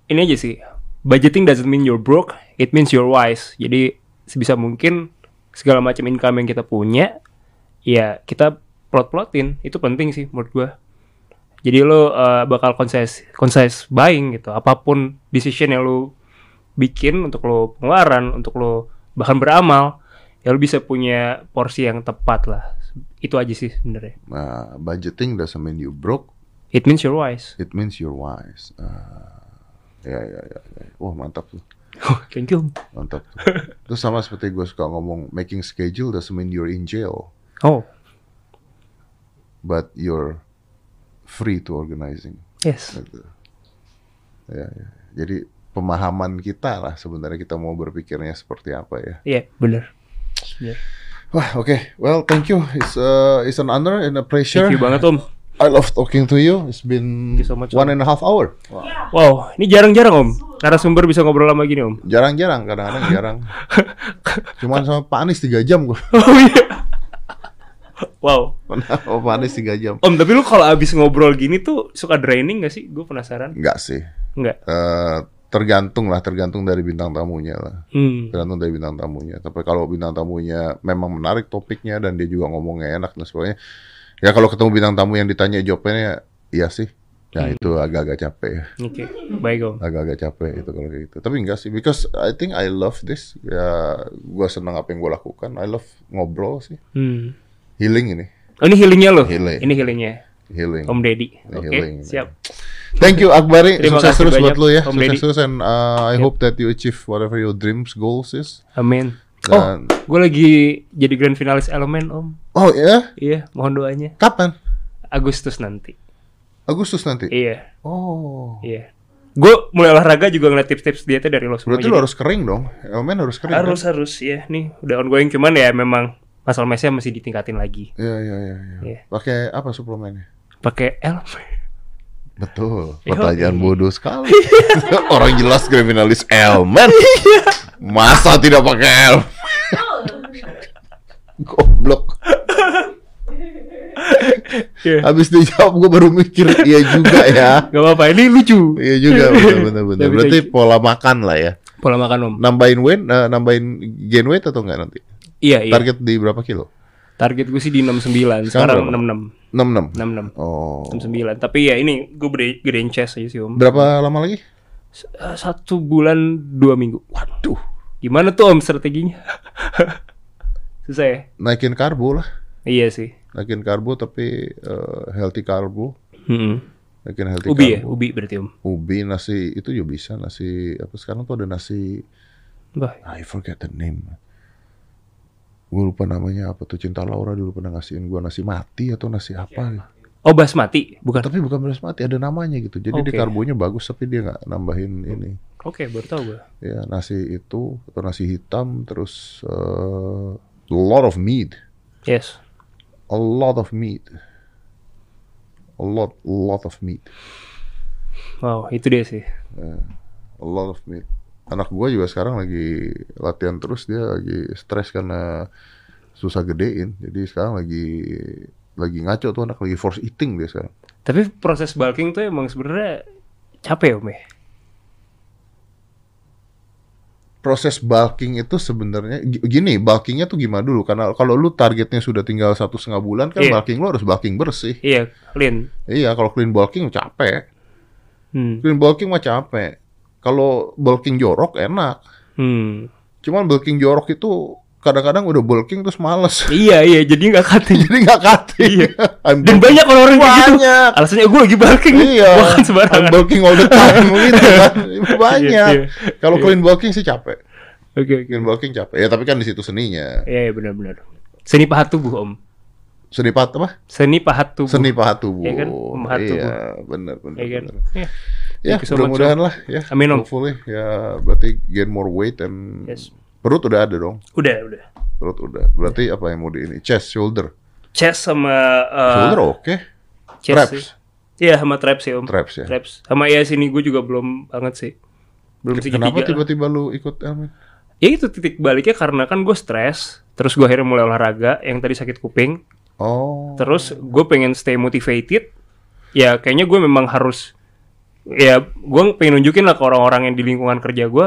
ini aja sih. Budgeting doesn't mean you're broke, it means you're wise. Jadi sebisa mungkin segala macam income yang kita punya, ya kita plot-plotin. Itu penting sih menurut gua. Jadi lo uh, bakal concise, concise buying gitu. Apa pun decision yang lo bikin untuk lo pengeluaran, untuk lo bahkan beramal, ya lo bisa punya porsi yang tepat lah. Itu aja sih sebenarnya. Nah, budgeting doesn't mean you broke, It means you're wise. it means you're wise. Ah, ya, ya, ya, ya. Wah mantap tuh, Thank you. mantap tuh. Itu sama seperti gue suka ngomong, making schedule doesn't mean you're in jail, Oh, but you're free to organizing. yes. Gitu. Ya, ya. Jadi pemahaman kita lah sebenarnya kita mau berpikirnya seperti apa ya. Iya, bener. Bener. Wah, oke. Well, thank you. It's uh, it's an honor and a pleasure. Thank you banget Om. I love talking to you. It's been so much, one and a half hour. Ya, Wow, ini jarang-jarang Om. Narasumber bisa ngobrol lama gini Om. Jarang-jarang, kadang-kadang jarang. Cuman sama Pak Anies 3 jam gue. Oh iya. Wow. Oh, Pak Anies 3 jam. Om, tapi lu kalau abis ngobrol gini tuh suka draining gak sih? Gue penasaran. Enggak sih. Enggak. Eh, tergantung lah, tergantung dari bintang tamunya lah. Hmm. Tergantung dari bintang tamunya. Tapi kalau bintang tamunya memang menarik topiknya dan dia juga ngomongnya enak dan sebagainya. Ya kalau ketemu bintang tamu yang ditanya jawabnya iya sih. Ya Hmm. itu agak-agak capek ya. Oke. Baik Om. Agak-agak capek itu kalau kayak gitu. Tapi enggak sih, because I think I love this. Ya, gua senang apa yang gua lakukan. I love ngobrol sih. Hmm. Healing ini, Oh, ini healingnya loh. Healing. Ini healingnya. healing. Om Deddy. Oke, healing. siap. Thank you Akbari, Terima sukses kasih terus buat banyak, lu ya. Om Sukses terus and uh, I Yep. hope that you achieve whatever your dreams, goals is. Amin. Oh, Dan- gue lagi jadi grand finalis elemen Om. Oh ya, Iya, mohon doanya. kapan? Agustus nanti. Agustus nanti. Iya, Oh. iya. Gue mulai olahraga juga ngeliat tips-tips dietnya dari lo semua. Berarti lu harus kering dong. Elemen harus kering. harus Kan? harus ya nih udah ongoing cuman ya memang masalah mesnya masih ditingkatin lagi Iya, iya, iya, iya. Iya. Pakai apa suplemennya? pakai L Betul. Pertanyaan iya. bodoh sekali. Orang jelas kriminalis elemen. Masa tidak pakai elemen? Goblok. Iya. Habis dijawab gue baru mikir iya juga ya. Gak apa-apa ini lucu Iya juga. Tapi Berarti pola makan lah ya. pola makan om Nambahin weight, eh, nambahin gain weight atau enggak nanti? Iya iya target, Target di berapa kilo? gue sih di 69 Sekarang sekarang berapa? 66 66. 66 Oh. 69 tapi ya ini gue gede gedein chest aja sih om Berapa lama lagi? S- eh, satu bulan dua minggu Waduh, gimana tuh om strateginya susah ya naikin karbo lah. iya sih Naikin karbo tapi eh, healthy karbo. Mm-mm. Making healthy Ubi ya, carbo. ubi berarti om. Ubi, nasi itu juga bisa. Nasi apa sekarang tuh ada nasi Bah, I forget the name. Gue lupa namanya apa tuh Cinta Laura dulu pernah ngasihin gue nasi mati atau nasi apa. Oh basmati, bukan? Tapi bukan beras mati, ada namanya gitu. Jadi di Oke. karbonya bagus tapi dia nggak nambahin ini. Oke, baru tahu gue. Ya nasi itu atau nasi hitam terus eh, a lot of meat, Yes. a lot of meat, a lot, a lot of meat, Wow, itu dia sih. a lot of meat. Anak gue juga sekarang lagi latihan terus dia lagi stres karena susah gedein. Jadi sekarang lagi lagi ngaco tuh anak lagi force eating dia sekarang. Tapi proses bulking tuh emang sebenarnya capek om ya. proses bulking itu sebenarnya gi- gini bulkingnya tuh gimana dulu karena kalau lu targetnya sudah tinggal satu setengah bulan kan Iya. bulking lu harus bulking bersih Iya, clean. iya kalau clean bulking capek Hmm. clean bulking mah capek kalau bulking jorok enak Hmm. cuman bulking jorok itu kadang-kadang udah bulking terus males Iya, iya, jadi nggak cutting. jadi nggak cutting Iya. I'm Dan bulking- banyak orang-orang kayak gitu. banyak Alasannya gue lagi bulking. iya Bukan I'm sembarangan. bulking all the time gitu kan banyak Iya, kalau iya. clean bulking sih capek Oke, oke. clean bulking capek ya tapi kan di situ seninya Iya, iya benar-benar. Seni pahat tubuh om. seni pahat apa Seni pahat tubuh. Seni pahat tubuh. Iya kan? Tubuh. Iya, benar benar. Iya kan? benar. Iya. Ya, you so mudah-mudahan lah ya. Amin, Om. Hopefully ya berarti gain more weight and Yes. perut udah ada dong. Udah, udah. Perut udah. Berarti apa yang mau di ini? Chest, shoulder. Chest sama uh, shoulder oke. chest Traps. sih. Iya, sama traps sih om. Traps ya. Traps. Sama ya sini gue juga belum banget sih. Belum segitiga. Kenapa tiba-tiba lu ikut Amin? Ya itu titik baliknya karena kan gue stres. Terus gue akhirnya mulai olahraga. Yang tadi sakit kuping. Oh. Terus gue pengen stay motivated. Ya kayaknya gue memang harus. Ya gue pengen nunjukin lah ke orang-orang yang di lingkungan kerja gue.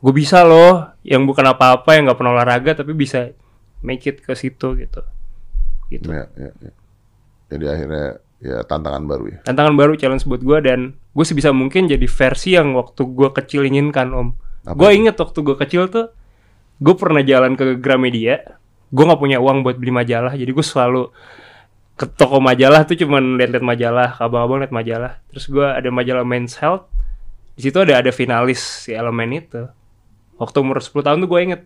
Gue bisa loh. Yang bukan apa-apa. Yang gak pernah olahraga. Tapi bisa make it ke situ gitu. Gitu. Ya, ya, ya. Jadi akhirnya ya tantangan baru ya. tantangan baru challenge buat gue dan gue sebisa mungkin jadi versi yang waktu gue kecil inginkan om gue inget waktu gue kecil tuh gue pernah jalan ke Gramedia gue nggak punya uang buat beli majalah jadi gue selalu ke toko majalah tuh cuman liat-liat majalah abang-abang liat majalah. Terus gue ada majalah Men's Health. Di situ ada ada finalis si elemen itu. Waktu umur 10 tahun tuh gue inget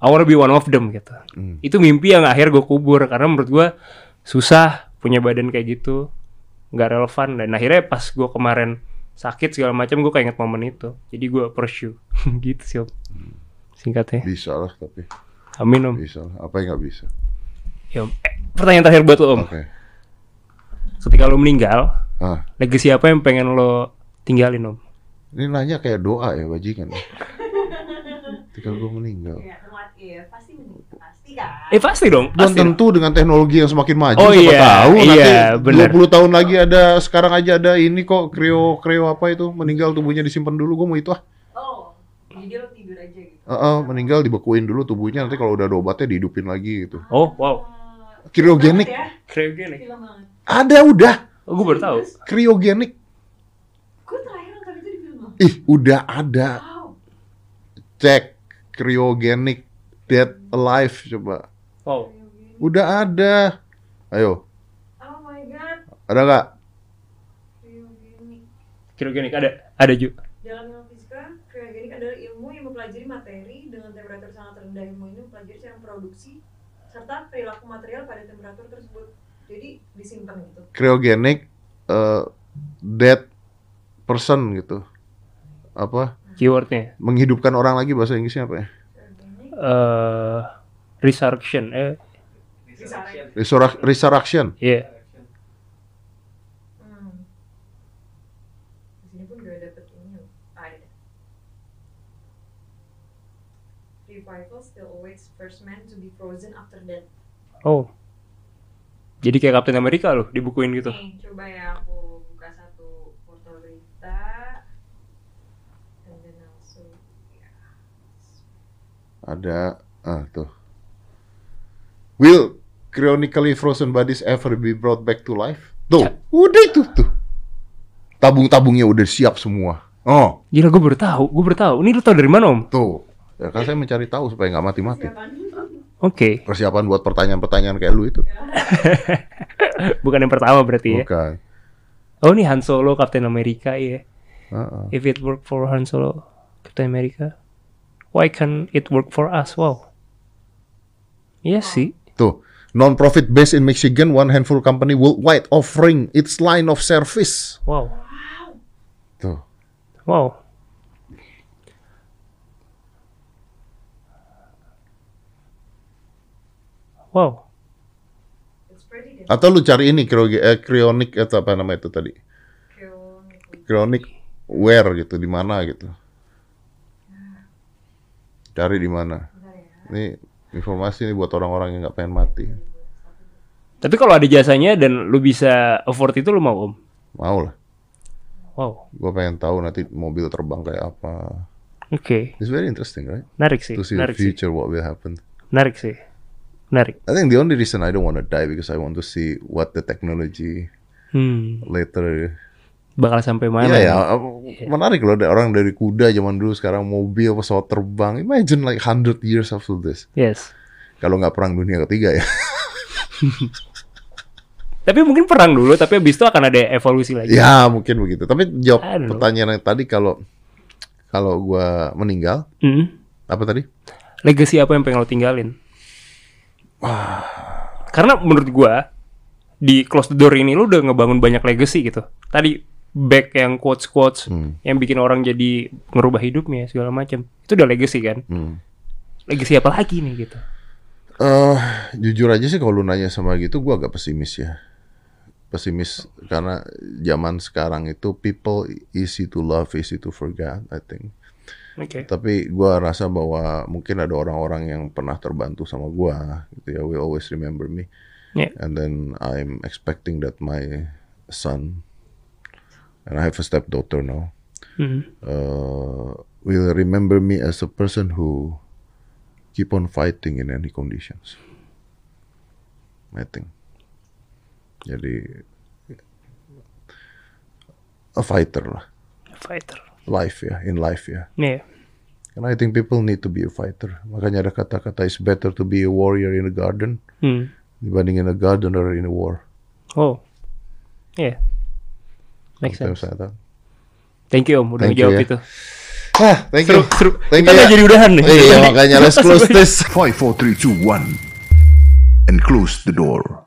I wanna be one of them gitu. Hmm. itu mimpi yang akhir gue kubur karena menurut gue susah punya badan kayak gitu nggak relevan. Dan akhirnya pas gue kemarin sakit segala macam gue keinget momen itu. Jadi gue pursue. Gitu sih om. Singkatnya. Bisa lah tapi. amin om. Bisa lah. Apa yang nggak bisa? ya om Eh, pertanyaan terakhir buat lo om Oke. ketika lo meninggal Ah, legacy apa yang pengen lo tinggalin om ini nanya kayak doa ya bajingan. Ketika gue meninggal. Ya, iya, pasti. Pasti kan? eh pasti dong Belum pasti tentu dengan teknologi yang semakin maju Oh siapa iya, tahu nanti iya, bener. 20 tahun lagi ada sekarang aja ada ini kok krio krio apa itu meninggal tubuhnya disimpan dulu gue mau itu ah Oh, jadi lo tidur aja gitu. Eh, eh, meninggal dibekuin dulu tubuhnya nanti kalau udah ada obatnya dihidupin lagi gitu oh wow kriogenik ya, kriogenik ada udah. Oh, gue baru tahu. Kriogenik Gue terakhir nonton itu di film ih udah ada. Wow. cek. Kriogenik dead alive coba. Wow. Udah ada. Ayo. Oh my god, ada nggak? Kriogenik. kriogenik ada. Ada juga Dalam ilmu fisika, kriogenik adalah ilmu yang mempelajari materi dengan temperatur sangat rendah. Ilmu ini mempelajari cara produksi serta perilaku material pada temperatur tersebut. Jadi disimpan gitu. kriogenik eh, dead person gitu apa keywordnya menghidupkan orang lagi bahasa Inggrisnya apa ya? Eh resurrection eh bisa Resurrec- resurrection. iya Hmm. Di sini pun gak dapet ini loh. Ah, Ada. Revival still awaits first man to be frozen. Oh jadi kayak Captain America loh dibukuin gitu Nih, coba ya aku buka satu portal berita. And then also, ya. Ada ah tuh. Will cryonically frozen bodies ever be brought back to life? Tuh, udah itu tuh. Tabung-tabungnya udah siap semua. Oh, gila gue baru tahu gue baru tahu ini lu tau dari mana om tuh. Ya kan saya mencari tahu supaya nggak mati-mati. Oke Persiapan buat pertanyaan-pertanyaan kayak lu itu. bukan yang pertama berarti ya Bukan. oh ini Han Solo Captain America ya. Heeh. If it work for Han Solo Captain America, why can it work for us? Wow. Iya sih. Tuh, non-profit based in Michigan, one handful company worldwide offering its line of service. Wow. Tuh. Wow. Wow. Atau lu cari ini eh, cryonic atau apa nama itu tadi? Cryonic wear gitu di mana gitu. Cari di mana? Ini informasi nih buat orang-orang yang nggak pengen mati. Tapi kalau ada jasanya dan lu bisa afford itu lu mau om? Mau lah. Wow. Gue pengen tahu nanti mobil terbang kayak apa. Oke. It's very interesting, right? Menarik sih. To see the Menarik sih. future, what will happen. Menarik sih. Menarik. I think the only reason I don't want to die because I want to see what the technology Hmm. later. Bakal sampai mana? Iya ya, menarik loh. Orang dari kuda zaman dulu sekarang mobil, pesawat terbang. Imagine like 100 years after this. Yes. Kalau nggak perang dunia ketiga ya. Tapi mungkin perang dulu, tapi habis itu akan ada evolusi lagi. ya mungkin begitu. Tapi jawab pertanyaan yang tadi kalau kalau gua meninggal Hmm. apa tadi? Legacy apa yang pengen lo tinggalin? Karena menurut gua di close the door ini lu udah ngebangun banyak legacy gitu. Tadi back yang quotes quotes Hmm. yang bikin orang jadi ngerubah hidupnya segala macam. Itu udah legacy kan? Hmm. Legacy apa lagi nih gitu? Eh, jujur aja sih kalau lu nanya sama gitu, gua agak pesimis ya. Pesimis karena zaman sekarang itu people easy to love, easy to forget, I think. Oke. Tapi gua rasa bahwa mungkin ada orang-orang yang pernah terbantu sama gua, gitu ya. Will always remember me. Ya. And then I'm expecting that my son, and I have a stepdaughter now, Hmm. uh, will remember me as a person who keep on fighting in any conditions. I think. Jadi a fighter lah, Fighter. Life ya, in life ya. Iya. And I think people need to be a fighter. Makanya ada kata-kata it's better to be a warrior in a garden Hmm. dibanding in a garden or in a war. Oh. Iya. Make Sometimes sense. that. Thank you Om udah Thank you, ngejawab ya. itu. Ah, thank Seru, you. seru. Thank Kita you. ya. jadi udahan nih. Iya, makanya let's close this. Five, four, three, two, one, and close the door.